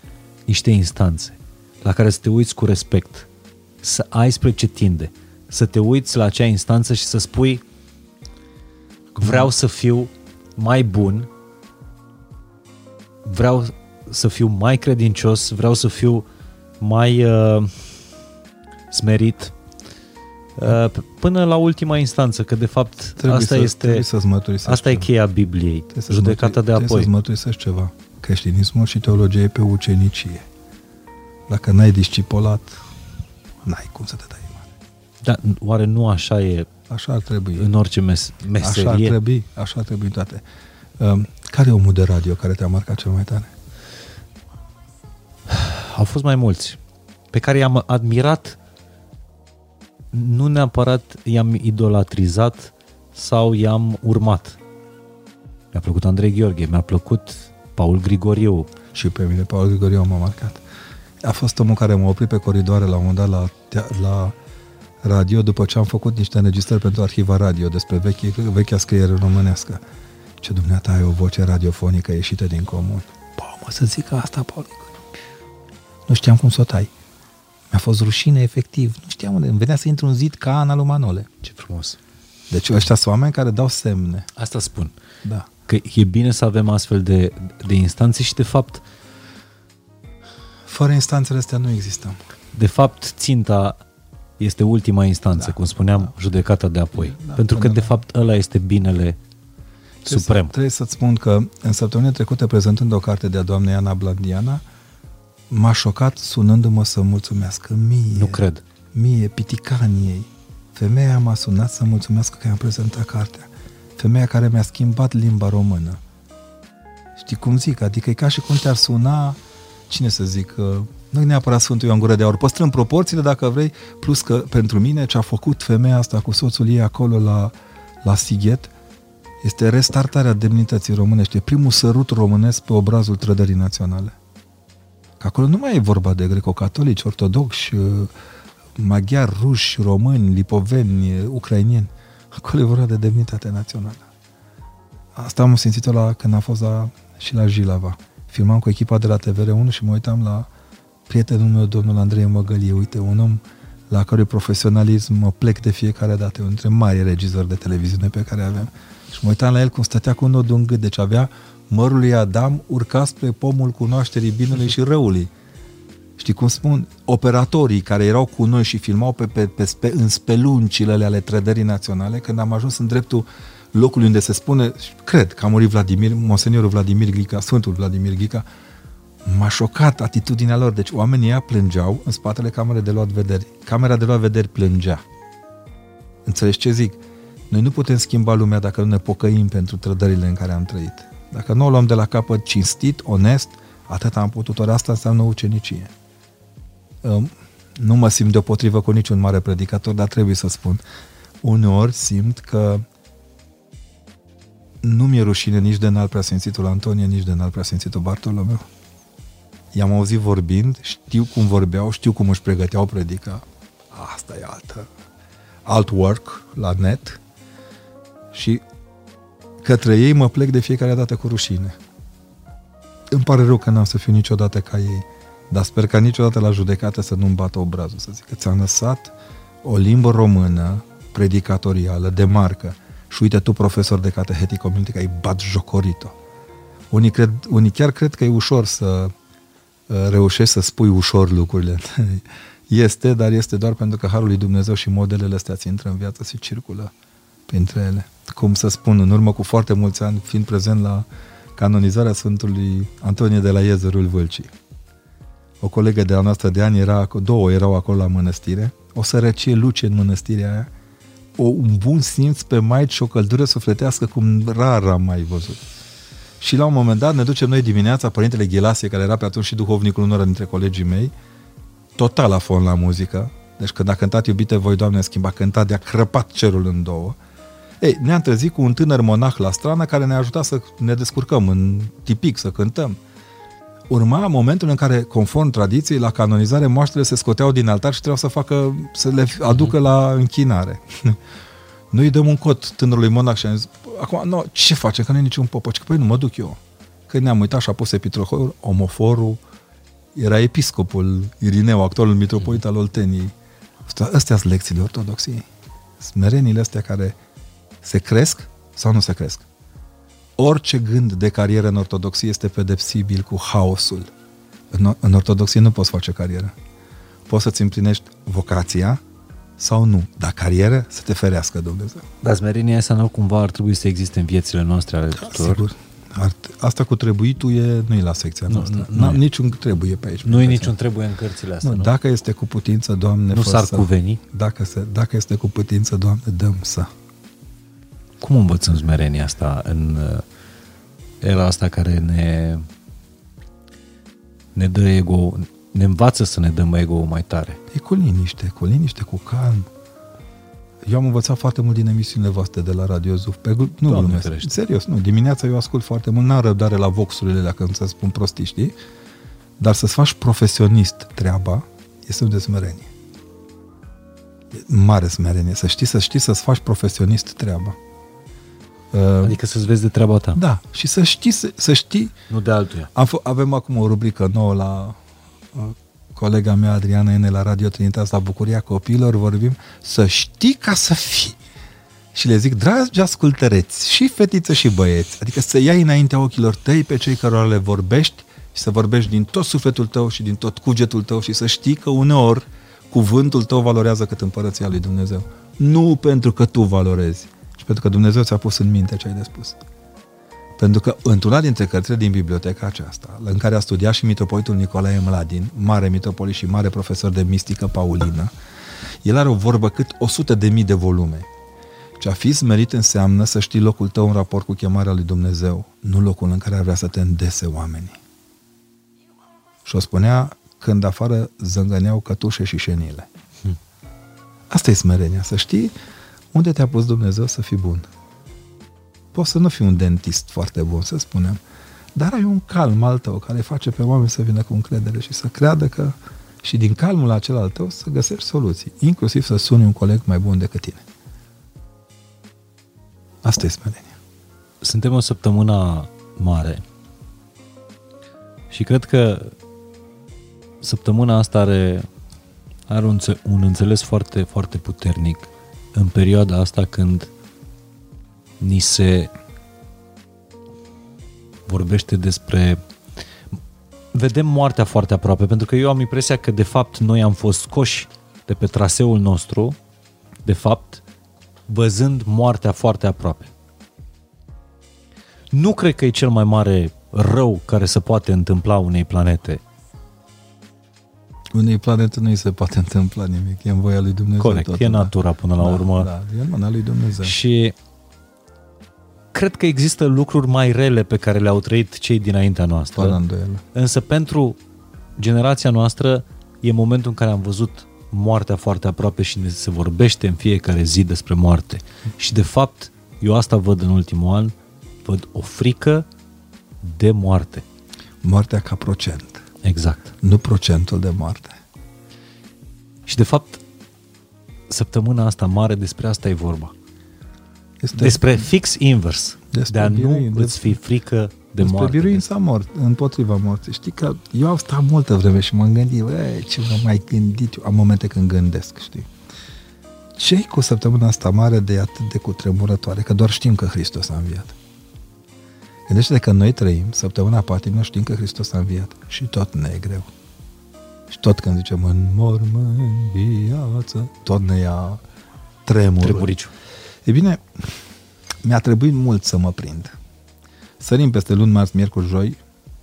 niște instanțe la care să te uiți cu respect, să ai spre ce tinde, să te uiți la acea instanță și să spui vreau să fiu mai bun, vreau să fiu mai credincios, vreau să fiu mai uh, smerit, Uh, până la ultima instanță, că de fapt trebuie asta să, este să asta e cheia Bibliei, judecata de apoi. Trebuie să-ți mărturisești ceva. Creștinismul și teologia e pe ucenicie. Dacă n-ai discipolat, n-ai cum să te dai mare. Da, oare nu așa e Așa ar trebui. În orice mes- meserie? Așa ar trebui, așa ar trebui toate. Um, care e omul de radio care te-a marcat cel mai tare? Au fost mai mulți pe care i-am admirat nu neapărat i-am idolatrizat sau i-am urmat. Mi-a plăcut Andrei Gheorghe, mi-a plăcut Paul Grigoriu. Și pe mine Paul Grigoriu m-a marcat. A fost omul care m-a oprit pe coridoare la un moment dat la, la radio după ce am făcut niște înregistrări pentru arhiva radio despre veche, vechea scriere românească. Ce dumneata ai o voce radiofonică ieșită din comun. Bă, mă să zic asta, Paul Nu știam cum să o tai. Mi-a fost rușine, efectiv. Nu știam unde. Îmi venea să intru în zid ca Ana lui Manole. Ce frumos. Deci ăștia sunt oameni care dau semne. Asta spun. Da. Că e bine să avem astfel de, de instanțe și, de fapt... Fără instanțele astea nu existăm. De fapt, ținta este ultima instanță, da, cum spuneam, da. judecata de apoi. Da, Pentru că, de fapt, ăla este binele trebuie suprem. Să, trebuie să-ți spun că în săptămâna trecută, prezentând o carte de-a doamnei Ana Blandiana, m-a șocat sunându-mă să mulțumească mie. Nu cred. Mie, piticaniei. Femeia m-a sunat să mulțumesc că i-am prezentat cartea. Femeia care mi-a schimbat limba română. Știi cum zic? Adică e ca și cum te-ar suna, cine să zic, nu neapărat Sfântul Ioan Gură de Aur, păstrând proporțiile dacă vrei, plus că pentru mine ce a făcut femeia asta cu soțul ei acolo la, la Sighet, este restartarea demnității românești, primul sărut românesc pe obrazul trădării naționale. Că acolo nu mai e vorba de greco-catolici, ortodoxi, uh, maghiari, ruși, români, lipoveni, ucrainieni. Acolo e vorba de demnitate națională. Asta am simțit-o la, când am fost la, și la Jilava. Filmam cu echipa de la TVR1 și mă uitam la prietenul meu, domnul Andrei Măgălie. Uite, un om la care profesionalism mă plec de fiecare dată. Unul dintre mari regizori de televiziune pe care avem. Și mă uitam la el cum stătea cu un nod în gât. Deci avea mărul lui Adam urca spre pomul cunoașterii binelui și răului. Știi cum spun? Operatorii care erau cu noi și filmau pe, pe, pe spe, în speluncile ale trădării naționale, când am ajuns în dreptul locului unde se spune, cred că a murit Vladimir, Monseniorul Vladimir Ghica, Sfântul Vladimir Ghica, m-a șocat atitudinea lor. Deci oamenii ăia plângeau în spatele camerei de luat vederi. Camera de luat vederi plângea. Înțelegi ce zic? Noi nu putem schimba lumea dacă nu ne pocăim pentru trădările în care am trăit. Dacă nu o luăm de la capăt cinstit, onest, atât am putut, ori asta înseamnă ucenicie. Nu mă simt deopotrivă cu niciun mare predicator, dar trebuie să spun. Uneori simt că nu mi-e rușine nici de înalt preasfințitul Antonie, nici de înalt preasfințitul Bartolomeu. I-am auzit vorbind, știu cum vorbeau, știu cum își pregăteau predica. Asta e altă, alt work la net și către ei mă plec de fiecare dată cu rușine. Îmi pare rău că n-am să fiu niciodată ca ei, dar sper ca niciodată la judecată să nu-mi bată obrazul, să zic că ți-am lăsat o limbă română predicatorială, de marcă, și uite tu, profesor de cateheti community, că ai bat jocorito. Unii, cred, unii chiar cred că e ușor să uh, reușești să spui ușor lucrurile. este, dar este doar pentru că Harul lui Dumnezeu și modelele astea ți intră în viață și circulă printre ele. Cum să spun, în urmă cu foarte mulți ani, fiind prezent la canonizarea Sfântului Antonie de la Iezărul Vâlcii. O colegă de a noastră de ani era, două erau acolo la mănăstire, o sărăcie luce în mănăstirea aia, o, un bun simț pe maici și o căldură sufletească cum rar am mai văzut. Și la un moment dat ne ducem noi dimineața, Părintele Ghelasie, care era pe atunci și duhovnicul unor dintre colegii mei, total la fond la muzică, deci când a cântat Iubite voi, Doamne, schimba, cântat de-a crăpat cerul în două. Ei, ne-am trezit cu un tânăr monah la strană care ne-a ajutat să ne descurcăm în tipic, să cântăm. Urma momentul în care, conform tradiției, la canonizare moaștele se scoteau din altar și trebuiau să facă, să le aducă la închinare. Noi îi dăm un cot tânărului monah și am zis, acum, no, ce face? Că nu e niciun popă. Că, păi nu, mă duc eu. Când ne-am uitat și a pus epitrohorul, omoforul, era episcopul Irineu, actualul mitropolit al Olteniei. Astea sunt lecțiile ortodoxiei. Smerenile astea care se cresc sau nu se cresc. Orice gând de carieră în ortodoxie este pedepsibil cu haosul. În, în ortodoxie nu poți face carieră. Poți să-ți împlinești vocația sau nu, dar carieră să te ferească Dumnezeu. Dar smerenia asta nu cumva ar trebui să existe în viețile noastre ale da, tuturor? Sigur. Ar, asta cu trebuitul e, nu e la secția nu, noastră. Nu, nu, niciun trebuie pe aici. Nu e niciun trebuie în cărțile astea, nu? nu? Dacă este cu putință, Doamne, Nu s-ar cuveni? Dacă, se, dacă este cu putință, Doamne, dăm să. Cum învățăm smerenia asta în uh, era asta care ne ne dă ego, ne învață să ne dăm ego mai tare? E cu liniște, cu liniște, cu calm. Eu am învățat foarte mult din emisiunile voastre de la Radio Zuf. Pe, nu Doamne glumesc. Ferește. Serios, nu. Dimineața eu ascult foarte mult. N-am răbdare la voxurile alea când să spun prostii, știi? Dar să-ți faci profesionist treaba este un de smerenie. Mare smerenie. Să știi, să știi să-ți faci profesionist treaba. Uh, adică să-ți vezi de treaba ta. Da, și să știi, să, să știi... Nu de altuia. Am f- avem acum o rubrică nouă la uh, colega mea Adriana Ene la Radio Trinitas la Bucuria Copiilor, vorbim să știi ca să fii. Și le zic, dragi ascultăreți, și fetiță și băieți, adică să iei înaintea ochilor tăi pe cei care le vorbești și să vorbești din tot sufletul tău și din tot cugetul tău și să știi că uneori cuvântul tău valorează cât împărăția lui Dumnezeu. Nu pentru că tu valorezi, pentru că Dumnezeu ți-a pus în minte ce ai de spus. Pentru că într-una dintre cărțile din biblioteca aceasta, în care a studiat și mitropolitul Nicolae Mladin, mare mitropolit și mare profesor de mistică paulină, el are o vorbă cât 100 de mii de volume. Ce a fi smerit înseamnă să știi locul tău în raport cu chemarea lui Dumnezeu, nu locul în care ar vrea să te îndese oamenii. Și o spunea când afară zângăneau cătușe și șenile. Hm. Asta e smerenia, să știi unde te-a pus Dumnezeu să fii bun? Poți să nu fii un dentist foarte bun, să spunem, dar ai un calm al tău care face pe oameni să vină cu încredere și să creadă că și din calmul acela al tău să găsești soluții, inclusiv să suni un coleg mai bun decât tine. Asta e smerenia. Suntem o săptămână mare și cred că săptămâna asta are, are un, un înțeles foarte, foarte puternic în perioada asta când ni se vorbește despre vedem moartea foarte aproape, pentru că eu am impresia că de fapt noi am fost scoși de pe traseul nostru, de fapt, văzând moartea foarte aproape. Nu cred că e cel mai mare rău care se poate întâmpla unei planete. Unei planete nu îi se poate întâmpla nimic, e în voia lui Dumnezeu. Corect, totul, e da. natura până la da, urmă. Da, e în mâna lui Dumnezeu. Și cred că există lucruri mai rele pe care le-au trăit cei dinaintea noastră. Fără îndoială. Însă pentru generația noastră e momentul în care am văzut moartea foarte aproape și ne se vorbește în fiecare zi despre moarte. Și de fapt, eu asta văd în ultimul an, văd o frică de moarte. Moartea ca procent, Exact. nu procentul de moarte. Și de fapt, săptămâna asta mare despre asta e vorba. Este Despre fix invers. Despre de a nu biruin, îți fi frică de despre moarte. biruința mort, împotriva morții. Știi că eu am stat multă vreme și m-am gândit, "Băi, ce m-am mai gândit eu? Am momente când gândesc, știi? ce cu săptămâna asta mare de atât de cutremurătoare? Că doar știm că Hristos a înviat. Gândește-te că noi trăim săptămâna patimilor știm că Hristos a înviat și tot ne e greu. Și tot când zicem în mormânt viață, tot ne ia tremurul. Tremuriciu. E bine, mi-a trebuit mult să mă prind. Sărim peste luni, marți, miercuri, joi,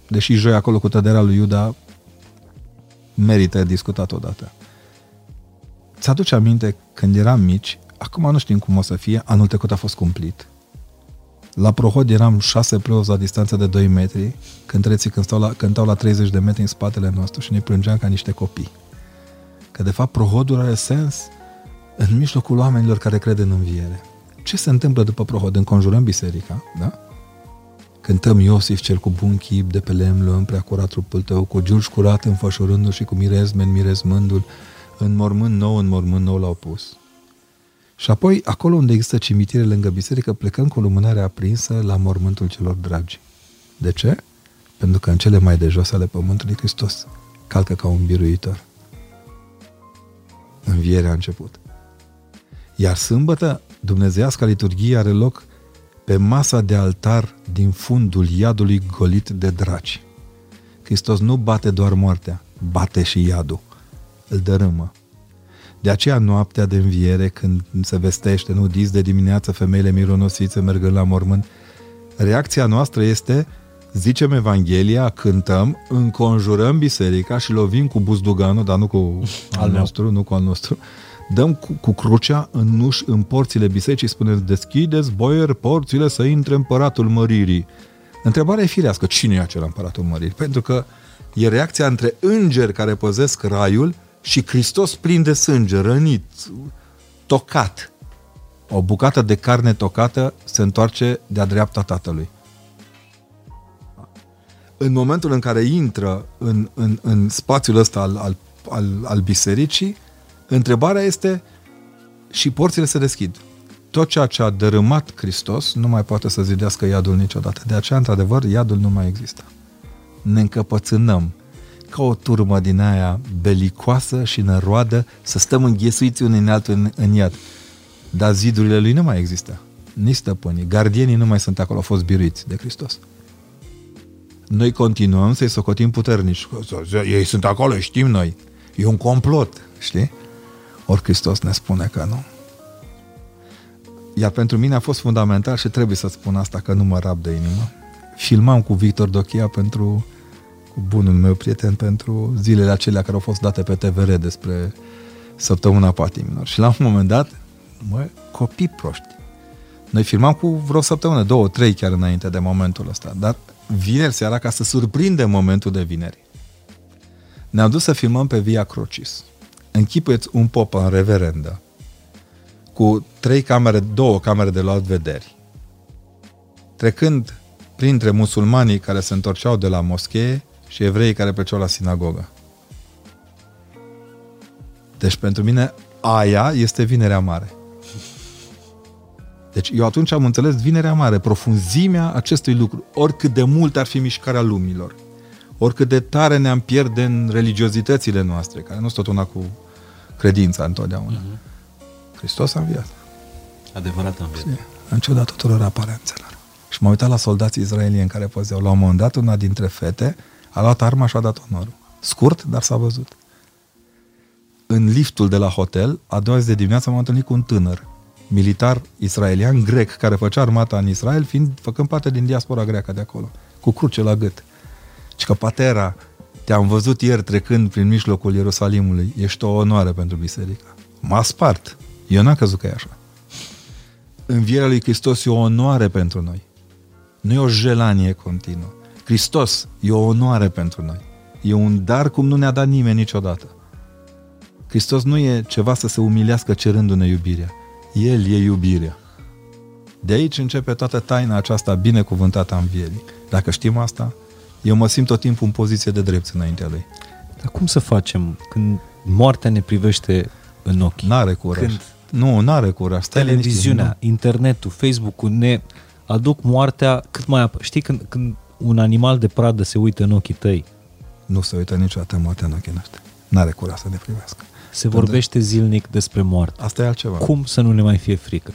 deși joi acolo cu tăderea lui Iuda merită discutat odată. Ți-aduce aminte când eram mici, acum nu știm cum o să fie, anul trecut a fost cumplit. La Prohod eram șase preoți la distanță de 2 metri, cântreții când stau la, cântau la 30 de metri în spatele nostru și ne plângeam ca niște copii. Că de fapt Prohodul are sens în mijlocul oamenilor care cred în înviere. Ce se întâmplă după Prohod? Înconjurăm biserica, da? Cântăm Iosif cel cu bun chip de pe lemn, luăm prea curat trupul tău, cu giurgi curat înfășurându și cu mirezme în mirezmândul, în mormânt nou, în mormânt nou l-au pus. Și apoi, acolo unde există cimitire lângă biserică, plecăm cu lumânarea aprinsă la mormântul celor dragi. De ce? Pentru că în cele mai de jos ale pământului Hristos calcă ca un biruitor. Învierea a început. Iar sâmbătă, dumnezeiasca liturghie are loc pe masa de altar din fundul iadului golit de draci. Hristos nu bate doar moartea, bate și iadul. Îl dărâmă. De aceea noaptea de înviere, când se vestește, nu dis de dimineață, femeile mironosițe mergând la mormânt, reacția noastră este, zicem Evanghelia, cântăm, înconjurăm biserica și lovim cu buzduganul, dar nu cu al, Al meu. nostru, nu cu al nostru, dăm cu, cu crucea în uși, în porțile bisericii, spunem, deschideți, boier, porțile să intre împăratul măririi. Întrebarea e firească, cine e acela împăratul măririi? Pentru că e reacția între îngeri care păzesc raiul și Hristos plin de sânge, rănit, tocat. O bucată de carne tocată se întoarce de-a dreapta Tatălui. În momentul în care intră în, în, în spațiul ăsta al, al, al, al bisericii, întrebarea este și porțile se deschid. Tot ceea ce a dărâmat Hristos nu mai poate să zidească iadul niciodată. De aceea, într-adevăr, iadul nu mai există. Ne încăpățânăm ca o turmă din aia belicoasă și năroadă să stăm înghesuiți unii în altul în, în iad. Dar zidurile lui nu mai există. Nici stăpânii. Gardienii nu mai sunt acolo, au fost biruiți de Hristos. Noi continuăm să-i socotim puternici. Ei sunt acolo, știm noi. E un complot, știi? Ori Hristos ne spune că nu. Iar pentru mine a fost fundamental și trebuie să spun asta că nu mă rab de inimă. Filmam cu Victor Dochia pentru cu bunul meu prieten pentru zilele acelea care au fost date pe TVR despre săptămâna patimilor. Și la un moment dat, mă, copii proști. Noi filmam cu vreo săptămână, două, trei chiar înainte de momentul ăsta, dar vineri seara, ca să surprindem momentul de vineri, ne-am dus să filmăm pe Via Crucis. Închipuieți un pop în reverendă, cu trei camere, două camere de luat vederi, trecând printre musulmanii care se întorceau de la moschee și evreii care pleceau la sinagogă. Deci pentru mine aia este vinerea mare. Deci eu atunci am înțeles vinerea mare, profunzimea acestui lucru, oricât de mult ar fi mișcarea lumilor, oricât de tare ne-am pierde în religiozitățile noastre, care nu sunt tot una cu credința întotdeauna. Uh-huh. Hristos a înviat. Adevărat a înviat. În ciuda tuturor aparențelor. Și m-am uitat la soldații izraelieni care pozeau. La un moment dat, una dintre fete a luat arma și a dat onorul. Scurt, dar s-a văzut. În liftul de la hotel, a doua zi de dimineață m-am întâlnit cu un tânăr militar israelian grec care făcea armata în Israel, fiind, făcând parte din diaspora greacă de acolo, cu cruce la gât. Și că Patera, te-am văzut ieri trecând prin mijlocul Ierusalimului, ești o onoare pentru biserică. M-a spart. Eu n-am crezut că e așa. Învierea lui Hristos e o onoare pentru noi. Nu e o jelanie continuă. Hristos e o onoare pentru noi. E un dar cum nu ne-a dat nimeni niciodată. Hristos nu e ceva să se umilească cerându-ne iubirea. El e iubirea. De aici începe toată taina aceasta binecuvântată a învierii. Dacă știm asta, eu mă simt tot timpul în poziție de drept înaintea lui. Dar cum să facem când moartea ne privește în ochi? N-are curaj. Când nu, n-are curaj. Stai televiziunea, liniștit, internetul, Facebook-ul ne aduc moartea cât mai apă. Știi când, când un animal de pradă se uită în ochii tăi? Nu se uită niciodată moartea în ochii noștri. N-are curaj să ne privească. Se vorbește zilnic despre moarte. Asta e altceva. Cum să nu ne mai fie frică?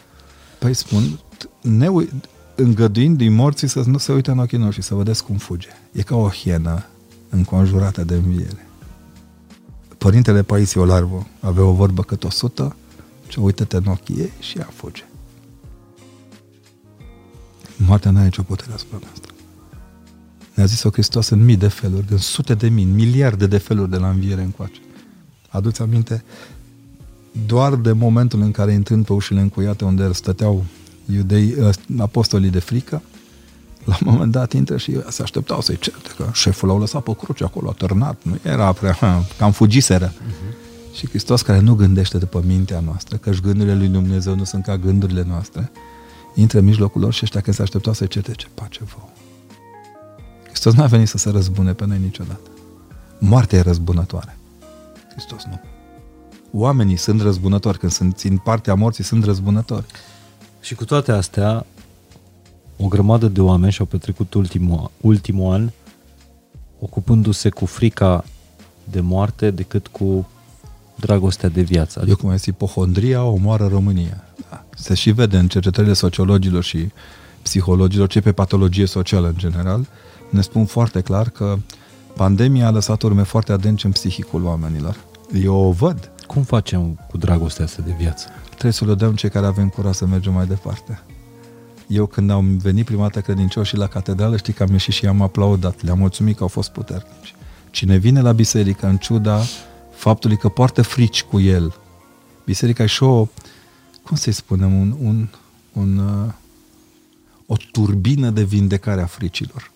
Păi spun, ne îngăduind din morții să nu se uite în ochii noștri, să vedeți cum fuge. E ca o hienă înconjurată de înviere. Părintele Paisie Olarvo avea o vorbă cât o sută, ce uită-te în ochii ei și ea fuge. Moartea n-are nicio putere asupra noastră. Ne-a zis-o Hristos în mii de feluri, în sute de mii, în miliarde de feluri de la înviere încoace. Aduți aminte doar de momentul în care intrând pe ușile încuiate unde stăteau iudei, ă, apostolii de frică, la un moment dat intră și se așteptau să-i certe, că șeful l-au lăsat pe cruce acolo, atârnat, nu era prea, cam fugiseră. Uh-huh. Și Hristos care nu gândește după mintea noastră, că și gândurile lui Dumnezeu nu sunt ca gândurile noastre, intră în mijlocul lor și ăștia când se așteptau să-i certe, ce pace vouă. Hristos nu a venit să se răzbune pe noi niciodată. Moartea e răzbunătoare. Hristos nu. Oamenii sunt răzbunători, când sunt în partea morții, sunt răzbunători. Și cu toate astea, o grămadă de oameni și-au petrecut ultimul, ultimul an ocupându-se cu frica de moarte decât cu dragostea de viață. Adică... Eu cum ai zis, ipohondria omoară România. Da. Se și vede în cercetările sociologilor și psihologilor, ce pe patologie socială în general, ne spun foarte clar că pandemia a lăsat urme foarte adânci în psihicul oamenilor. Eu o văd. Cum facem cu dragostea asta de viață? Trebuie să le dăm cei care avem curaj să mergem mai departe. Eu când am venit prima dată credincioși la catedrală, știi că am ieșit și am aplaudat. Le-am mulțumit că au fost puternici. Cine vine la biserică în ciuda faptului că poartă frici cu el, biserica e și o, cum să-i spunem, un, un, un, uh, o turbină de vindecare a fricilor.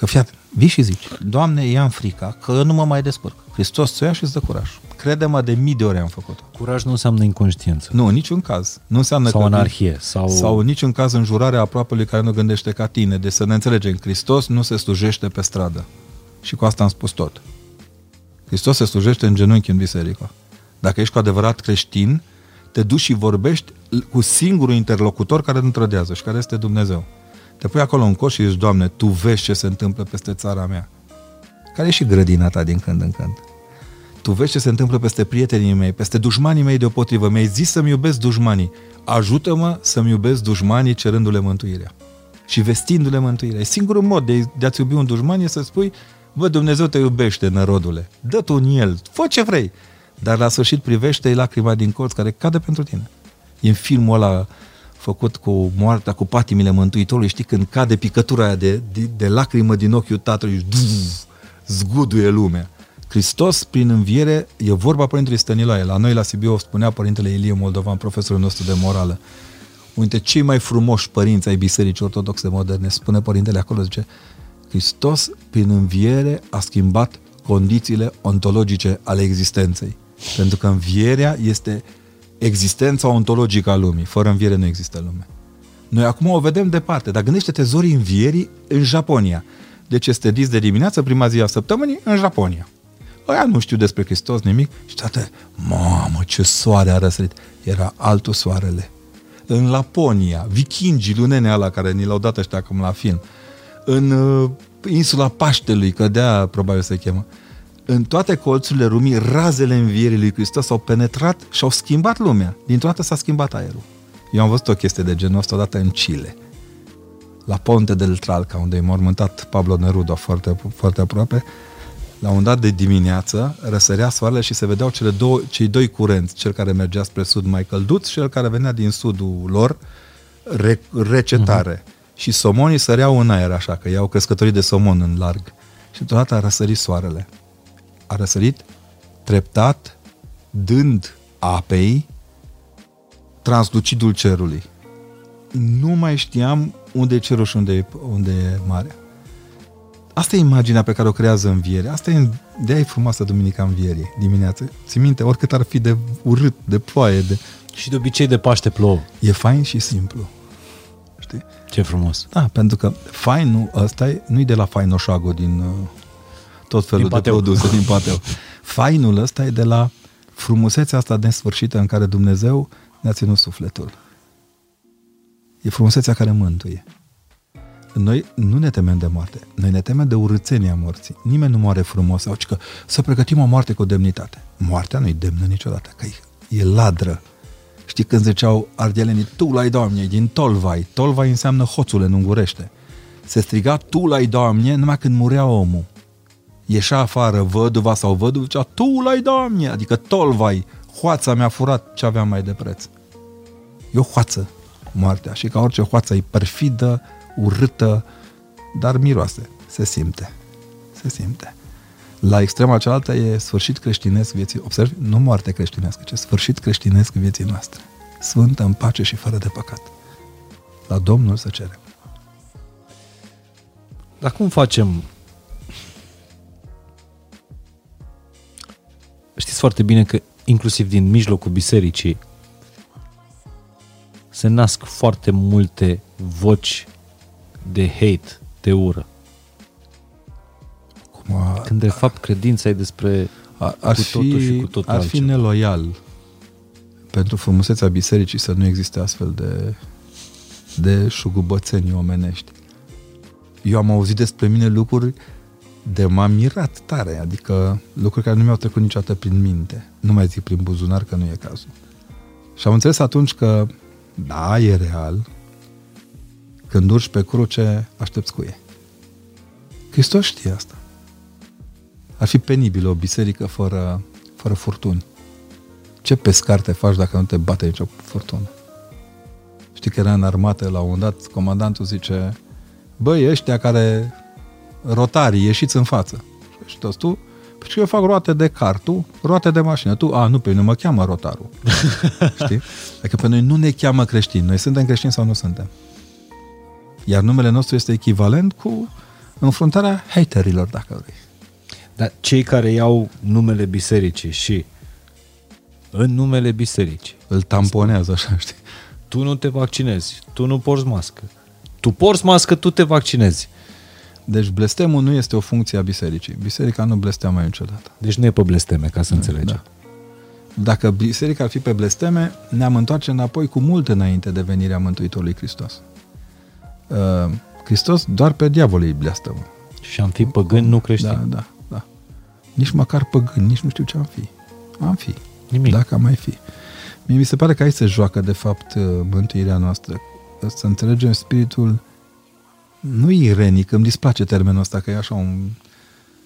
Că fiat, vii și zici, Doamne, ia-mi frica, că nu mă mai descurc. Hristos ți-o ia și îți dă curaj. Crede-mă, de mii de ori am făcut-o. Curaj nu înseamnă inconștiență. Nu, în niciun caz. Nu înseamnă sau că anarhie. Sau... sau în niciun caz înjurarea aproapelui care nu gândește ca tine. Deci să ne înțelegem, Hristos nu se slujește pe stradă. Și cu asta am spus tot. Hristos se slujește în genunchi în biserică. Dacă ești cu adevărat creștin, te duci și vorbești cu singurul interlocutor care nu trădează și care este Dumnezeu. Te pui acolo în coș și zici, Doamne, Tu vezi ce se întâmplă peste țara mea. Care e și grădina ta din când în când. Tu vezi ce se întâmplă peste prietenii mei, peste dușmanii mei deopotrivă. Mi-ai zis să-mi iubesc dușmanii. Ajută-mă să-mi iubesc dușmanii cerându-le mântuirea. Și vestindu-le mântuirea. E singurul mod de, de a-ți iubi un dușman e să spui, bă, Dumnezeu te iubește, nărodule. Dă tu în el, fă ce vrei. Dar la sfârșit privește lacrima din colț care cade pentru tine. E în filmul ăla făcut cu moartea, cu patimile Mântuitorului, știi, când cade picătura aia de, de, de lacrimă din ochiul tatălui, zguduie lumea. Hristos, prin înviere, e vorba Părintele Stăniloae. La noi, la Sibiu, spunea Părintele Ilie Moldovan, profesorul nostru de morală. Uite, cei mai frumoși părinți ai Bisericii Ortodoxe moderne, spune Părintele acolo, zice, Hristos, prin înviere, a schimbat condițiile ontologice ale existenței. Pentru că învierea este existența ontologică a lumii. Fără înviere nu există lume. Noi acum o vedem departe, dar gândește-te zorii învierii în Japonia. Deci este dis de dimineață, prima zi a săptămânii, în Japonia. Ăia nu știu despre Hristos nimic și toate, mamă, ce soare a răsărit. Era altul soarele. În Laponia, vikingii lunene ala care ni l-au dat ăștia acum la film. În uh, insula Paștelui, că de probabil se chemă. În toate colțurile lumii, razele învierii lui Hristos au penetrat și au schimbat lumea. Dintr-o dată s-a schimbat aerul. Eu am văzut o chestie de genul ăsta odată în Chile. La Ponte del Tralca, unde e mormântat Pablo Neruda foarte, foarte aproape, la un dat de dimineață răsărea soarele și se vedeau cele două, cei doi curenți, cel care mergea spre sud mai călduț și cel care venea din sudul lor, re, recetare. Uh-huh. Și somonii săreau în aer așa, că iau crescătorii de somon în larg. Și deodată a răsărit soarele. A răsărit treptat, dând apei translucidul cerului. Nu mai știam unde e cerul și unde e, unde e marea. Asta e imaginea pe care o creează înviere. Asta e de e frumoasă Duminica Învierii dimineață. Ți minte, oricât ar fi de urât, de ploaie, de... Și de obicei de Paște plouă. E fain și simplu. Știi? Ce frumos. Da, pentru că fainul ăsta e, nu-i de la fainoșago din uh, tot felul din de pateu. produse din pateu. Fainul ăsta e de la frumusețea asta nesfârșită în care Dumnezeu ne-a ținut sufletul. E frumusețea care mântuie. Noi nu ne temem de moarte. Noi ne temem de urâțenia morții. Nimeni nu moare frumos sau că să pregătim o moarte cu demnitate. Moartea nu-i demnă niciodată, că e ladră. Știi când ziceau ardelenii, tu la Doamne, din Tolvai. Tolvai înseamnă hoțul în ungurește. Se striga tu la Doamne numai când murea omul. Ieșea afară văduva sau văduva, zicea tu la Doamne, adică Tolvai, hoața mi-a furat ce aveam mai de preț. E o hoață moartea și ca orice hoață e perfidă, urâtă, dar miroase, se simte. Se simte. La extrema cealaltă e sfârșit creștinesc vieții. Observi, nu moarte creștinească, ci sfârșit creștinesc vieții noastre. Sfântă, în pace și fără de păcat. La Domnul să cerem. Dar cum facem? Foarte bine că inclusiv din mijlocul bisericii se nasc foarte multe voci de hate, de ură. Cum a, Când de fapt credința e despre a, ar cu totul fi, și cu totul Ar altceva. fi neloial pentru frumusețea bisericii să nu existe astfel de, de șugubățenii omenești. Eu am auzit despre mine lucruri de m-am mirat tare, adică lucruri care nu mi-au trecut niciodată prin minte. Nu mai zic prin buzunar că nu e cazul. Și am înțeles atunci că, da, e real, când urci pe cruce, aștepți cu ei. Hristos știe asta. Ar fi penibil o biserică fără, fără furtuni. Ce pescar te faci dacă nu te bate nicio furtună? Știi că era în armată la un dat, comandantul zice, băi, ăștia care rotarii, ieșiți în față. Și toți tu, și eu fac roate de car, tu roate de mașină. Tu, a, nu, pe nu mă cheamă rotarul. Știi? Adică pe noi nu ne cheamă creștini. Noi suntem creștini sau nu suntem? Iar numele nostru este echivalent cu înfruntarea haterilor, dacă vrei. Dar cei care iau numele bisericii și în numele bisericii îl tamponează așa, știi? Tu nu te vaccinezi, tu nu porți mască. Tu porți mască, tu te vaccinezi. Deci blestemul nu este o funcție a bisericii. Biserica nu blesteamă niciodată. Deci nu e pe blesteme, ca să da, înțelegem. Da. Dacă biserica ar fi pe blesteme, ne-am întoarce înapoi cu mult înainte de venirea Mântuitorului Hristos. Uh, Hristos doar pe diavol îi blestemă. Și am fi păgâni, nu creștini. Da, da, da. Nici măcar păgâni, nici nu știu ce am fi. Am fi. Nimic. Dacă am mai fi. Mie mi se pare că aici se joacă, de fapt, uh, mântuirea noastră. Să înțelegem spiritul nu irenic, îmi displace termenul ăsta, că e așa un...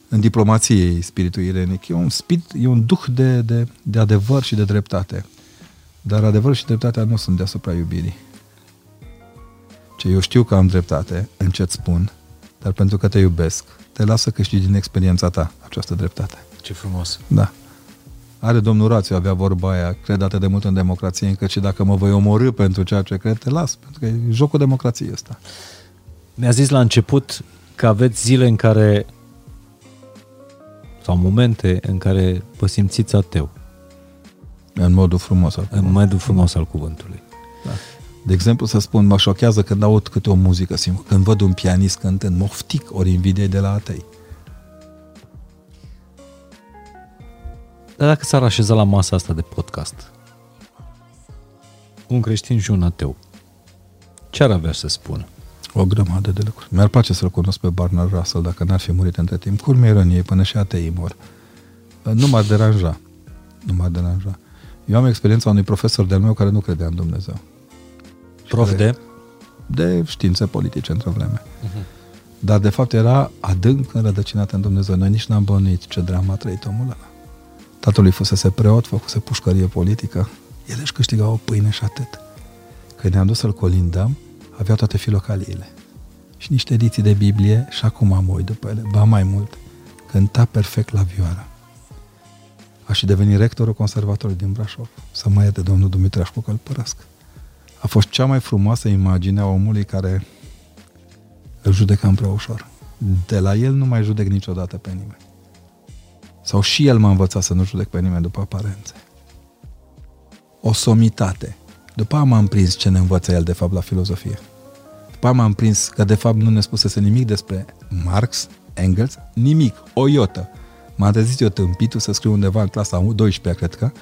În diplomație spiritul irenic. E un spirit, e un duh de, de, de adevăr și de dreptate. Dar adevărul și dreptatea nu sunt deasupra iubirii. Ce eu știu că am dreptate în ce spun, dar pentru că te iubesc, te lasă câștigi din experiența ta această dreptate. Ce frumos. Da. Are domnul Rațiu, avea vorba aia, cred atât de mult în democrație, încât și dacă mă voi omorâ pentru ceea ce cred, te las, pentru că e jocul democrației ăsta. Mi-a zis la început că aveți zile în care sau momente în care vă simțiți ateu. În modul frumos al cuvântului. În modul frumos al cuvântului. Da. De exemplu, să spun, mă șochează când aud câte o muzică, simt, când văd un pianist cântând, moftic ori invidie de la atei. Dar dacă s-ar așeza la masa asta de podcast, un creștin și un ateu, ce ar avea să spună? O grămadă de lucruri. Mi-ar place să-l cunosc pe Barnard Russell dacă n-ar fi murit între timp. Culmea ironiei, până și ateii mor. Nu m-ar deranja. Nu m-ar deranja. Eu am experiența unui profesor de-al meu care nu credea în Dumnezeu. Prof de? De științe politice într-o vreme. Uh-huh. Dar de fapt era adânc înrădăcinat în Dumnezeu. Noi nici n-am bănuit ce dramă a trăit omul ăla. Tatălui fusese preot, făcuse pușcărie politică. El își câștiga o pâine și atât. Când ne-am dus să-l colindăm, avea toate filocaliile. Și niște ediții de Biblie și acum am oi după ele. Ba mai mult, cânta perfect la vioară. A și devenit rectorul conservatorului din Brașov. Să mă ierte domnul Dumitreascu că îl părăsc. A fost cea mai frumoasă imagine a omului care îl judecăm prea ușor. De la el nu mai judec niciodată pe nimeni. Sau și el m-a învățat să nu judec pe nimeni după aparențe. O somitate. După aia m-am prins ce ne învăță el de fapt la filozofie. După aia m-am prins că de fapt nu ne spusese nimic despre Marx, Engels, nimic, o iotă. M-a trezit eu tâmpitul să scriu undeva în clasa 12 cred că,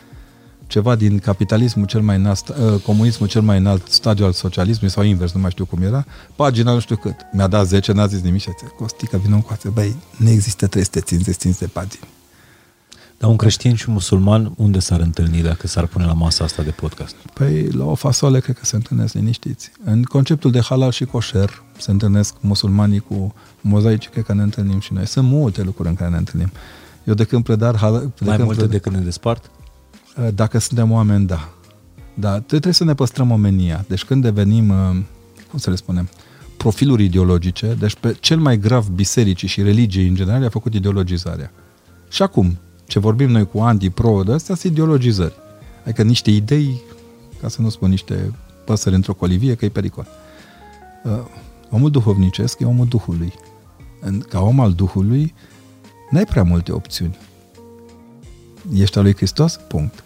ceva din capitalismul cel mai înalt, uh, comunismul cel mai înalt stadiu al socialismului sau invers, nu mai știu cum era, pagina nu știu cât. Mi-a dat 10, n-a zis nimic și a zis, Costică, vină încoace, băi, nu există 350 de pagini. Dar un creștin și un musulman unde s-ar întâlni dacă s-ar pune la masa asta de podcast? Păi la o fasole cred că se întâlnesc liniștiți. În conceptul de halal și kosher se întâlnesc musulmanii cu mozaici, cred că ne întâlnim și noi. Sunt multe lucruri în care ne întâlnim. Eu de când predar halal... De Mai când multe predar, decât ne despart? Dacă suntem oameni, da. Da, trebuie să ne păstrăm omenia. Deci când devenim, uh, cum să le spunem, profiluri ideologice, deci pe cel mai grav bisericii și religiei în general a făcut ideologizarea. Și acum, ce vorbim noi cu anti-pro, de astea sunt ideologizări. Adică niște idei, ca să nu spun niște păsări într-o colivie, că e pericol. Uh, omul duhovnicesc e omul Duhului. Ca om al Duhului, n-ai prea multe opțiuni. Ești al lui Hristos? Punct.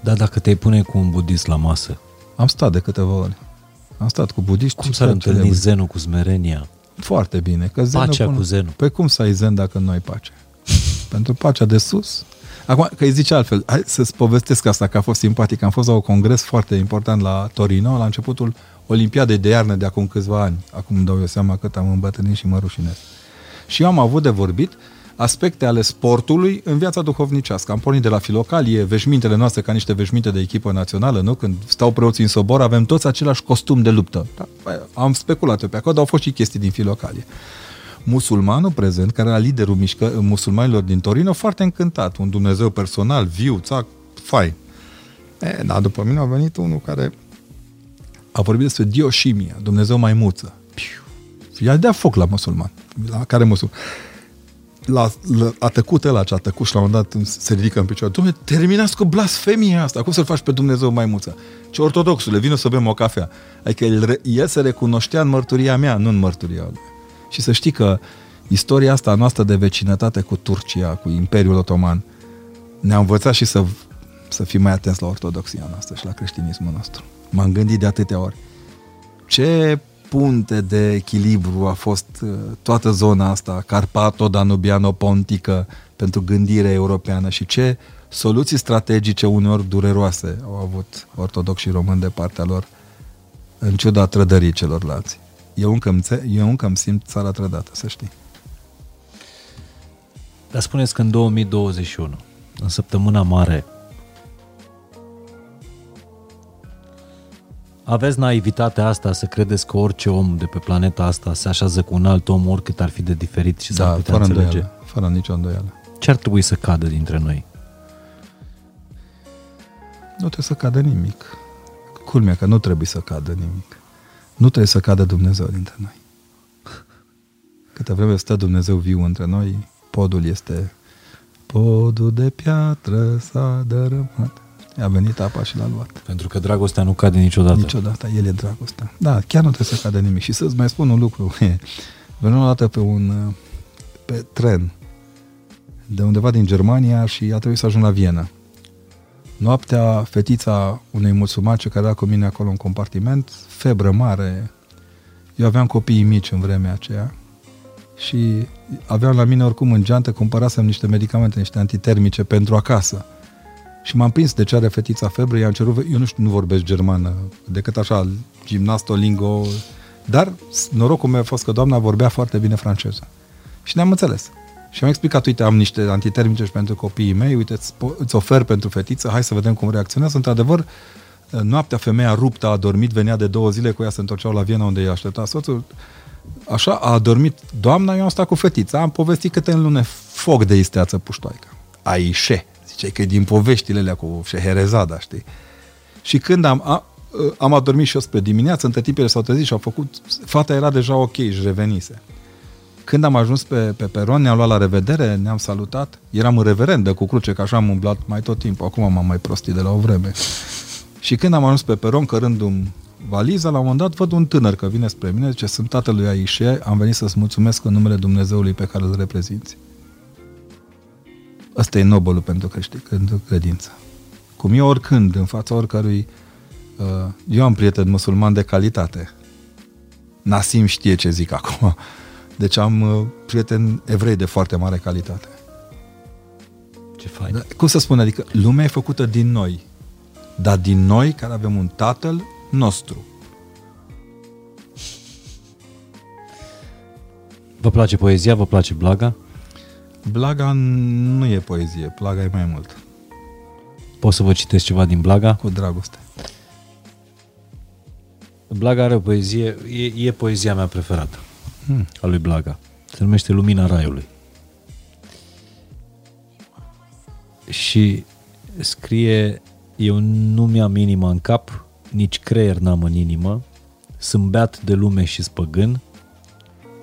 Da, dacă te-ai pune cu un budist la masă, Am stat de câteva ori. Am stat cu budiști. cum s-ar întâlni celebre. zenul cu smerenia? Foarte bine. Că zenul Pacea până- cu zenul. Păi cum să ai zen dacă nu ai pace? Pentru pacea de sus. Acum, că îi zice altfel, hai să-ți povestesc asta, că a fost simpatic. Am fost la un congres foarte important la Torino, la începutul Olimpiadei de iarnă de acum câțiva ani. Acum îmi dau eu seama cât am îmbătrânit și mă rușinez. Și eu am avut de vorbit aspecte ale sportului în viața duhovnicească. Am pornit de la filocalie, veșmintele noastre ca niște veșminte de echipă națională, nu? Când stau preoții în sobor, avem toți același costum de luptă. Da? Băi, Am speculat eu pe acolo, dar au fost și chestii din filocalie. Musulmanul prezent, care era liderul mișcă, musulmanilor din Torino, foarte încântat. Un Dumnezeu personal, viu, țac, fai. E, da, după mine a venit unul care a vorbit despre dioșimia, Dumnezeu maimuță. Piu. I-a dat foc la musulman. La care musulman? La, la, a tăcut ăla ce a tăcut și la un moment dat se ridică în picioare. Dom'le, terminați cu blasfemia asta. Cum să-l faci pe Dumnezeu maimuță? Ce ortodoxule, vină să bem o cafea. Adică el, re- el se recunoștea în mărturia mea, nu în mărturia lui. Și să știi că istoria asta noastră de vecinătate cu Turcia, cu Imperiul Otoman, ne-a învățat și să, să fim mai atenți la ortodoxia noastră și la creștinismul nostru. M-am gândit de atâtea ori. Ce punte de echilibru a fost uh, toată zona asta, Carpato-Danubiano-Pontică, pentru gândire europeană și ce soluții strategice uneori dureroase au avut ortodoxi români de partea lor, în ciuda trădării celorlalți. Eu încă îmi, țe- eu încă îmi simt țara trădată, să știi. Dar spuneți că în 2021, în săptămâna mare, aveți naivitatea asta să credeți că orice om de pe planeta asta se așează cu un alt om, oricât ar fi de diferit și s-ar Da, putea fără înțelege? îndoială. Fără nicio îndoială. Ce ar trebui să cadă dintre noi? Nu trebuie să cadă nimic. Culmea că nu trebuie să cadă nimic. Nu trebuie să cadă Dumnezeu dintre noi. Câte vreme stă Dumnezeu viu între noi, podul este podul de piatră s-a dărâmat. A venit apa și l-a luat. Pentru că dragostea nu cade niciodată. Niciodată, el e dragostea. Da, chiar nu trebuie să cadă nimic. Și să-ți mai spun un lucru. Veneam o dată pe un pe tren de undeva din Germania și a trebuit să ajung la Viena. Noaptea, fetița unei musulmane care era cu mine acolo în compartiment, febră mare. Eu aveam copiii mici în vremea aceea și aveam la mine oricum în geantă, cumpărasem niște medicamente, niște antitermice pentru acasă. Și m-am prins de ce are fetița febră, i-am cerut, eu nu știu, nu vorbesc germană, decât așa, gimnastolingo, dar norocul meu a fost că doamna vorbea foarte bine franceză. Și ne-am înțeles. Și am explicat, uite, am niște antitermice și pentru copiii mei, uite, îți, îți ofer pentru fetiță, hai să vedem cum reacționează. Într-adevăr, noaptea femeia ruptă a dormit, venea de două zile cu ea, se întorceau la Viena unde i-a aștepta soțul. Așa, a dormit doamna, eu am stat cu fetița, am povestit câte în lune foc de isteață puștoaică. Aișe, ziceai că e din poveștile alea cu Șeherezada, știi? Și când am, a, am adormit și eu spre dimineață, între tipele s-au trezit și au făcut, fata era deja ok, își revenise. Când am ajuns pe, pe peron, ne-am luat la revedere, ne-am salutat. Eram în reverendă cu cruce, că așa am umblat mai tot timpul. Acum m-am mai prostit de la o vreme. Și când am ajuns pe peron, cărându-mi valiza, la un moment dat văd un tânăr că vine spre mine, zice, sunt tatălui Aișe, am venit să-ți mulțumesc în numele Dumnezeului pe care îl reprezinți. Ăsta e nobolul pentru, crești, pentru credință. Cum eu oricând, în fața oricărui, uh, eu am prieten musulman de calitate. Nasim știe ce zic acum. Deci am uh, prieteni evrei de foarte mare calitate. Ce fain. Da, cum să spun, adică lumea e făcută din noi, dar din noi care avem un tatăl nostru. Vă place poezia? Vă place blaga? Blaga nu e poezie, blaga e mai mult. Pot să vă citesc ceva din blaga? Cu dragoste. Blaga are o poezie, e, e poezia mea preferată hmm. a lui Blaga. Se numește Lumina Raiului. Și scrie, eu nu mi-am inima în cap, nici creier n-am în inimă, sunt beat de lume și spăgân,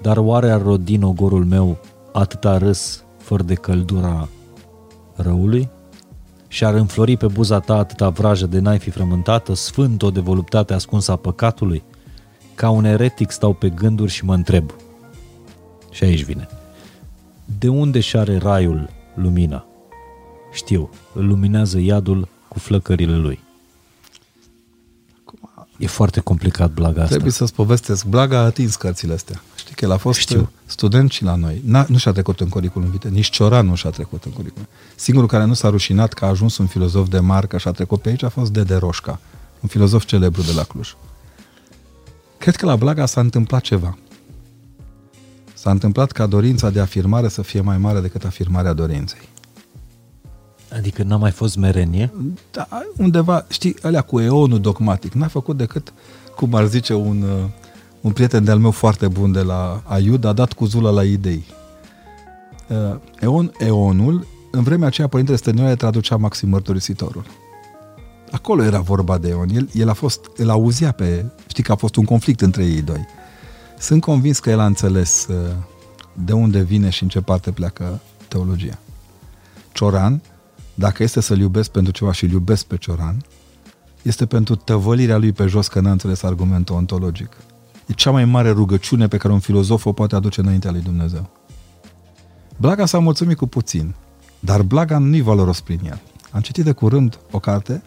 dar oare ar rodi în ogorul meu atâta râs fără de căldura răului? Și ar înflori pe buza ta atâta vrajă de n-ai fi frământată, sfânt-o de voluptate ascunsă a păcatului? Ca un eretic stau pe gânduri și mă întreb. Și aici vine. De unde și șare raiul lumina? Știu, îl luminează iadul cu flăcările lui. E foarte complicat blaga asta. Trebuie să-ți povestesc. Blaga a atins cărțile astea. Știi că el a fost Știu. student și la noi. N-a, nu și-a trecut în curriculum vitae. Nici Cioran nu și-a trecut în curriculum. Singurul care nu s-a rușinat că a ajuns un filozof de marcă și a trecut pe aici a fost Dede Roșca, un filozof celebru de la Cluj. Cred că la Blaga s-a întâmplat ceva. S-a întâmplat ca dorința de afirmare să fie mai mare decât afirmarea dorinței. Adică n-a mai fost merenie? Da, undeva, știi, alea cu eonul dogmatic. N-a făcut decât, cum ar zice un, uh, un prieten de-al meu foarte bun de la Aiud, a dat cu zula la idei. Uh, eon, eonul, în vremea aceea, Părintele Stănioare traducea Maxim Mărturisitorul. Acolo era vorba de Eon. El, el a fost, el auzea pe... Știi că a fost un conflict între ei doi. Sunt convins că el a înțeles uh, de unde vine și în ce parte pleacă teologia. Cioran, dacă este să-l iubesc pentru ceva și îl iubesc pe Cioran, este pentru tăvălirea lui pe jos că n-a înțeles argumentul ontologic. E cea mai mare rugăciune pe care un filozof o poate aduce înaintea lui Dumnezeu. Blaga s-a mulțumit cu puțin, dar Blaga nu-i valoros prin el. Am citit de curând o carte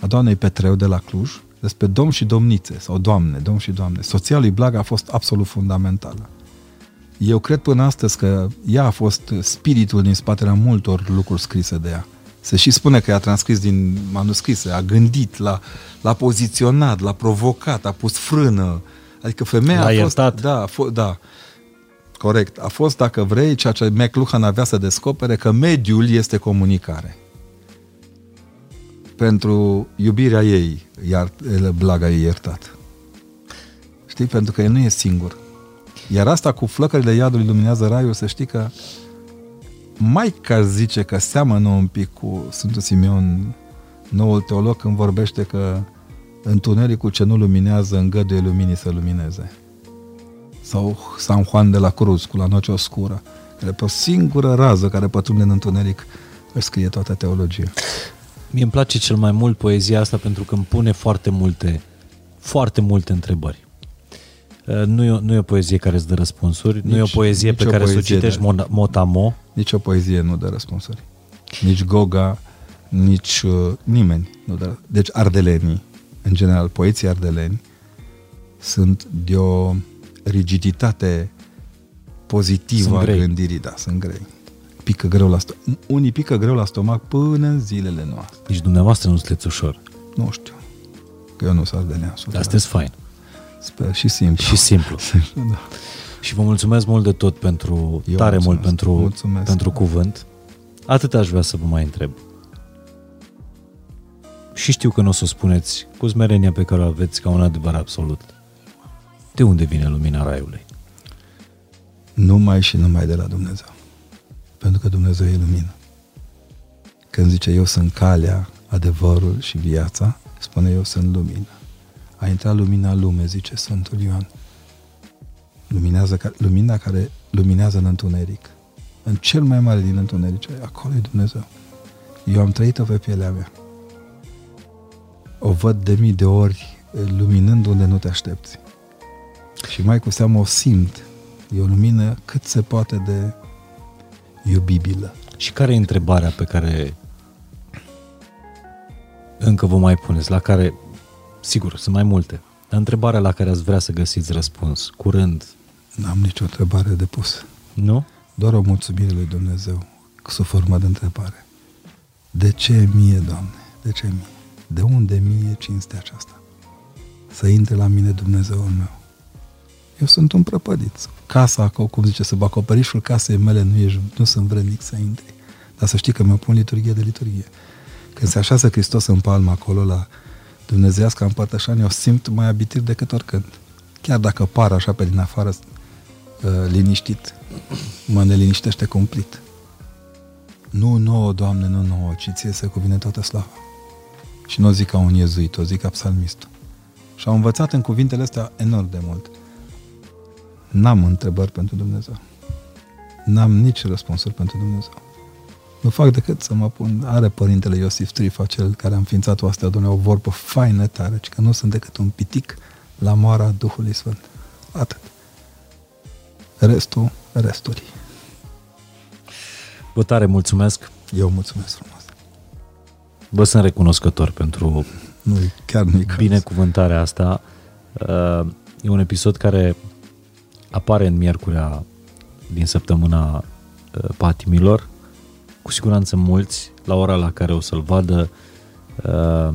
a doamnei Petreu de la Cluj, despre domn și domnițe, sau doamne, domn și doamne. Soția lui Blaga a fost absolut fundamentală. Eu cred până astăzi că ea a fost spiritul din spatele multor lucruri scrise de ea. Se și spune că ea a transcris din manuscrise, a gândit, l-a, l-a poziționat, l-a provocat, a pus frână. Adică femeia l-a a fost... iertat. Da, a fost, da. Corect. A fost, dacă vrei, ceea ce McLuhan avea să descopere, că mediul este comunicare pentru iubirea ei, iar blaga e iertat. Știi? Pentru că el nu e singur. Iar asta cu flăcările iadului luminează raiul, să știi că mai ca zice că seamănă un pic cu Sfântul Simeon, noul teolog, când vorbește că întunericul ce nu luminează îngăduie luminii să lumineze. Sau San Juan de la Cruz cu la noce oscură, care pe o singură rază care pătrunde în întuneric își scrie toată teologia. Mie îmi place cel mai mult poezia asta pentru că îmi pune foarte multe, foarte multe întrebări. Uh, nu e, o, nu e o poezie care îți dă răspunsuri, nici, nu e o poezie pe care să o citești de... motamo. Nici o poezie nu dă răspunsuri. Nici Goga, nici uh, nimeni. Nu, dar, deci ardelenii, în general, poeții ardeleni, sunt de o rigiditate pozitivă Sunt a grei. gândirii. Da, sunt grei. Pică greu la stomac. Unii pică greu la stomac până în zilele noastre. Nici dumneavoastră nu sunteți ușor. Nu știu. Că eu nu sunt ardelean. Dar sunteți fain. Sper și simplu. Și simplu. da. Și vă mulțumesc mult de tot pentru, Eu tare mulțumesc. mult pentru, Mulțumesc. pentru cuvânt. Atât aș vrea să vă mai întreb. Și știu că nu o să o spuneți cu smerenia pe care o aveți ca un adevăr absolut. De unde vine lumina raiului? Numai și numai de la Dumnezeu. Pentru că Dumnezeu e lumină. Când zice eu sunt calea, adevărul și viața, spune eu sunt lumină. A intrat lumina în lume, zice Sfântul Ioan. Luminează, ca- lumina care luminează în întuneric. În cel mai mare din întuneric, acolo e Dumnezeu. Eu am trăit-o pe pielea mea. O văd de mii de ori luminând unde nu te aștepți. Și mai cu seamă o simt. E o lumină cât se poate de iubibilă. Și care e întrebarea pe care încă vă mai puneți, la care, sigur, sunt mai multe, dar întrebarea la care ați vrea să găsiți răspuns, curând, N-am nicio întrebare de pus. nu? Doar o mulțumire lui Dumnezeu sub formă de întrebare. De ce mie, Doamne? De ce mie? De unde mie cinstea aceasta? Să intre la mine Dumnezeul meu. Eu sunt un prăpădit. Casa, acolo, cum zice, sub acoperișul casei mele nu, ești, nu sunt vrednic să intri. Dar să știi că mi-o pun liturghie de liturghie. Când se așează Hristos în palmă acolo la Dumnezeiasca împărtășanie, o simt mai abitir decât oricând. Chiar dacă par așa pe din afară uh, liniștit, mă neliniștește cumplit. Nu nouă, Doamne, nu nouă, ci ție să cuvine toată slava. Și nu o zic ca un iezuit, o zic ca psalmistul. Și am învățat în cuvintele astea enorm de mult. N-am întrebări pentru Dumnezeu. N-am nici răspunsuri pentru Dumnezeu. Nu fac decât să mă pun, are părintele Iosif Trifa, cel care a înființat o astea, o vorbă faină tare, ci că nu sunt decât un pitic la moara Duhului Sfânt. Atât. Restul, resturi. Vă tare mulțumesc, Eu mulțumesc frumos. vă sunt recunoscător pentru Nu, chiar nu binecuvântarea asta. Uh, E un episod care apare în miercurea din săptămâna uh, patimilor. Cu siguranță mulți, la ora la care o să-l vadă, uh,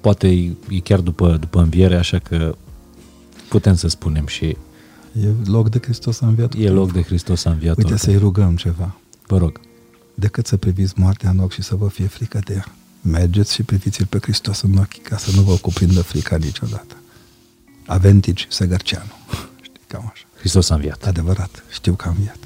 poate e e chiar după, după înviere, așa că putem să spunem și E loc de Hristos a înviat. e loc de Hristos a înviat. Uite, oricum. să-i rugăm ceva. Vă rog. Decât să priviți moartea în ochi și să vă fie frică de ea. Mergeți și priviți-l pe Hristos în ochi ca să nu vă cuprindă frica niciodată. Aventici Săgărceanu. Știi, cam așa. Hristos a înviat. Adevărat, știu că a înviat.